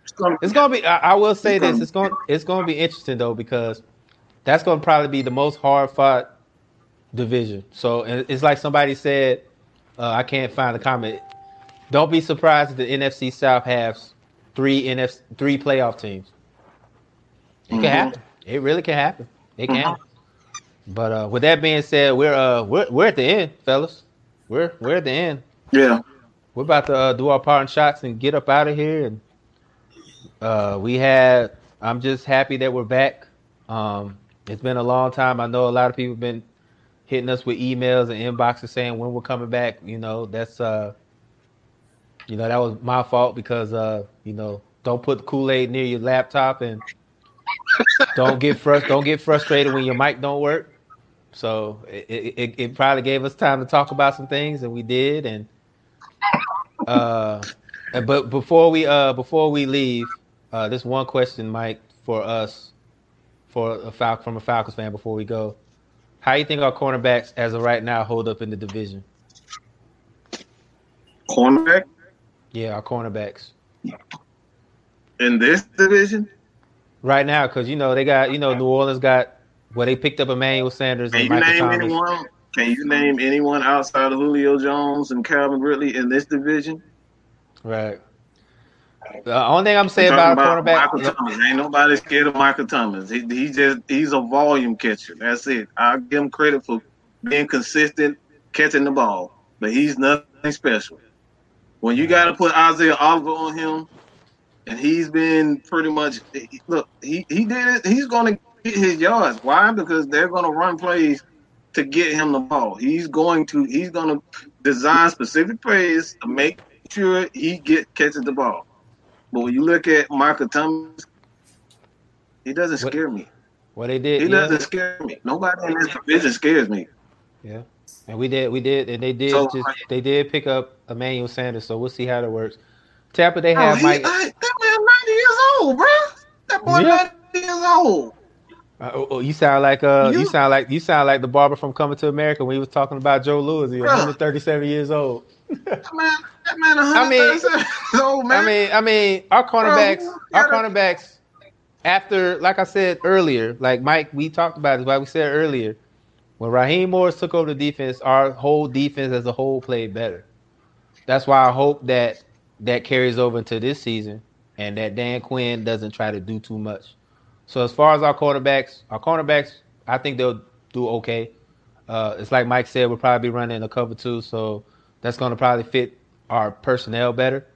it's gonna be. I, I will say this. It's gonna It's going to be interesting though because that's going to probably be the most hard fought division. So it's like somebody said. Uh, I can't find the comment. Don't be surprised if the NFC South has three NF three playoff teams. It Mhm. can happen. It really can happen. It can. But uh, with that being said, we're uh we're we're at the end, fellas. We're we're at the end. Yeah. We're about to uh, do our parting shots and get up out of here. And uh, we had. I'm just happy that we're back. Um, it's been a long time. I know a lot of people have been hitting us with emails and inboxes saying when we're coming back. You know, that's uh, you know, that was my fault because uh, you know, don't put the Kool Aid near your laptop and don't get frust- don't get frustrated when your mic don't work. So it, it, it probably gave us time to talk about some things, and we did. And uh, but before we uh before we leave, uh, this one question, Mike, for us, for a Fal- from a Falcons fan before we go. How do you think our cornerbacks as of right now hold up in the division? Cornerback Yeah, our cornerbacks in this division. Right now, because you know they got you know New Orleans got well they picked up Emmanuel Sanders Can and you Michael name Thomas. anyone? Can you name anyone outside of Julio Jones and Calvin Ridley in this division? Right. The only thing I'm saying about, talking a cornerback, Michael Thomas. Ain't nobody scared of Michael Thomas. He, he just he's a volume catcher. That's it. I give him credit for being consistent catching the ball, but he's nothing special. When you got to put Isaiah Oliver on him, and he's been pretty much look. He he did it. He's going to get his yards. Why? Because they're going to run plays to get him the ball. He's going to he's going to design specific plays to make sure he get catches the ball. But when you look at Michael Thomas, he doesn't What- scare me. what they did, He yeah, doesn't scare me. Nobody in this division scares me. yeah, and we did, we did, and they did So, just they did pick up Emmanuel Sanders, so we'll see how that works. Tampa, they Oh, have he- Mike. I- that man ninety years old, bro. That boy Yeah. ninety years old. Uh, oh, oh, you sound like uh, you, You- sound like you sound like the barber from Coming to America when he was talking about Joe Louis. He was 137 years old. That man, that man, I mean- old, man. I mean, I mean, our cornerbacks, Bro, our cornerbacks. After, like I said earlier, like Mike, we talked about this. Like we said earlier, when Raheem Morris took over the defense, our whole defense as a whole played better. That's why I hope that that carries over into this season, and that Dan Quinn doesn't try to do too much. So as far as our cornerbacks, our cornerbacks, I think they'll do okay. Uh, it's like Mike said, we'll probably be running a cover two, so that's going to probably fit our personnel better.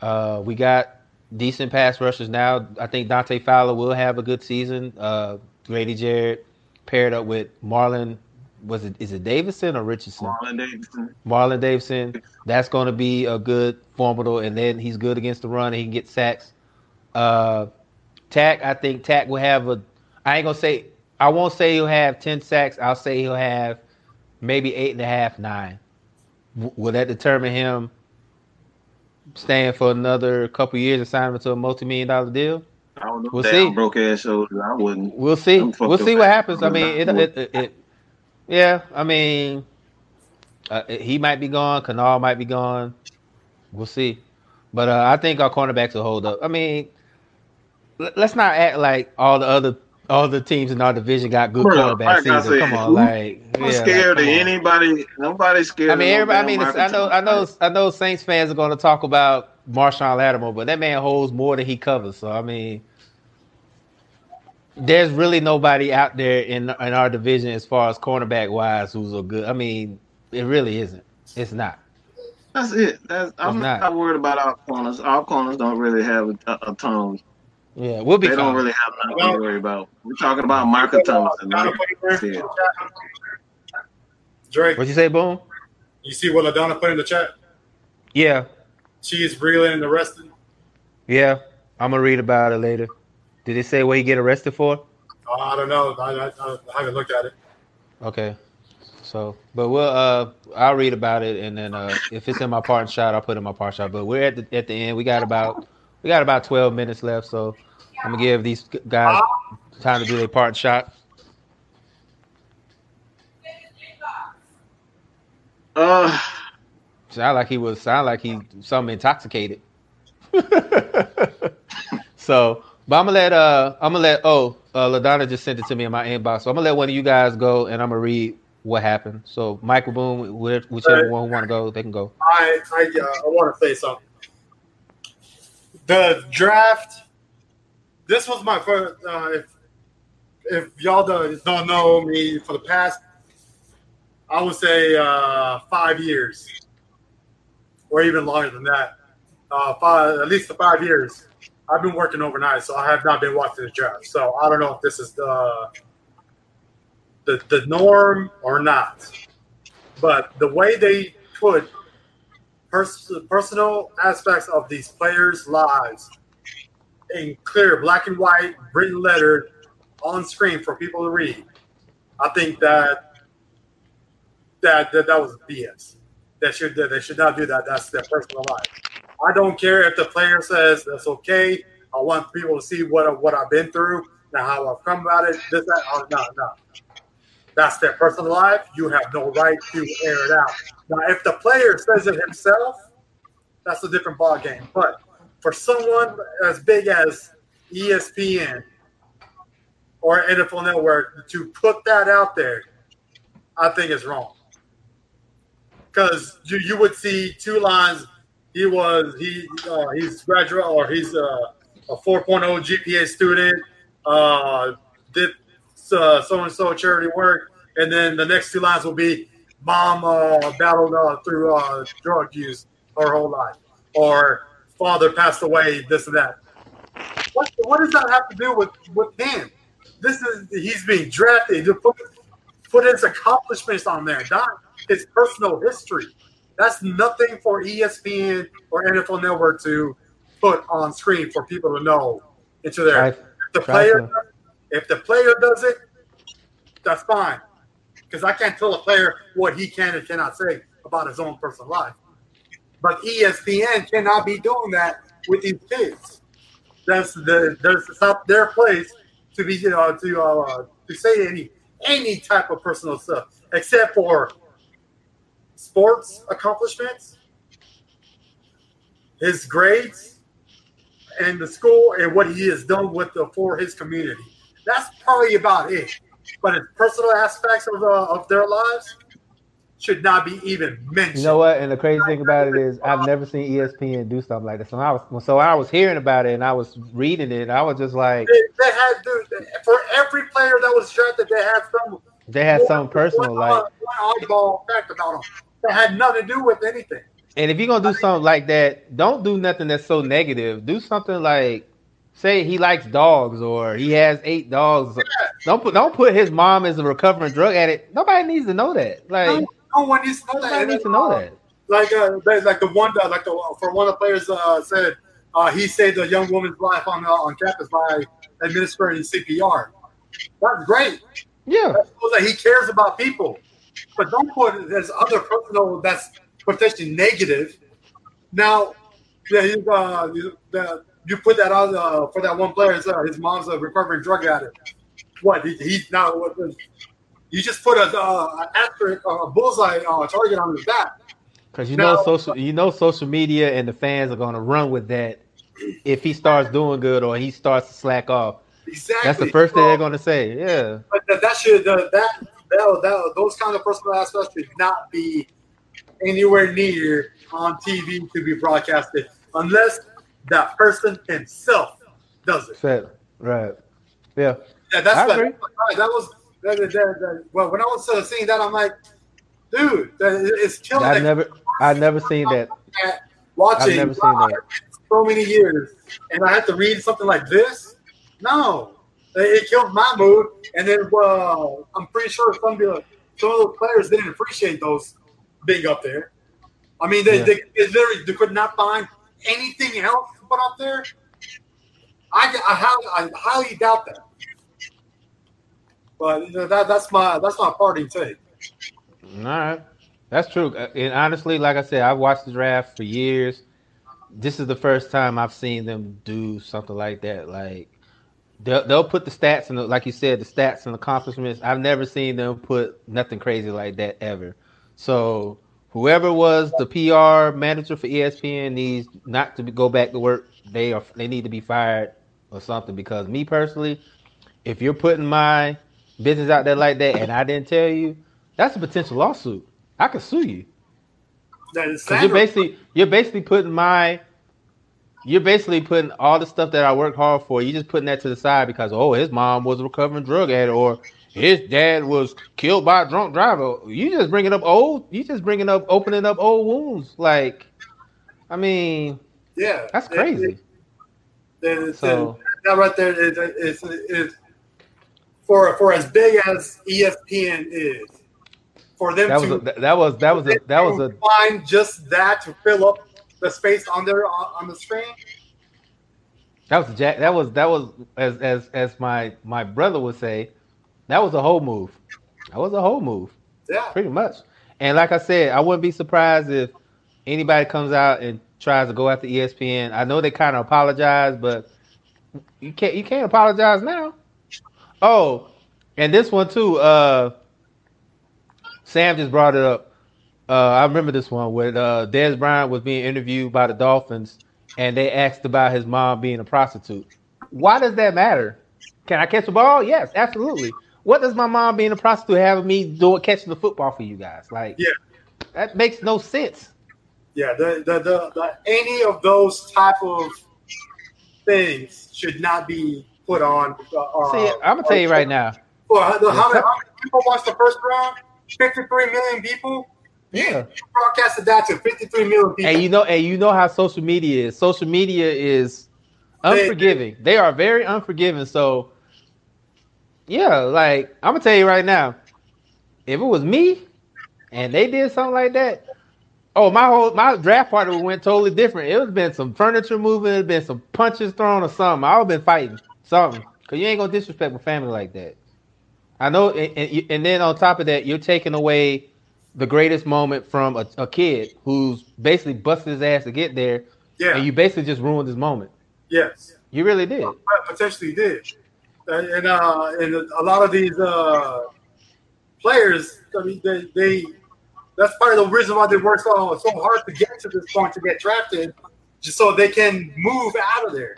Uh, we got decent pass rushers now. I think Dante Fowler will have a good season. Uh, Grady Jarrett paired up with Marlon. Was it is it Davidson or Richardson? Marlon Davidson. Marlon Davidson. That's going to be a good formidable, and then he's good against the run. And he can get sacks. Uh, Takk, I think Takk will have a. I ain't gonna say. I won't say he'll have ten sacks. I'll say he'll have maybe eight and a half, nine. W- will that determine him staying for another couple years and signing to a multi-million dollar deal? I don't know. We'll see. broke ass shoulders. I wouldn't. We'll see. We'll see what happens. I mean, it, it, it, it- yeah. I mean, uh, he might be gone. Canal might be gone. We'll see. But uh, I think our cornerbacks will hold up. I mean, l- let's not act like all the other all the teams in our division got good Bro, cornerback like season. come on, like I'm yeah, scared come of anybody. Nobody's scared. I mean, of everybody. I mean, I know, I know, I know. Saints fans are going to talk about Marshon Lattimore, but that man holds more than he covers. So I mean, there's really nobody out there in in our division as far as cornerback wise who's a good. I mean, it really isn't. It's not. That's it. That's, I'm It's not. not. worried about our corners. Our corners don't really have a, a, a ton. Yeah, we'll be They fine. don't really have nothing to worry about. We're talking about Michael Thomas and Ladonna Mike. put in there? Yeah. Drake, What you say, Boom? you see what Ladonna put in the chat? Yeah, She's reeling and arrested. yeah. I'm gonna read about it later. Did it say what he get arrested for? Uh, I don't know. I, I, I haven't looked at it. Okay. So, but we'll uh, I'll read about it, and then uh, if it's in my part shot, I'll put in my part shot. But we're at the at the end. We got about we got about twelve minutes left, so I'm gonna give these guys time to do their part shot. Uh, Sound like he was sound like he something intoxicated. so, but I'm gonna let uh I'm gonna let oh uh Ladonna just sent it to me in my inbox. So I'm gonna let one of you guys go, and I'm gonna read what happened. So Michael Boone, wh- whichever one who want to go, they can go. I I, uh, I want to say something. the draft. This was my first. Uh, if if y'all don't know me for the past, I would say uh, five years, or even longer than that. Uh, five, at least the five years. I've been working overnight, so I have not been watching the draft. So I don't know if this is the the, the norm or not. But the way they put pers- personal aspects of these players' lives in clear black and white, written letter on screen for people to read, I think that that that, that was BS. That should that they should not do that. That's their personal life. I don't care if the player says that's okay. I want people to see what what I've been through and how I've come about it. This, that, oh, no, no. That's their personal life. You have no right to air it out. Now, if the player says it himself, that's a different ball game. But for someone as big as ESPN or NFL Network to put that out there, I think is wrong. Because you, you would see two lines. He was he uh, he's graduate or he's a, a 4.0 GPA student. Uh, did so and so charity work, and then the next two lines will be mom uh, battled uh, through uh, drug use her whole life, or father passed away, this and that. What, what does that have to do with, with him? This is he's being drafted to put put his accomplishments on there, not his personal history. That's nothing for ESPN or NFL Network to put on screen for people to know into there. If the player, if the player does it, that's fine because I can't tell a player what he can and cannot say about his own personal life. But ESPN cannot be doing that with these kids. That's the there's it's not their place to be you know to uh, to say any any type of personal stuff except for sports accomplishments, his grades, and the school and what he has done with the for his community. That's probably about it but his personal aspects of, uh, of their lives should not be even mentioned. You know what? And the crazy thing about it is, I've never seen ESPN do something like this. So I was, so I was hearing about it and I was reading it. I was just like, they, they had dude, for every player that was drafted, they had some. They had some personal, one, like one oddball fact about them that had nothing to do with anything. And if you're gonna do something like that, don't do nothing that's so negative. Do something like say he likes dogs or he has eight dogs. Don't put don't put his mom as a recovering drug addict. Nobody needs to know that. Like no, no one needs to know that. Nobody needs to know that. Like uh, like the one that like the for one of the players uh, said uh, he saved a young woman's life on uh, on campus by administering CPR. That's great. Yeah, that shows that he cares about people. But don't put his other personal that's potentially negative. Now, yeah, he's, uh, the, you put that on uh, for that one player. Uh, his mom's a recovering drug addict. What he, he's now? What, you just put a uh, asterisk, a bullseye uh, target on his back. Because you now, know social, you know social media and the fans are going to run with that if he starts doing good or he starts to slack off. Exactly. That's the first thing they're going to say. Yeah. But that, that should uh, that, that, that those kind of personal aspects should not be anywhere near on TV to be broadcasted unless that person himself does it. Fair. Right. Yeah. Yeah, that's right. That was that, that, that, well. When I was uh, seeing that, I'm like, dude, that, it's killing. I never, I never seen that. Watching, I've never seen that. So many years, and I had to read something like this. No, it killed my mood. And then, well, I'm pretty sure some of the some of those players didn't appreciate those being up there. I mean, they, yeah. they, they literally they could not find anything else to put up there, I, I, I highly doubt that. But you know, that that's my that's my party take. All right, that's true. Uh, and honestly, like I said, I've watched the draft for years. This is the first time I've seen them do something like that. Like they'll, they'll put the stats and like you said, the stats and accomplishments. I've never seen them put nothing crazy like that ever. So whoever was the PR manager for ESPN needs not to go back to work. They are they need to be fired or something because me personally, if you're putting my business out there like that and I didn't tell you, that's a potential lawsuit. I could sue you. That is you're basically you're basically putting my you're basically putting all the stuff that I work hard for. You're just putting that to the side because oh, his mom was a recovering drug addict, or his dad was killed by a drunk driver. You just bringing up old. You just bringing up opening up old wounds. Like, I mean, yeah, that's crazy. Then so, that right there is, is, is for for as big as ESPN is, for them that to was a, that was that was a that was a find just that to fill up the space on there on, the screen. That was Jack. That was that was as as as my my brother would say, that was a whole move. That was a whole move. Yeah, pretty much. And like I said, I wouldn't be surprised if anybody comes out and tries to go after ESPN. I know they kind of apologize, but you can't you can't apologize now. Oh, and this one too. Uh, Sam just brought it up. Uh, I remember this one where uh, Dez Bryant was being interviewed by the Dolphins, and they asked about his mom being a prostitute. Why does that matter? Can I catch a ball? Yes, absolutely. What does my mom being a prostitute have me doing catching the football for you guys? Like, yeah, that makes no sense. Yeah, the the, the, the any of those type of things should not be put on. Uh, See, I'm gonna tell you right now. Well, the, how, many, how, many, people watched the first round? Fifty-three million people. Yeah, you broadcasted that to fifty-three million people. And you know, and you know how social media is. Social media is unforgiving. They, they are very unforgiving. So, yeah, like I'm gonna tell you right now, if it was me and they did something like that, Oh, my whole my draft party went totally different. It was been some furniture moving, it been some punches thrown or something. I've been fighting something because you ain't gonna disrespect my family like that. I know, and, and, and, then on top of that, you're taking away the greatest moment from a, a, kid who's basically busted his ass to get there. Yeah, and you basically just ruined his moment. Yes, you really did. Potentially did, and uh, and a lot of these uh, players, I mean, they they that's part of the reason why they work so so hard to get to this point to get drafted, just so they can move out of there,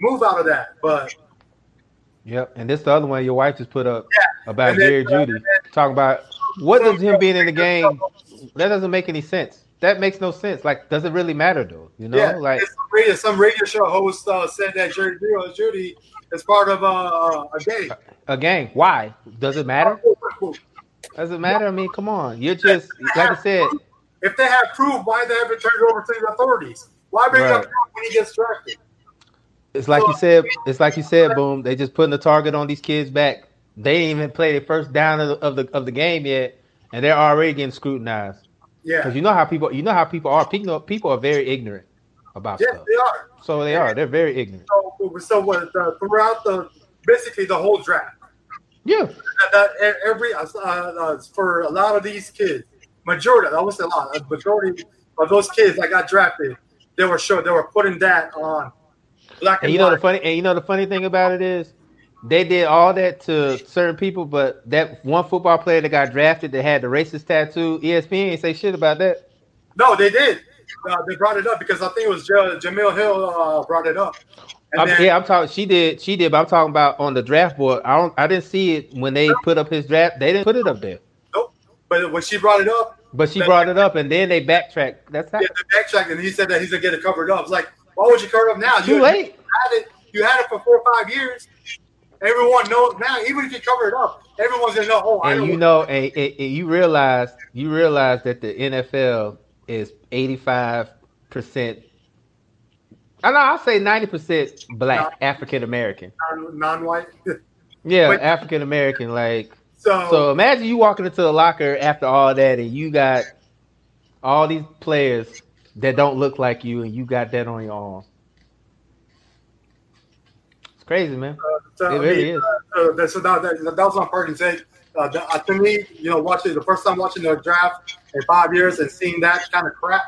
move out of that. But yep, and this the other one your wife just put up yeah. about then, Jerry uh, Jeudy talking about what does him being in the game. That doesn't make any sense. That makes no sense. Like, does it really matter though? You know, yeah, like some radio, some radio show host uh, said that Jerry Jeudy is part of uh, a gang. A gang. Why? Does it matter? Doesn't matter. I mean, come on. You're just like I said. If they have proof, why they haven't turned it over to the authorities? Why bring right. it up when he gets drafted? It's like you said. It's like you said. Boom. They just putting the target on these kids' back. They ain't even play the first down of the, of the of the game yet, and they're already getting scrutinized. Yeah. Because you know how people. You know how people are. People people are very ignorant about yeah, stuff. they are. So they are. They're very ignorant. So, so what? Uh, throughout the basically the whole draft, yeah. That, every uh, uh, for a lot of these kids, majority, I would say a lot, a majority of those kids that got drafted, they were sure they were putting that on black and, and you know the funny and you know the funny thing about it is they did all that to certain people, but that one football player that got drafted that had the racist tattoo, ESPN ain't say shit about that. No, they did. Uh, they brought it up because I think it was Jemele Hill uh, brought it up. I'm, then, yeah, I'm talking. She did. She did. But I'm talking about on the draft board. I don't. I didn't see it when they put up his draft. They didn't put it up there. Nope. But when she brought it up. But she brought it up, and then they backtracked. That's how. Yeah, they backtracked, and he said that he's gonna get it covered up. It's like, why would you cover it up now? Too you, late. You had it. You had it for four or five years. Everyone knows now. Even if you cover it up, everyone's gonna know. Oh, and you know, and, and, and you realize, you realize that the NFL is 85 percent I know I'll say ninety percent black African American, non-white. yeah, African American. Like so, so. Imagine you walking into the locker after all that, and you got all these players that don't look like you, and you got that on your arm. Crazy, man. Uh, so, it really is. Uh, so that, that, that was on sake. Uh, uh, to me, you know, watching the first time watching the draft in five years and seeing that kind of crap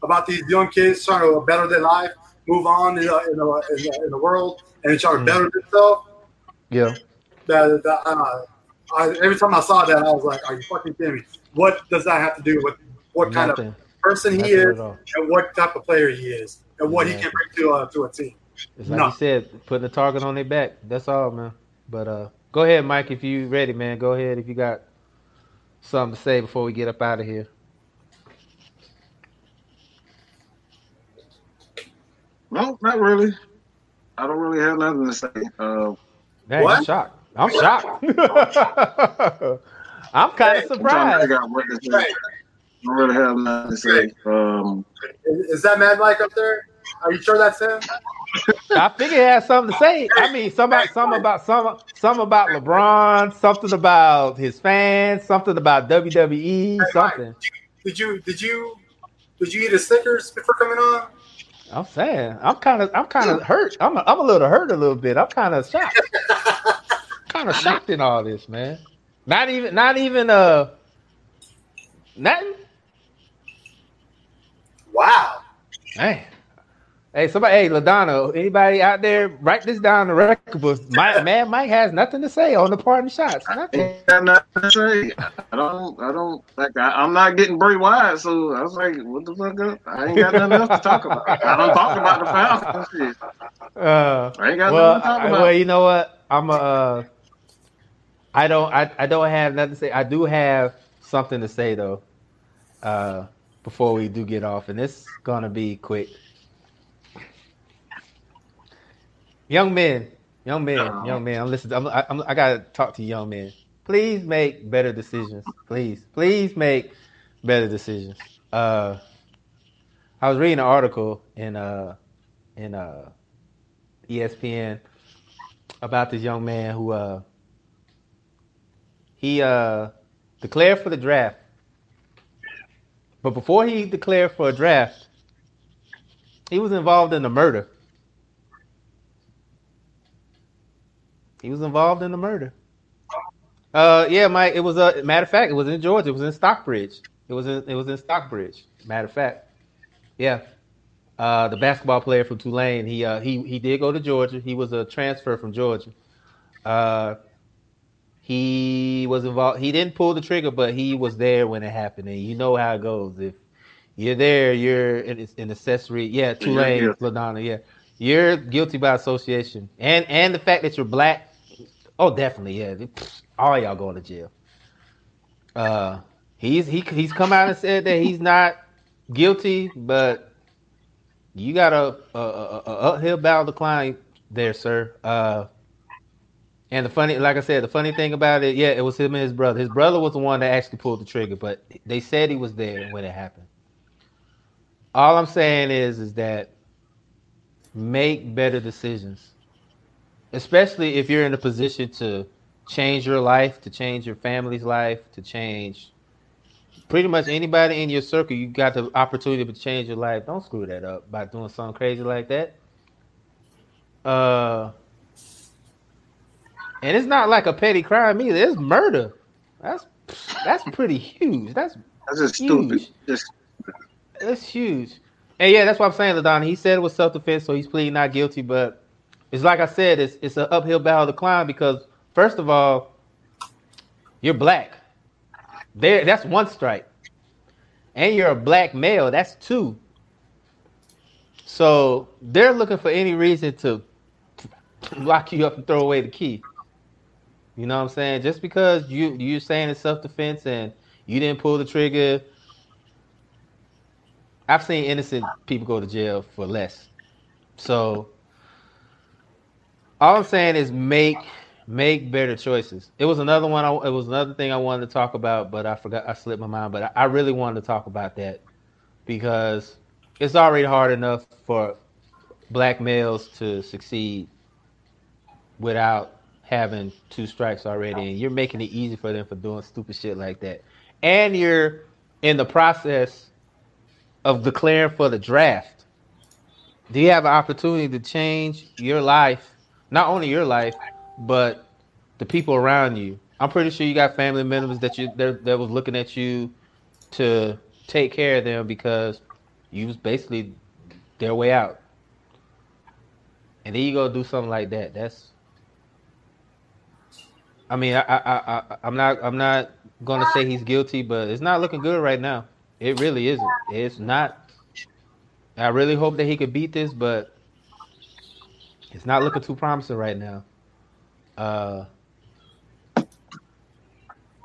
about these young kids trying to better their life move on in, the, in, the, in, the, in the world and try to mm. better themselves. Yeah. That, that uh, I, every time I saw that, I was like, "Are you fucking kidding me? What does that have to do with what Nothing. kind of person he Nothing is and what type of player he is and what he can bring to uh, to a team?" It's like no. you said, putting the target on their back. That's all, man. But uh, go ahead, Mike, if you ready, man. Go ahead if you got something to say before we get up out of here. No, not really. I don't really have nothing to say. Uh, Dang, What? I'm shocked. I'm shocked. I'm kind of I'm to surprised. out what to say. I don't really have nothing to say. Um, Is, is that Mad Mike up there? Are you sure that's him? I figured he had something to say. I mean, some about some about some some about LeBron, something about his fans, something about WWE, something. Did you did you did you eat a Snickers before coming on? I'm saying, I'm kind of, I'm kind of hurt. I'm, a, I'm a little hurt a little bit. I'm kind of shocked. kind of shocked in all this, man. Not even, not even, uh, nothing. Wow. Hey, hey, somebody, hey, Ladonna, anybody out there, write this down the record book. My, man, Mike has nothing to say on the parting shots. Nothing. got nothing to say. I don't. I don't. Like I, I'm not getting Bray Wyatt, so I was like, "What the fuck up?" I ain't got nothing else to talk about. I don't talk about the Falcons. Shit. Uh, I ain't got well, nothing to talk I- well, you know what? I'm a. Uh, I don't. I, I don't have nothing to say. I do have something to say though. Uh, before we do get off, and it's gonna be quick. Young men, young men, young men. I'm listening. I'm, I, I'm, I gotta talk to young men. Please make better decisions. Please, please make better decisions. Uh, I was reading an article in uh in uh ESPN about this young man who uh he uh declared for the draft. But before he declared for a draft, he was involved in a murder. He was involved in the murder. Uh yeah, Mike, it was a uh, matter of fact, it was in Georgia, it was in Stockbridge. It was in it was in Stockbridge. Matter of fact. Yeah. Uh, the basketball player from Tulane. He uh, he he did go to Georgia. He was a transfer from Georgia. Uh, he was involved. He didn't pull the trigger, but he was there when it happened. And you know how it goes. If you're there, you're an, an accessory. Yeah, Tulane. Ladonna. Yeah, you're guilty by association, and and the fact that you're black. Oh, definitely. Yeah, all y'all going to jail. Uh, he's he he's come out and said that he's not guilty, but you got a, a, a, a uphill battle to climb there, sir. Uh, and the funny, like I said, the funny thing about it, yeah, it was him and his brother. His brother was the one that actually pulled the trigger, but they said he was there when it happened. All I'm saying is, is that make better decisions, especially if you're in a position to change your life, to change your family's life, to change pretty much anybody in your circle, you got the opportunity to change your life. Don't screw that up by doing something crazy like that. Uh, and it's not like a petty crime either. It's murder. That's that's pretty huge. That's That's just Huge. stupid. Just that's huge. And yeah, that's what I'm saying, Ladonna. He said it was self defense, so he's pleading not guilty. But it's like I said, it's it's an uphill battle to climb because first of all, you're black. There, that's one strike, and you're a black male. That's two. So they're looking for any reason to lock you up and throw away the key. You know what I'm saying? Just because you you're saying it's self defense and you didn't pull the trigger. I've seen innocent people go to jail for less. So all I'm saying is make make better choices. It was another one. I, it was another thing I wanted to talk about, but I forgot. I slipped my mind. But I, I really wanted to talk about that because it's already hard enough for black males to succeed without having two strikes already, and you're making it easy for them for doing stupid shit like that. And you're in the process of declaring for the draft. Do you have an opportunity to change your life, not only your life, but the people around you? I'm pretty sure you got family members that you that, that was looking at you to take care of them because you was basically their way out. And then you go do something like that. That's I mean, I, I, I, I'm not, I'm not gonna say he's guilty, but it's not looking good right now. It really isn't. It's not. I really hope that he could beat this, but it's not looking too promising right now. Uh,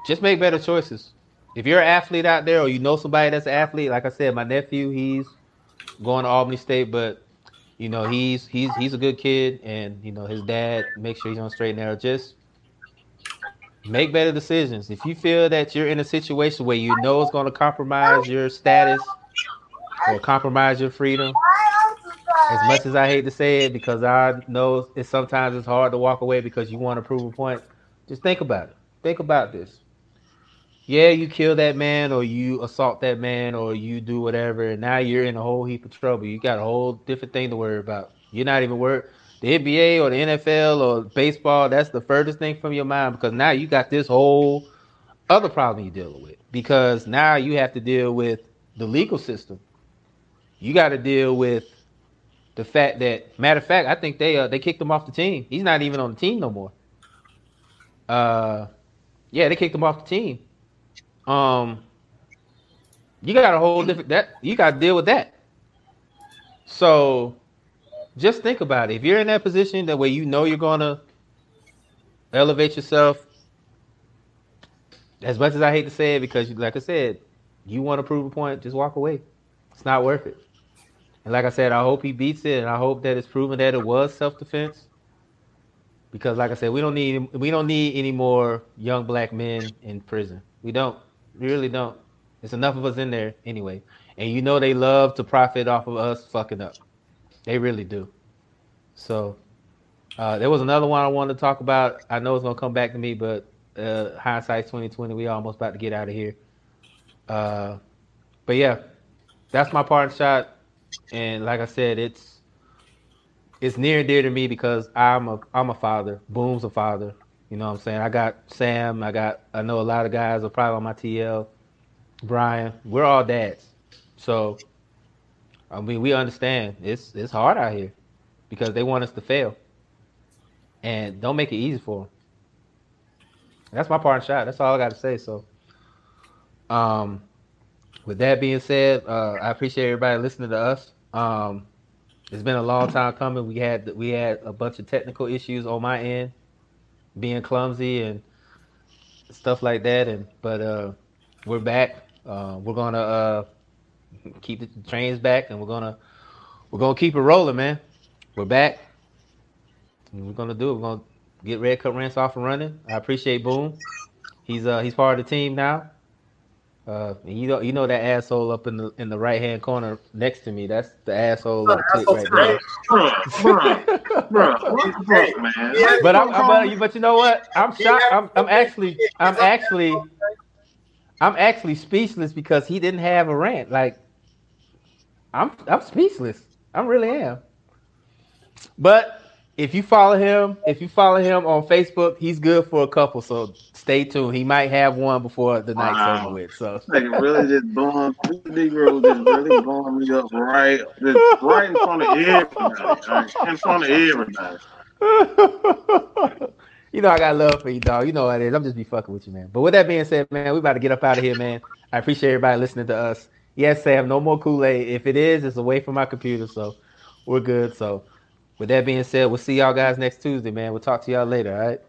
just make better choices. If you're an athlete out there, or you know somebody that's an athlete, like I said, my nephew, he's going to Albany State, but you know, he's he's he's a good kid, and you know his dad make sure he's on straight and narrow. Just make better decisions. If you feel that you're in a situation where you know it's going to compromise your status or compromise your freedom, as much as I hate to say it, because I know it sometimes it's hard to walk away because you want to prove a point. Just think about it. Think about this. Yeah, you kill that man, or you assault that man, or you do whatever, and now you're in a whole heap of trouble. You got a whole different thing to worry about. You're not even worried. The NBA or the NFL or baseball, that's the furthest thing from your mind because now you got this whole other problem you're dealing with. Because now you have to deal with the legal system. You got to deal with the fact that, matter of fact, I think they uh, they kicked him off the team. He's not even on the team no more. Uh, yeah, they kicked him off the team. Um, you got a whole different that you got to deal with that. So, just think about it. If you're in that position that way, you know you're gonna elevate yourself. As much as I hate to say it, because like I said, you want to prove a point, just walk away. It's not worth it. And like I said, I hope he beats it, and I hope that it's proven that it was self defense. Because, like I said, we don't need we don't need any more young black men in prison. We don't. We really don't. There's enough of us in there anyway. And you know they love to profit off of us fucking up. They really do. So uh, there was another one I wanted to talk about. I know it's gonna come back to me, but uh, hindsight 2020. We almost about to get out of here. Uh, but yeah, that's my part shot and like I said, it's it's near and dear to me because I'm a I'm a father. Boom's a father. You know what I'm saying? I got Sam. I got I know a lot of guys are probably on my TL. Brian, we're all dads. So I mean, we understand it's it's hard out here because they want us to fail, and don't make it easy for them. That's my part in shot. That's all I got to say. So, um, with that being said, uh, I appreciate everybody listening to us. Um, it's been a long time coming. We had we had a bunch of technical issues on my end, being clumsy and stuff like that. And but uh, we're back. Uh, we're gonna uh, keep the trains back, and we're gonna we're gonna keep it rolling, man. We're back. We're gonna do it. We're gonna get Red Cup Rants off and running. I appreciate Boom. He's uh he's part of the team now. Uh, you know, you know that asshole up in the in the right hand corner next to me. That's the asshole right there. But I'm, I'm, but you know what? I'm shocked. I'm, I'm actually, I'm actually, I'm actually speechless because he didn't have a rant. Like, I'm, I'm speechless. I really am. But if you follow him, if you follow him on Facebook, he's good for a couple. So stay tuned. He might have one before the night's wow. over with. So like really just blowing Negro just really blowing me up right, just right in front of everybody, in front of everybody. you know I got love for you, dog. You know what it is. I'm just be fucking with you, man. But with that being said, man, we about to get up out of here, man. I appreciate everybody listening to us. Yes, Sam, no more Kool Aid. If it is, it's away from my computer, so we're good. So with that being said, we'll see y'all guys next Tuesday, man. We'll talk to y'all later, all right?